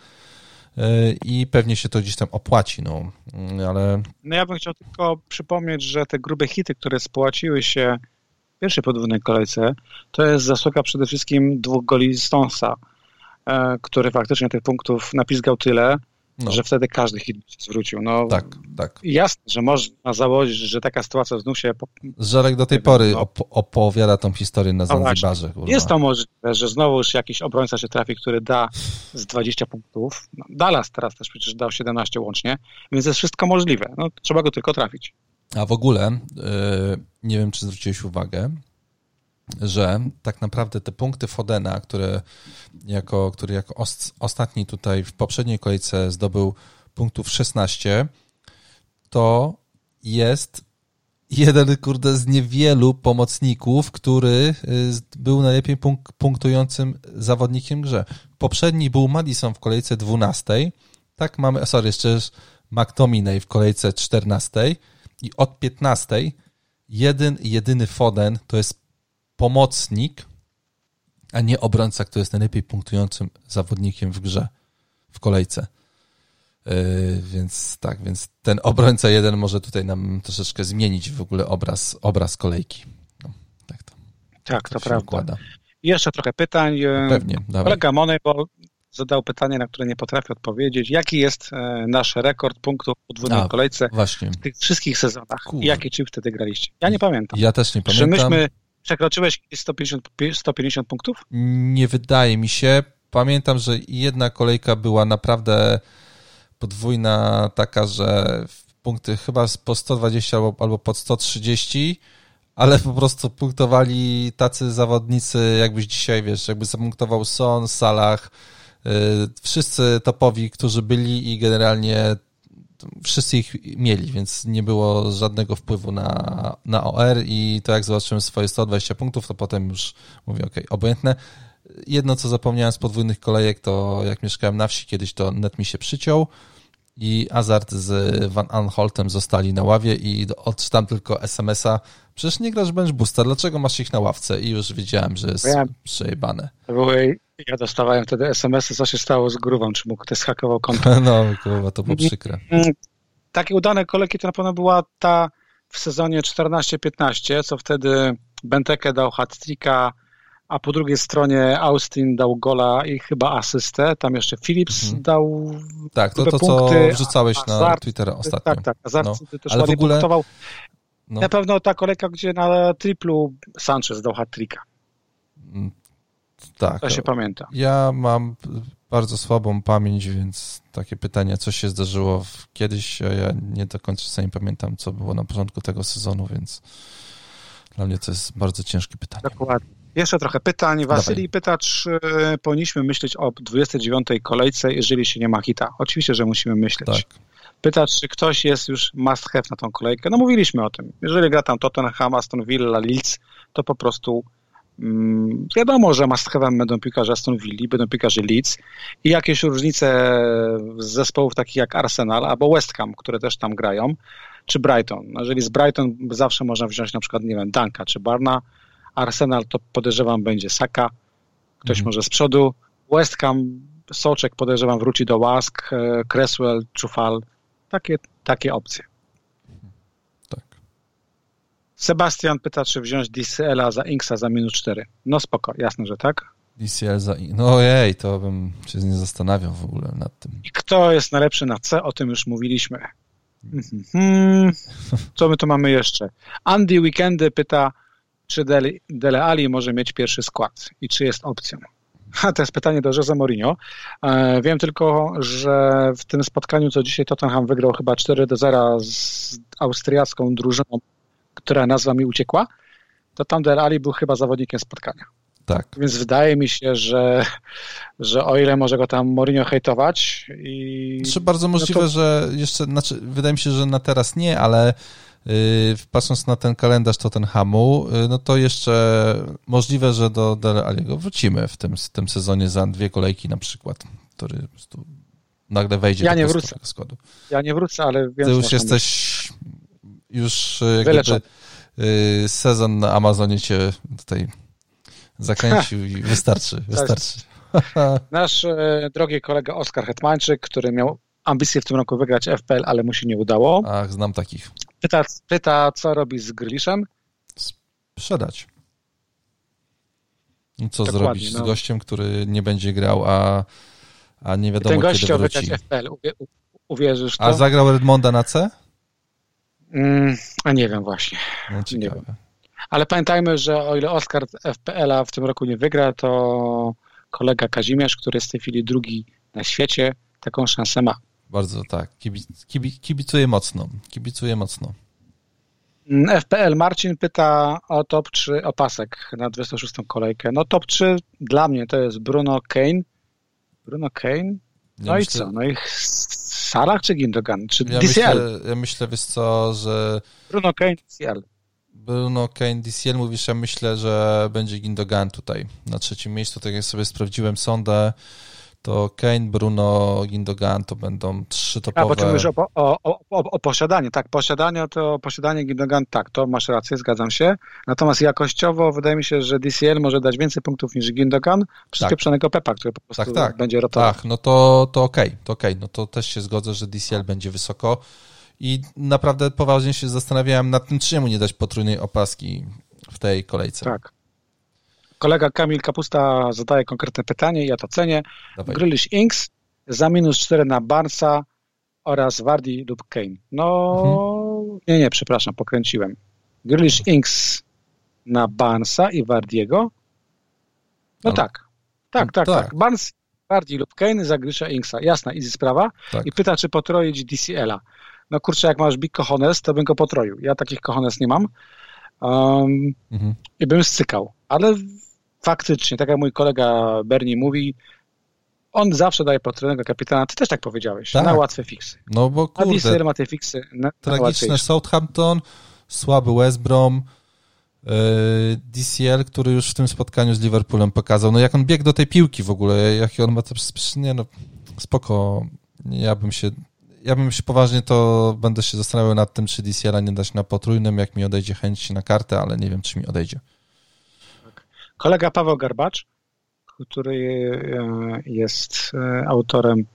y, i pewnie się to gdzieś tam opłaci, no, y, ale... No ja bym chciał tylko przypomnieć, że te grube hity, które spłaciły się w pierwszej podwójnej kolejce, to jest zasługa przede wszystkim dwóch goli Stonsa, który faktycznie tych punktów napisgał tyle, no. że wtedy każdy hit się zwrócił. No, tak, tak. Jasne, że można założyć, że taka sytuacja znów się... Żarek do tej pory no, op opowiada tą historię na no Zanzibarze. No jest to możliwe, że znowu już jakiś obrońca się trafi, który da z 20 punktów. No, Dallas teraz też przecież dał 17 łącznie, więc jest wszystko możliwe. No, trzeba go tylko trafić. A w ogóle, yy, nie wiem, czy zwróciłeś uwagę, że tak naprawdę te punkty Fodena, które jako, który jako ostatni tutaj w poprzedniej kolejce zdobył punktów 16, to jest jeden, kurde, z niewielu pomocników, który y, był najlepiej punk punktującym zawodnikiem grze. Poprzedni był Madison w kolejce 12, tak mamy, sorry, jeszcze McTominay w kolejce 14 i od 15 jeden jedyny Foden to jest pomocnik, a nie obrońca, który jest najlepiej punktującym zawodnikiem w grze, w kolejce. Yy, więc tak, więc ten obrońca jeden może tutaj nam troszeczkę zmienić w ogóle obraz, obraz kolejki. No, tak to, tak, to prawda. Układa. Jeszcze trochę pytań. Pewnie, dawaj. Kolega Moneyball zadał pytanie, na które nie potrafię odpowiedzieć. Jaki jest e, nasz rekord punktów w podwójnej kolejce właśnie. w tych wszystkich sezonach? Kurde. Jakie czym wtedy graliście? Ja nie pamiętam. Ja też nie pamiętam. Czy myśmy Przekroczyłeś 150, 150 punktów? Nie wydaje mi się. Pamiętam, że jedna kolejka była naprawdę podwójna, taka, że punkty chyba po 120 albo, albo pod 130, ale po prostu punktowali tacy zawodnicy, jakbyś dzisiaj, wiesz, jakby zapunktował Son, Salah, y, wszyscy topowi, którzy byli i generalnie wszyscy ich mieli, więc nie było żadnego wpływu na, na OR i to jak zobaczyłem swoje 120 punktów, to potem już mówię, ok, obojętne. Jedno, co zapomniałem z podwójnych kolejek, to jak mieszkałem na wsi kiedyś, to net mi się przyciął i Azart z Van Anholtem zostali na ławie i odczytam tylko SMS-a, przecież nie grasz bench boosta, dlaczego masz ich na ławce? I już wiedziałem, że jest ja, przejebane. Ja dostawałem wtedy SMS-y, co się stało z grówą, czy mógł ktoś hakował konto. No, kurwa, to było przykre. Mm, takie udane kolejki to na pewno była ta w sezonie 14-15, co wtedy Benteke dał hat-tricka, a po drugiej stronie Austin dał gola i chyba asystę. Tam jeszcze Phillips mhm. dał. Tak, to to, punkty, co wrzucałeś a, na Twittera ostatnio. Tak, tak. Azart no. też Ale w ogóle... Punktował. No. Na pewno ta kolejka, gdzie na triplu Sanchez dał hat-tricka. Tak. To się pamięta. Ja mam bardzo słabą pamięć, więc takie pytanie, co się zdarzyło kiedyś, a ja nie do końca sobie pamiętam, co było na początku tego sezonu, więc dla mnie to jest bardzo ciężkie pytanie. Dokładnie. Jeszcze trochę pytań. Wasylii pyta, czy powinniśmy myśleć o 29. kolejce, jeżeli się nie ma hita. Oczywiście, że musimy myśleć. Tak. Pyta, czy ktoś jest już must have na tą kolejkę. No mówiliśmy o tym. Jeżeli gra tam Tottenham, Aston Villa, Leeds, to po prostu wiadomo, że must have'em będą piłkarze Aston Villa, będą piłkarze Leeds i jakieś różnice z zespołów takich jak Arsenal albo West Ham, które też tam grają, czy Brighton. Jeżeli z Brighton zawsze można wziąć na przykład, nie wiem, Danka czy Barna, Arsenal to podejrzewam będzie Saka, ktoś mhm. może z przodu. West Ham, Soczek podejrzewam wróci do łask, e, Cresswell, Czufal, takie, takie opcje. Sebastian pyta, czy wziąć DCL-a za Inksa za minus 4. No spoko, jasne, że tak. DCL za... No jej, to bym się nie zastanawiał w ogóle nad tym. I kto jest najlepszy na C? O tym już mówiliśmy. Hmm, co my tu mamy jeszcze? Andy Weekendy pyta, czy Dele, Dele Ali może mieć pierwszy skład i czy jest opcją? A to jest pytanie do Jose Mourinho. E, wiem tylko, że w tym spotkaniu, co dzisiaj Tottenham wygrał chyba 4 do 0 z austriacką drużyną, która nazwa mi uciekła, to tam Dele Ali był chyba zawodnikiem spotkania. Tak. Więc wydaje mi się, że, że o ile może go tam Mourinho hejtować i... Czy bardzo możliwe, no to... że jeszcze, znaczy, wydaje mi się, że na teraz nie, ale Yy, patrząc na ten kalendarz Tottenhamu, yy, no to jeszcze możliwe, że do Dele Alliego wrócimy w tym, w tym sezonie za dwie kolejki na przykład, który po prostu nagle wejdzie ja do nie wrócę. składu. Ja nie wrócę, ale wiem, Ty już jesteś już jakby sezon na Amazonie cię tutaj zakręcił i wystarczy, wystarczy. Nasz e, drogi kolega Oskar Hetmańczyk, który miał ambicje w tym roku wygrać FPL, ale mu się nie udało. Ach, znam takich. Pyta, pyta co robi z Gryliszem? Sprzedać. No co Dokładnie, zrobić no. z gościem, który nie będzie grał, a, a nie wiadomo ten kiedy wróci. FPL, Uwie, uwierzysz to? A zagrał Redmonda na C? Mm, a nie wiem właśnie. No, nie wiem. Ale pamiętajmy, że o ile Oscar FPL-a w tym roku nie wygra, to kolega Kazimierz, który jest w tej chwili drugi na świecie, taką szansę ma. Bardzo tak. Kibic, kibic, kibicuję mocno. Kibicuję mocno. Mm, FPL Marcin pyta o top 3 opasek na 26. kolejkę. No top 3 dla mnie to jest Bruno Kane. Bruno Kane? No ja i myślę, co? No i Salah czy Gindogan? Czy ja DCL? Myślę, ja myślę, wiesz co, że... Bruno Kane, DCL. Bruno Kane, DCL mówisz, ja myślę, że będzie Gindogan tutaj na trzecim miejscu. Tak jak sobie sprawdziłem sondę, to Kane, Bruno, Gindogan to będą trzy topowe. A, bo ty mówisz o, o, o, o posiadaniu, tak, posiadanie to posiadanie Gindogan, tak, to masz rację, zgadzam się. Natomiast jakościowo wydaje mi się, że DCL może dać więcej punktów niż Gindogan przy tak. Pepa, który po prostu tak, tak. będzie rotował. Tak, no to, to okej, okay, to okay. no to też się zgodzę, że DCL będzie wysoko i naprawdę poważnie się zastanawiałem nad tym, czemu nie dać potrójnej opaski w tej kolejce. Tak. Kolega Kamil Kapusta zadaje konkretne pytanie, ja to cenię. Dawaj. Grylish Inks za minus 4 na Barnsa oraz Wardy lub Kane. No, mhm. nie, nie, przepraszam, pokręciłem. Grylish Inks na Barnsa i Wardiego? No Ale... tak. Tak, tak, tak, tak. Barnes, Wardy lub Kane za Grisha Inksa. Jasna, easy sprawa. Tak. I pyta, czy potroić DCL-a. No kurczę, jak masz big cojones, to bym go potroił. Ja takich cojones nie mam. um, mhm. i bym stykał. Ale faktycznie, tak jak mój kolega Bernie mówi, on zawsze daje potrójnego kapitana. Ty też tak powiedziałeś, tak. na łatwe fiksy. No bo kurde, ma te fiksy na, tragiczne Southampton, słaby West Brom, yy, DCL, który już w tym spotkaniu z Liverpoolem pokazał, no jak on biegł do tej piłki w ogóle, jaki on ma to, nie no, spoko, ja bym się ja bym się poważnie to będę się zastanawiał nad tym, czy DCL-a nie dać na potrójnym, jak mi odejdzie chęć na kartę, ale nie wiem, czy mi odejdzie. Kolega Paweł Garbacz, który e, jest e, autorem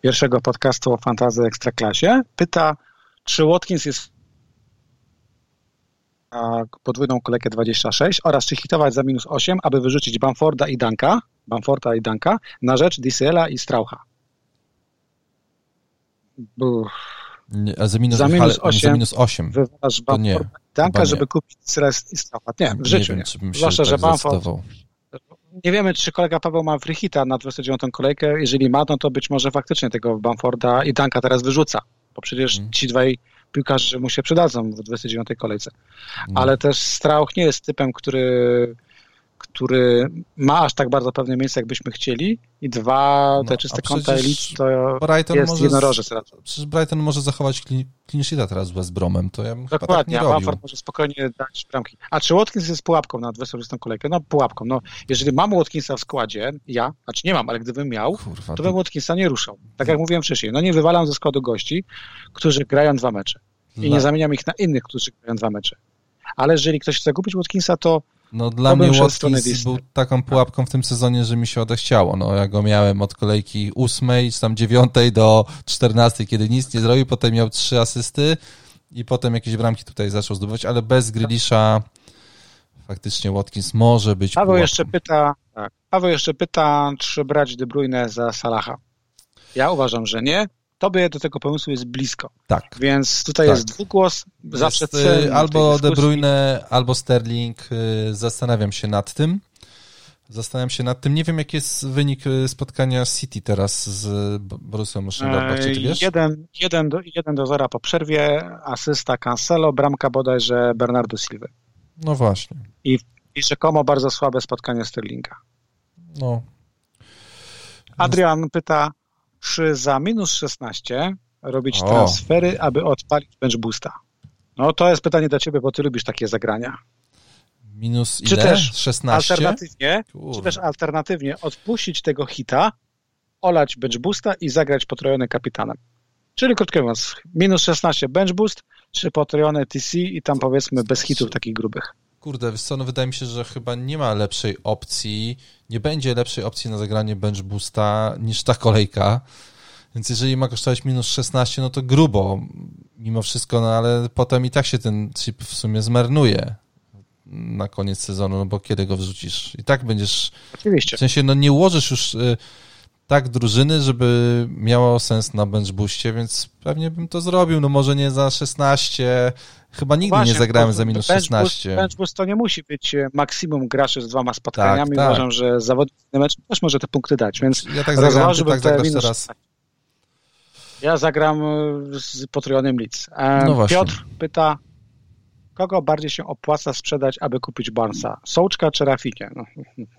pierwszego podcastu o fantazy ekstraklasie, pyta, czy Watkins jest podwójną kolejkę 26 oraz czy hitować za minus 8, aby wyrzucić Bamforda i Danka, Bamforda i Danka na rzecz DCL-a i Straucha. Nie, a za minus, za minus 8, za minus 8 wywalasz Bamforda Danka, żeby kupić Straucha. Nie, w życiu nie. Wiem, nie. Zwłaszcza, tak że Bamford nie wiemy, czy kolega Paweł ma Wrychita na 29 kolejkę. Jeżeli ma, no to być może faktycznie tego Bamforda i Danka teraz wyrzuca, bo przecież hmm. ci dwaj piłkarze mu się przydadzą w 29 kolejce. No. Ale też Strauch nie jest typem, który który ma aż tak bardzo pewne miejsce, jakbyśmy chcieli i dwa, te no, czyste konta elit to Brighton jest może, jednorożec. Przecież Brighton może zachować clean teraz z West Bromem, to ja bym Dokładnie, tak a Bamford może spokojnie dać bramki. A czy Watkins jest pułapką na 20 kolejkę? No pułapką. No, jeżeli mam Watkinsa w składzie, ja, znaczy nie mam, ale gdybym miał, Kurwa, to bym Watkinsa nie ruszał. Tak jak mówiłem wcześniej, no nie wywalam ze składu gości, którzy grają dwa mecze. I nie zamieniam ich na innych, którzy grają dwa mecze. Ale jeżeli ktoś chce kupić Watkinsa, to no dla mnie Watkins był taką pułapką w tym sezonie, że mi się odechciało. No ja go miałem od kolejki ósmej, czy tam dziewiątej do czternastej, kiedy nic nie zrobił, potem miał trzy asysty i potem jakieś bramki tutaj zaczął zdobywać, ale bez Grilisza faktycznie Watkins może być Paweł pułapką. jeszcze pyta, tak, Paweł jeszcze pyta, czy brać De Bruyne za Salaha. Ja uważam, że nie tobie do tego pomysłu jest blisko. Tak. Więc tutaj tak. jest dwugłos, zawsze jest, cel Albo De Bruyne, albo Sterling. Y, zastanawiam się nad tym. Zastanawiam się nad tym. Nie wiem, jaki jest wynik y, spotkania City teraz z Borussią Mönchengladbach. Czy ty wiesz? 1, 1, do, 1 do 0 po przerwie, asysta Cancelo, bramka bodajże Bernardo Silva. No właśnie. I, I rzekomo bardzo słabe spotkanie Sterlinga. No. Adrian pyta, czy za minus 16 robić o. transfery, aby odpalić bench boosta? No to jest pytanie dla ciebie, bo ty lubisz takie zagrania. Minus ile? Czy też 16? Alternatywnie, czy też alternatywnie odpuścić tego hita, olać bench boosta i zagrać potrojony kapitanem. Czyli krótko mówiąc, minus 16 bench boost, czy potrojone TC i tam powiedzmy bez hitów takich grubych. Kurde, wiesz co, no wydaje mi się, że chyba nie ma lepszej opcji, nie będzie lepszej opcji na zagranie bench boosta niż ta kolejka. Więc jeżeli ma kosztować minus 16, no to grubo mimo wszystko, no ale potem i tak się ten chip w sumie zmarnuje na koniec sezonu, no bo kiedy go wrzucisz? I tak będziesz... Oczywiście. W sensie, no nie ułożysz już y, tak drużyny, żeby miało sens na bench boostie, więc pewnie bym to zrobił, no może nie za 16, Chyba nigdy Właśnie, nie zagrałem za minus 16. Bench boost to nie musi być e, maksimum graczy z dwoma spotkaniami. Tak, tak. Uważam, że zawodnik mecz też może te punkty dać, więc ja tak zagram, ty tak zagrasz minus... teraz. Ja zagram e, z potrojonym Leeds. E, no Piotr pyta, kogo bardziej się opłaca sprzedać, aby kupić Barnesa? Sołczka czy Rafinie? No,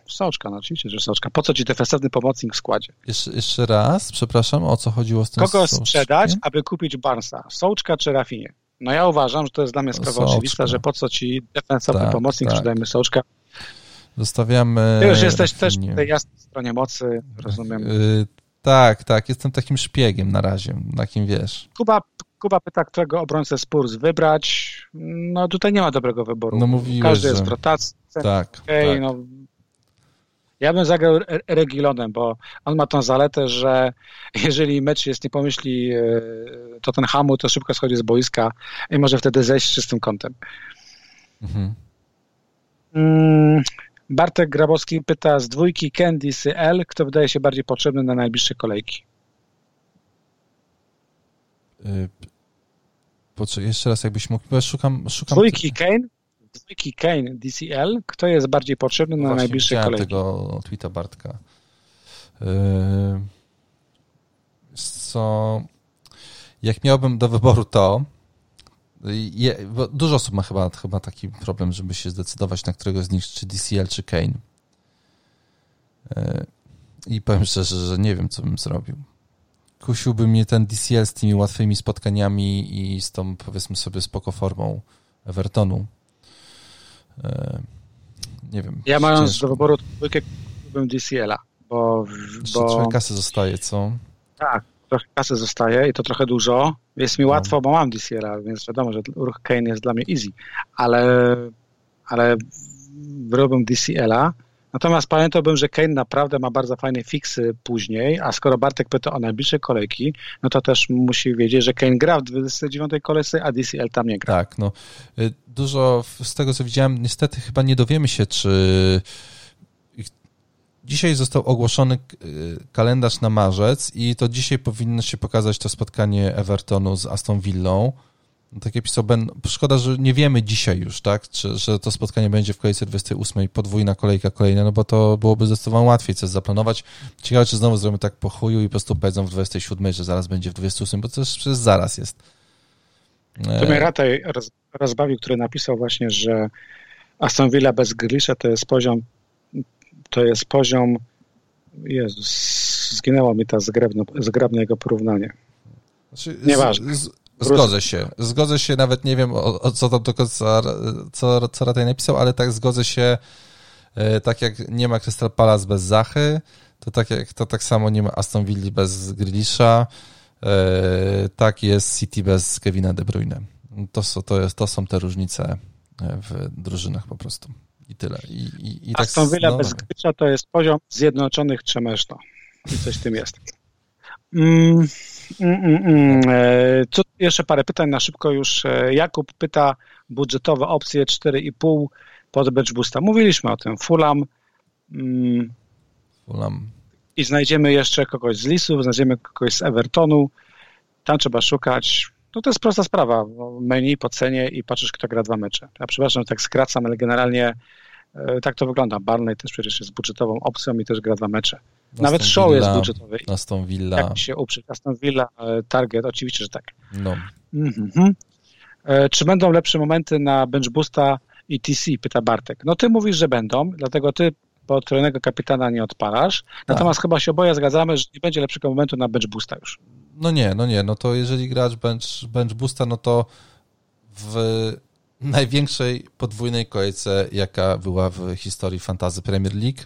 sołczka, no oczywiście, że Sołczka. Po co ci defensywny pomocnik w składzie? Jeszcze, jeszcze raz, przepraszam, o co chodziło z tym Kogo sprzedać, aby kupić Barnesa? Sołczka czy Rafinie? No ja uważam, że to jest dla mnie sprawa Soczka. oczywista, że po co ci defensywny tak, pomocnik, tak. sprzedajmy Soczka. Zostawiamy... Ty już jesteś też w tej jasnej stronie mocy, rozumiem. Yy, tak, tak, jestem takim szpiegiem na razie, takim wiesz. Kuba, Kuba pyta, którego obrońcę Spurs wybrać. No tutaj nie ma dobrego wyboru. No mówiłeś, Każdy jest w rotacji. Tak, okay, tak. No, ja bym zagrał Regilonem, bo on ma tą zaletę, że jeżeli mecz jest nie pomyśli e, Tottenhamu, to szybko schodzi z boiska i może wtedy zejść z czystym kątem. Mhm. Mm, Bartek Grabowski pyta z dwójki Candice L, kto wydaje się bardziej potrzebny na najbliższe kolejki? Poczekaj, jeszcze raz jakbyś mógł, bo ja szukam... szukam dwójki Kane, dwójki Kane DCL, kto jest bardziej potrzebny na najbliższe kolejki? tego tweeta Bartka. Yy, co, jak miałbym do wyboru to, Je, dużo osób ma chyba, chyba taki problem, żeby się zdecydować na którego z nich, czy DCL, czy Kane. E, I powiem szczerze, że nie wiem, co bym zrobił. Kusiłby mnie ten DCL z tymi łatwymi spotkaniami i z tą, powiedzmy sobie, spoko formą Evertonu. E, nie wiem. Ja mając ciężko. do wyboru dwójkę, bym DCL-a, bo... bo... Trochę kasy zostaje, co? Tak, trochę kasy zostaje i to trochę dużo. Jest mi no. łatwo, bo mam DCL-a, więc wiadomo, że ruch Kane jest dla mnie easy, ale, ale wyrobię DCL-a. Natomiast pamiętałbym, że Kane naprawdę ma bardzo fajne fiksy później, a skoro Bartek pyta o najbliższe kolejki, no to też musi wiedzieć, że Kane gra w 29 kolejce, a DCL tam nie gra. Tak, no y, dużo z tego, co widziałem, niestety chyba nie dowiemy się, czy Dzisiaj został ogłoszony y, kalendarz na marzec i to dzisiaj powinno się pokazać to spotkanie Evertonu z Aston Villą. No, tak jak pisał Ben, szkoda, że nie wiemy dzisiaj już, tak, czy, że to spotkanie będzie w kolejce 28, podwójna kolejka kolejna, no bo to byłoby zdecydowanie łatwiej coś zaplanować. Ciekawe, czy znowu zrobimy tak po chuju i po prostu powiedzą w 27, że zaraz będzie w 28, bo to już przez zaraz jest. To mnie Rataj roz, rozbawił, który napisał właśnie, że Aston Villa bez Grealisha to jest poziom to jest poziom Jezus, zginęło mi ta zgrabne, zgrabne jego porównanie. Znaczy, Nieważne. Z, zgodzę się. Zgodzę się, nawet nie wiem o, o co tam do końca, co, co Rataj napisał, ale tak zgodzę się, e, tak jak nie ma Crystal Palace bez Zachy, to tak, jak, to tak samo nie ma Aston Villa bez Grilisza, e, tak jest City bez Kevina De Bruyne. To, to, jest, to są te różnice w drużynach po prostu. I tyle. I, i, i tak Aston Villa no, bez Grysza to jest poziom Zjednoczonych Trzemeszno. I coś w tym jest. Mm. E, co, jeszcze parę pytań na szybko już. E, Jakub pyta budżetowe opcje 4,5 pod bench boosta. Mówiliśmy o tym. Fulham. Mm, Fulham. I znajdziemy jeszcze kogoś z Lisów, znajdziemy kogoś z Evertonu. Tam trzeba szukać. No to jest prosta sprawa. Menu po cenie i patrzysz, kto gra dwa mecze. Ja przepraszam, że tak skracam, ale generalnie E, tak to wygląda. Barney też przecież jest budżetową opcją i też gra dwa mecze. Aston Nawet Show Villa, jest budżetowy. Aston Villa. Jak się uprzeć. Aston Villa, e, Target, oczywiście, że tak. No. Mhm. E, czy będą lepsze momenty na bench boosta i TC, pyta Bartek. No ty mówisz, że będą, dlatego ty potrojonego kapitana nie odpalasz. Tak. Natomiast tak. chyba się oboje zgadzamy, że nie będzie lepszego momentu na bench boosta już. No nie, no nie. No to jeżeli gracz bench, bench boosta, no to w największej podwójnej kolejce, jaka była w historii fantazy Premier League.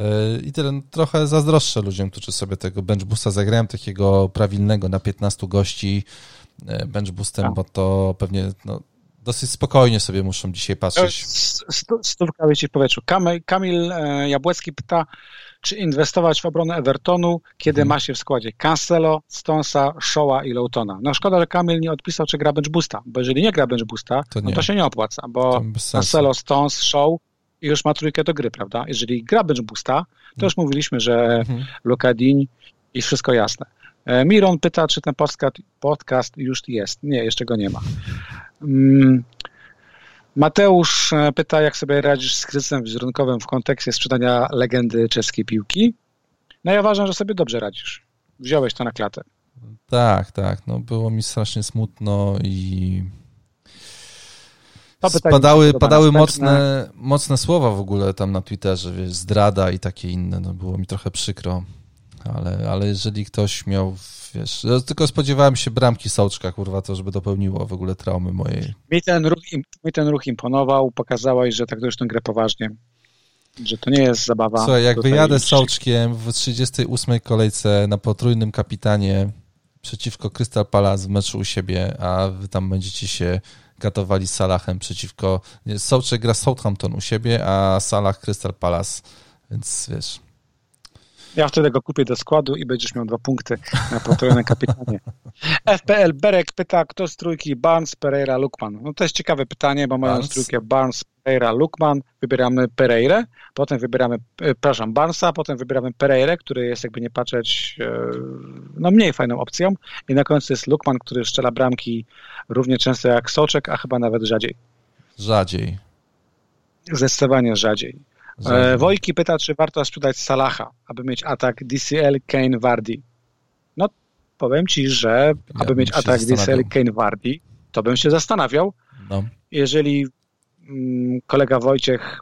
E, I tyle, trochę zazdroszczę ludziom, którzy sobie tego bench boosta zagrają, takiego prawilnego na 15 gości e, bench boostem, tak. bo to pewnie no, dosyć spokojnie sobie muszą dzisiaj patrzeć. Stówka wiecie w powietrzu. Kamil, Kamil e, Jabłecki pyta, czy inwestować w obronę Evertonu, kiedy hmm. ma się w składzie Cancelo, Stonesa, Shaw'a i Lowtona. No szkoda, że Kamil nie odpisał, czy gra bench boosta, bo jeżeli nie gra bench boosta, to, no to się nie opłaca, bo Cancelo, Stones, Shaw i już ma trójkę do gry, prawda? Jeżeli gra bench boosta, to już mówiliśmy, że. Lukadin i wszystko jasne. E, Miron pyta, czy ten podcast, podcast już jest. Nie, jeszcze go nie ma. Mm, Mateusz e, pyta, jak sobie radzisz z kryzysem wizerunkowym w kontekście sprzedania legendy czeskiej piłki. No ja uważam, że sobie dobrze radzisz. Wziąłeś to na klatę. Tak, tak. No było mi strasznie smutno i padały, padały mocne, mocne słowa w ogóle tam na Twitterze, wiesz, zdrada i takie inne. No było mi trochę przykro, ale, ale jeżeli ktoś miał wiesz, ja tylko spodziewałem się bramki Sołczka, kurwa, to żeby dopełniło w ogóle traumy mojej. Mi ten ruch, mi ten ruch imponował, pokazałeś, że tak tę grę poważnie, że to nie jest zabawa. Słuchaj, jak wyjadę z Sołczkiem w 38 kolejce na potrójnym kapitanie przeciwko Crystal Palace w meczu u siebie, a wy tam będziecie się gatowali z Salahem przeciwko... Sołczek gra Southampton u siebie, a Salah Crystal Palace, więc wiesz... Ja wtedy go kupię do składu i będziesz miał dwa punkty na potrojonym kapitanie. FPL Berek pyta, kto z trójki Barnes, Pereira, Lukman. No to jest ciekawe pytanie, bo mają trójkę Barnes, Pereira, Lukman. Wybieramy Pereira, potem wybieramy, e, przepraszam, Barnesa, potem wybieramy Pereira, który jest jakby nie patrzeć e, no mniej fajną opcją i na końcu jest Lukman, który strzela bramki równie często jak Soczek, a chyba nawet rzadziej. Rzadziej. Zdecydowanie rzadziej. E, Wojki pyta, czy warto sprzedać Salaha, aby mieć atak DCL, Kane, Vardy. No, powiem ci, że ja aby mieć atak DCL, Kane, Vardy, to bym się zastanawiał. No. Jeżeli mm, kolega Wojciech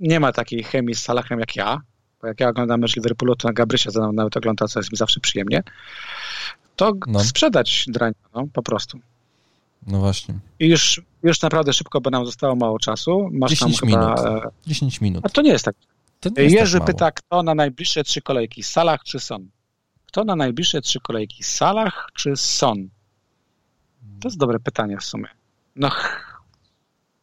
nie ma takiej chemii z Salahem jak ja, bo jak ja oglądam mecz Liverpoolu, to na Gabrysia nawet ogląda, co jest mi zawsze przyjemnie, to no. sprzedać drań, no, po prostu. No właśnie. I już, już naprawdę szybko, bo nam zostało mało czasu. Masz 10 tam minut. Chyba, 10 minut. A to nie jest tak. Jest Jerzy tak pyta, kto na najbliższe trzy kolejki, Salah czy Son? Kto na najbliższe trzy kolejki, Salah czy Son? To jest dobre pytanie w sumie. No,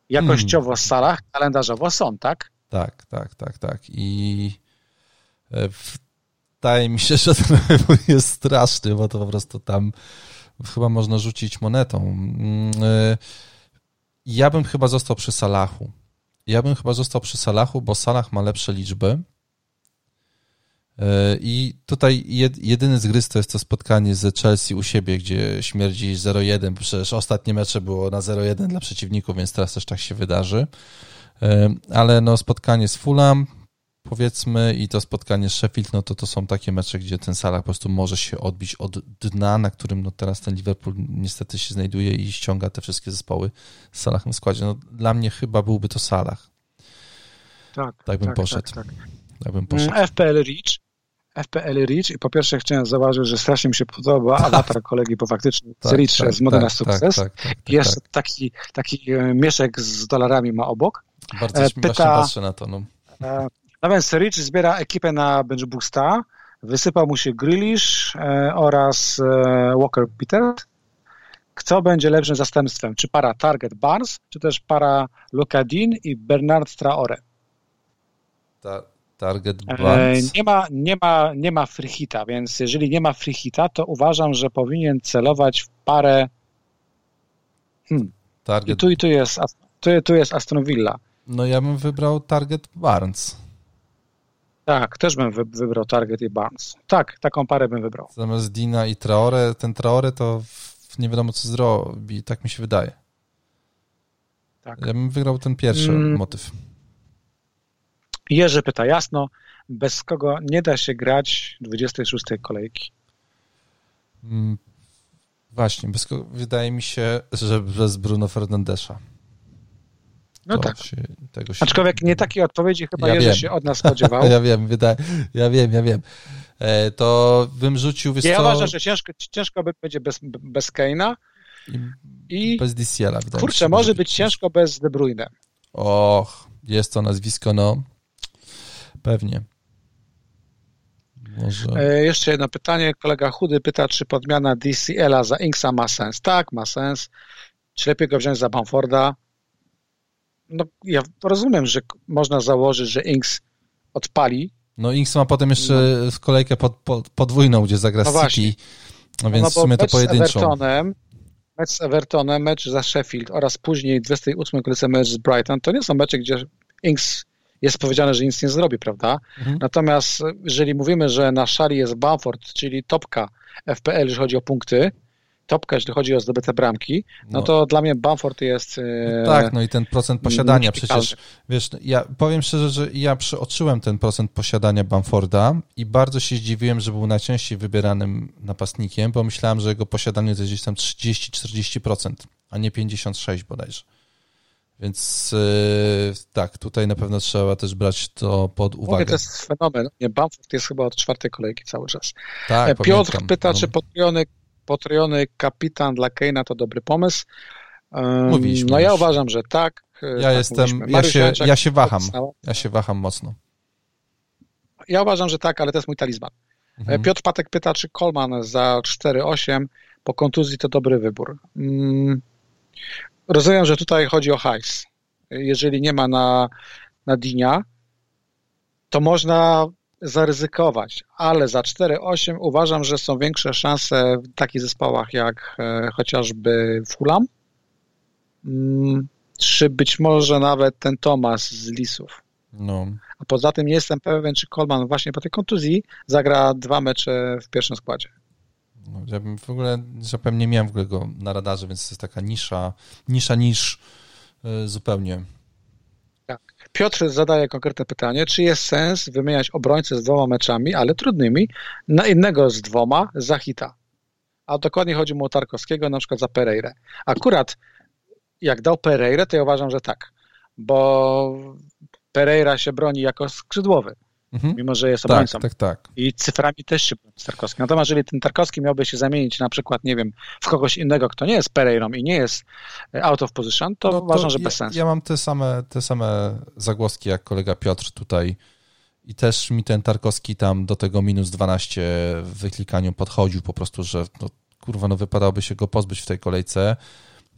jakościowo hmm. Salah, kalendarzowo Son, tak? Tak, tak, tak, tak. I e, wydaje mi się, że ten wybór jest straszny, bo to po prostu tam chyba można rzucić monetą. E, ja bym chyba został przy Salachu. Ja bym chyba został przy Salachu, bo Salah ma lepsze liczby. E, I tutaj jedyny zgryz to jest to spotkanie z Chelsea u siebie, gdzie śmierdzi 0-1. Przecież ostatnie mecze było na 0-1 dla przeciwników, więc teraz też tak się wydarzy. E, ale no spotkanie z Fulham, powiedzmy, i to spotkanie z Sheffield, no to to są takie mecze, gdzie ten Salah po prostu może się odbić od dna, na którym no teraz ten Liverpool niestety się znajduje i ściąga te wszystkie zespoły z Salahem w składzie. No, dla mnie chyba byłby to Salah. Tak, tak bym tak, poszedł. Tak, tak. tak bym poszedł. Mm, FPL Reach FPL Reach i po pierwsze chciałem zauważyć, że strasznie mi się podoba tak. awatar kolegi, bo faktycznie tak, Reach tak, z Modena tak, Sukces. Tak, tak, tak, jest taki, taki e, mieszek z dolarami ma obok. Bardzo e, Pyta, patrzę na to. No. E, więc Rich zbiera ekipę na Bench Boosta, wysypał mu się Grealish e, oraz e, Walker Peters. Kto będzie lepszym zastępstwem? Czy para Target Barnes, czy też para Luka Dean i Bernard Traore? Ta, target e, Barnes. Nie ma, nie, ma, nie ma freehita, więc jeżeli nie ma freehita, to uważam, że powinien celować w parę hmm. Target... I tu i tu jest, tu, tu jest Aston Villa. No ja bym wybrał Target Barnes. Tak, też bym wybrał Target i Barnes. Tak, taką parę bym wybrał. Zamiast Dina i Traore, ten Traore to nie wiadomo co zrobi, tak mi się wydaje. Tak. Ja bym wygrał ten pierwszy mm. motyw. Jerzy pyta jasno, bez kogo nie da się grać 26 kolejki. Mm, właśnie, bez kogo, wydaje mi się, że bez Bruno Fernandesza. No to tak. Się, tego się... Aczkolwiek nie takiej odpowiedzi chyba ja Jerzy się od nas spodziewał. ja wiem, wydaje, ja wiem, ja wiem. E, to bym rzucił... Ja co... uważam, że ciężko, ciężko będzie bez, bez Keina i, bez DCL-a. Kurczę, się, może być, być ciężko bez De Bruyne. Och, jest to nazwisko, no pewnie. Może... E, jeszcze jedno pytanie. Kolega Chudy pyta, czy podmiana DCL-a za Inksa ma sens? Tak, ma sens. Czy lepiej go wziąć za Bamforda? No, ja rozumiem, że można założyć, że Inks odpali. No Inks ma potem jeszcze no. kolejkę pod, pod, podwójną, gdzie zagra no City, no więc no, w sumie to pojedynczą. Z Evertonem, mecz z Evertonem, mecz za Sheffield oraz później 28 kolejce mecz z Brighton, to nie są mecze, gdzie Inks jest powiedziane, że nic nie zrobi, prawda? Mhm. Natomiast jeżeli mówimy, że na szali jest Bamford, czyli topka FPL, jeżeli chodzi o punkty, topka, jeśli chodzi o zdobyte bramki, no, no to dla mnie Bamford jest... No tak, no i ten procent posiadania przecież, wiesz, ja powiem szczerze, że ja przeoczyłem ten procent posiadania Bamforda i bardzo się zdziwiłem, że był najczęściej wybieranym napastnikiem, bo myślałem, że jego posiadanie to jest gdzieś tam 30-40%, a nie 56 bodajże. Więc yy, tak, tutaj na pewno trzeba też brać to pod uwagę. Mówię, to jest fenomen. Nie, Bamford jest chyba od czwartej kolejki cały czas. Tak, Piotr pamiętam. pyta, no. czy potrojony potrojony kapitan dla Keina to dobry pomysł. Mówiliśmy no ja już. uważam, że tak. Ja tak jestem, ja się, ja się waham. Ja się waham mocno. Ja uważam, że tak, ale to jest mój talizman. Mhm. Piotr Patek pyta, czy Kolman za 4-8 po kontuzji to dobry wybór. Hmm. Rozumiem, że tutaj chodzi o hajs. Jeżeli nie ma na, na Dinia, to można zaryzykować, ale za 4-8 uważam, że są większe szanse w takich zespołach jak e, chociażby Fulham, mm, czy być może nawet ten Tomas z Lisów. No. A poza tym nie jestem pewien, czy Coleman właśnie po tej kontuzji zagra dwa mecze w pierwszym składzie. No, ja bym w ogóle, że pewnie nie miałem w ogóle go na radarze, więc to jest taka nisza, nisza niż e, zupełnie. Piotr zadaje konkretne pytanie, czy jest sens wymieniać obrońcę z dwoma meczami, ale trudnymi, na innego z dwoma za hita? a dokładnie chodzi mu o Tarkowskiego, na przykład za Pereirę. Akurat jak dał Pereirę, to ja uważam, że tak, bo Pereira się broni jako skrzydłowy. Mhm. Mimo, że jest tak, obrońcą. Tak, tak, tak. I cyframi też się broni z Tarkowskim. Natomiast jeżeli ten Tarkowski miałby się zamienić na przykład, nie wiem, w kogoś innego, kto nie jest Pereirą i nie jest e, out of position, to, no, uważam, że bez sensu. Ja mam te same, te same zagłoski jak kolega Piotr tutaj i też mi ten Tarkowski tam do tego minus 12 w wyklikaniu podchodził po prostu, że no, kurwa, no wypadałoby się go pozbyć w tej kolejce,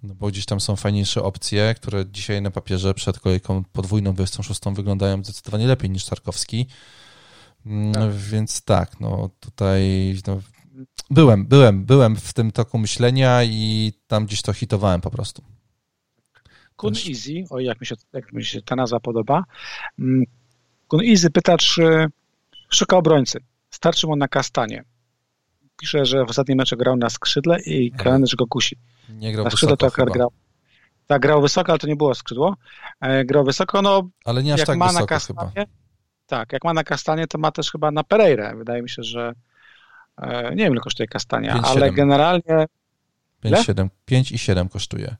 no bo gdzieś tam są fajniejsze opcje, które dzisiaj na papierze przed kolejką podwójną 26 wyglądają zdecydowanie lepiej niż Tarkowski. Mm, tak. Więc tak, no tutaj no, byłem, byłem, byłem w tym toku myślenia i tam gdzieś to hitowałem po prostu. Kun Easy, o jak mi się, jak mi się ta nazwa podoba. Mm, Kun Easy pyta, czy szuka obrońcy. Starczy mu na kastanie. Pisze, że w ostatnim meczu grał na skrzydle i kalendarz go kusi. Nie grał na skrzydle to akurat grał. Tak, grał wysoko, ale to nie było skrzydło. E, grał wysoko, no ale nie aż jak tak ma na kastanie, chyba. Tak, jak ma na kastanie, to ma też chyba na Pereirę. Wydaje mi się, że e, nie wiem, ile kosztuje kastania, 5, ale 7. generalnie 5, 7, 5 i 7 kosztuje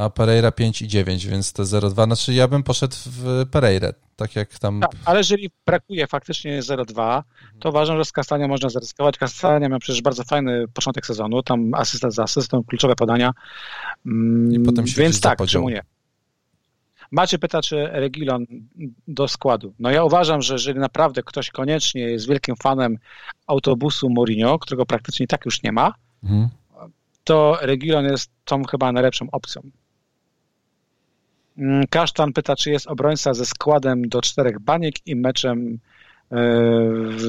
a Pereira 5 i 9, więc te 0,2. Znaczy ja bym poszedł w Pereirę, tak jak tam... Tak, ale jeżeli brakuje faktycznie 0,2, to uważam, że z Kastania można zaryzykować. Kastania miał przecież bardzo fajny początek sezonu, tam asystent za asystą, kluczowe podania, I potem się więc tak, czemu nie? Macie pyta, czy Regilon do składu. No ja uważam, że jeżeli naprawdę ktoś koniecznie jest wielkim fanem autobusu Mourinho, którego praktycznie tak już nie ma, mhm. to Regilon jest tą chyba najlepszą opcją. Mm, Kasztan pyta, czy jest obrońca ze składem do czterech baniek i meczem e, w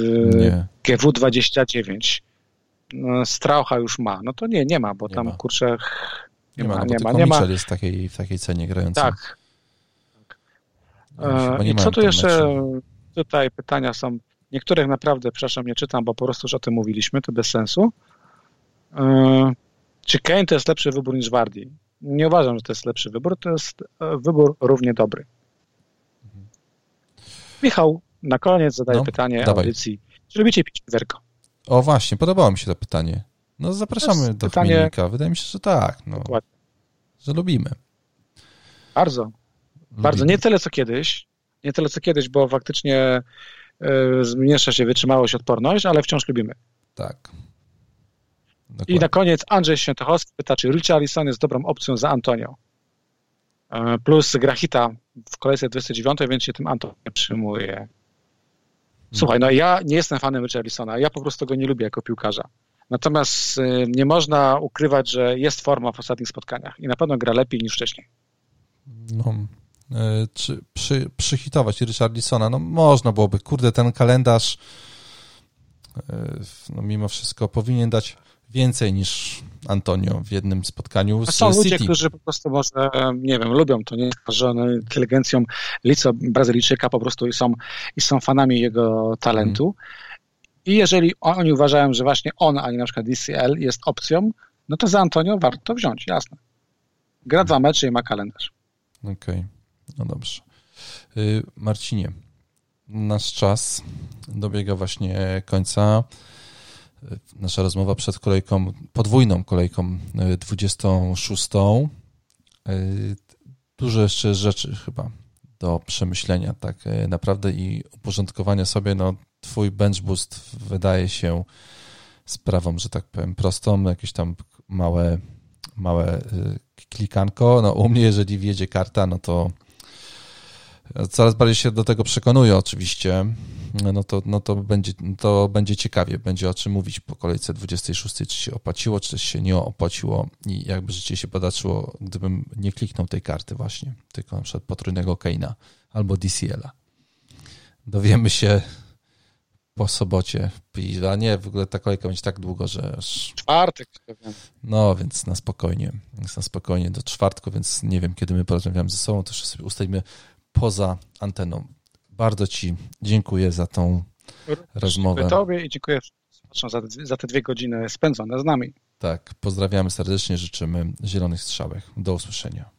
GW29. No, Straucha już ma. No to nie, nie ma, bo nie tam ma. kurczę nie, nie ma, no nie ma. Nie ma. jest w takiej, w takiej cenie grający. Tak. tak. E, I co tu jeszcze? Meczu. Tutaj pytania są. Niektórych naprawdę, przepraszam, nie czytam, bo po prostu już o tym mówiliśmy, to bez sensu. E, czy Kane to jest lepszy wybór niż Wardy? Nie uważam, że to jest lepszy wybór, to jest e, wybór równie dobry. Mhm. Michał, na koniec zadaję no, pytanie dawaj. audycji. Czy lubicie pić piwerko? O właśnie, podobało mi się to pytanie. No zapraszamy do pytanie... Chmielnika. Wydaje mi się, że tak. No, Dokładnie. Że lubimy. Bardzo. Lubimy. Bardzo. Nie tyle co kiedyś. Nie tyle co kiedyś, bo faktycznie y, zmniejsza się wytrzymałość, odporność, ale wciąż lubimy. Tak. Dokładnie. I na koniec Andrzej Świętochowski pyta, czy Richarlison jest dobrą opcją za Antonio. E, plus Grahita w kolejce 29, więc się tym Antonio przyjmuje. Słuchaj, no ja nie jestem fanem Richarlisona, ja po prostu go nie lubię jako piłkarza. Natomiast e, nie można ukrywać, że jest forma w ostatnich spotkaniach i na pewno gra lepiej niż wcześniej. No, e, czy przy, przyhitować Richarlisona? No można byłoby. Kurde, ten kalendarz no mimo wszystko powinien dać więcej niż Antonio w jednym spotkaniu z są City. ludzie, którzy po prostu może, nie wiem, lubią to, nie że inteligencją Lico Brazylijczyka po prostu i są, i są fanami jego talentu. Mm. I jeżeli oni uważają, że właśnie on, a nie na przykład DCL jest opcją, no to za Antonio warto wziąć, jasne. Gra dwa mecze i ma kalendarz. Okej, okay. no dobrze. Y, Marcinie, nasz czas dobiega właśnie końca nasza rozmowa przed kolejką, podwójną kolejką 26. E, e, dużo jeszcze rzeczy chyba do przemyślenia, tak e, naprawdę i uporządkowania sobie. No, twój bench boost wydaje się sprawą, że tak powiem, prostą, jakieś tam małe, małe klikanko. No, u mnie, jeżeli wjedzie karta, no to coraz bardziej się do tego przekonuję oczywiście, no to, no to, będzie, to będzie ciekawie, będzie o czym mówić po kolejce 26, czy się opłaciło, czy się nie opłaciło i jakby życie się podaczyło, gdybym nie kliknął tej karty właśnie, tylko na przykład potrójnego Keina albo DCL-a. Dowiemy się po sobocie, a nie, w ogóle ta kolejka będzie tak długo, że... Czwartek. No, więc na spokojnie, więc na spokojnie do czwartku, więc nie wiem, kiedy my porozmawiamy ze sobą, to jeszcze sobie ustalimy poza anteną. Bardzo Ci dziękuję za tą rozmowę. Dziękuję Tobie i dziękuję za, za te dwie godziny spędzone z nami. Tak, pozdrawiamy serdecznie, życzymy zielonych strzałek. Do usłyszenia.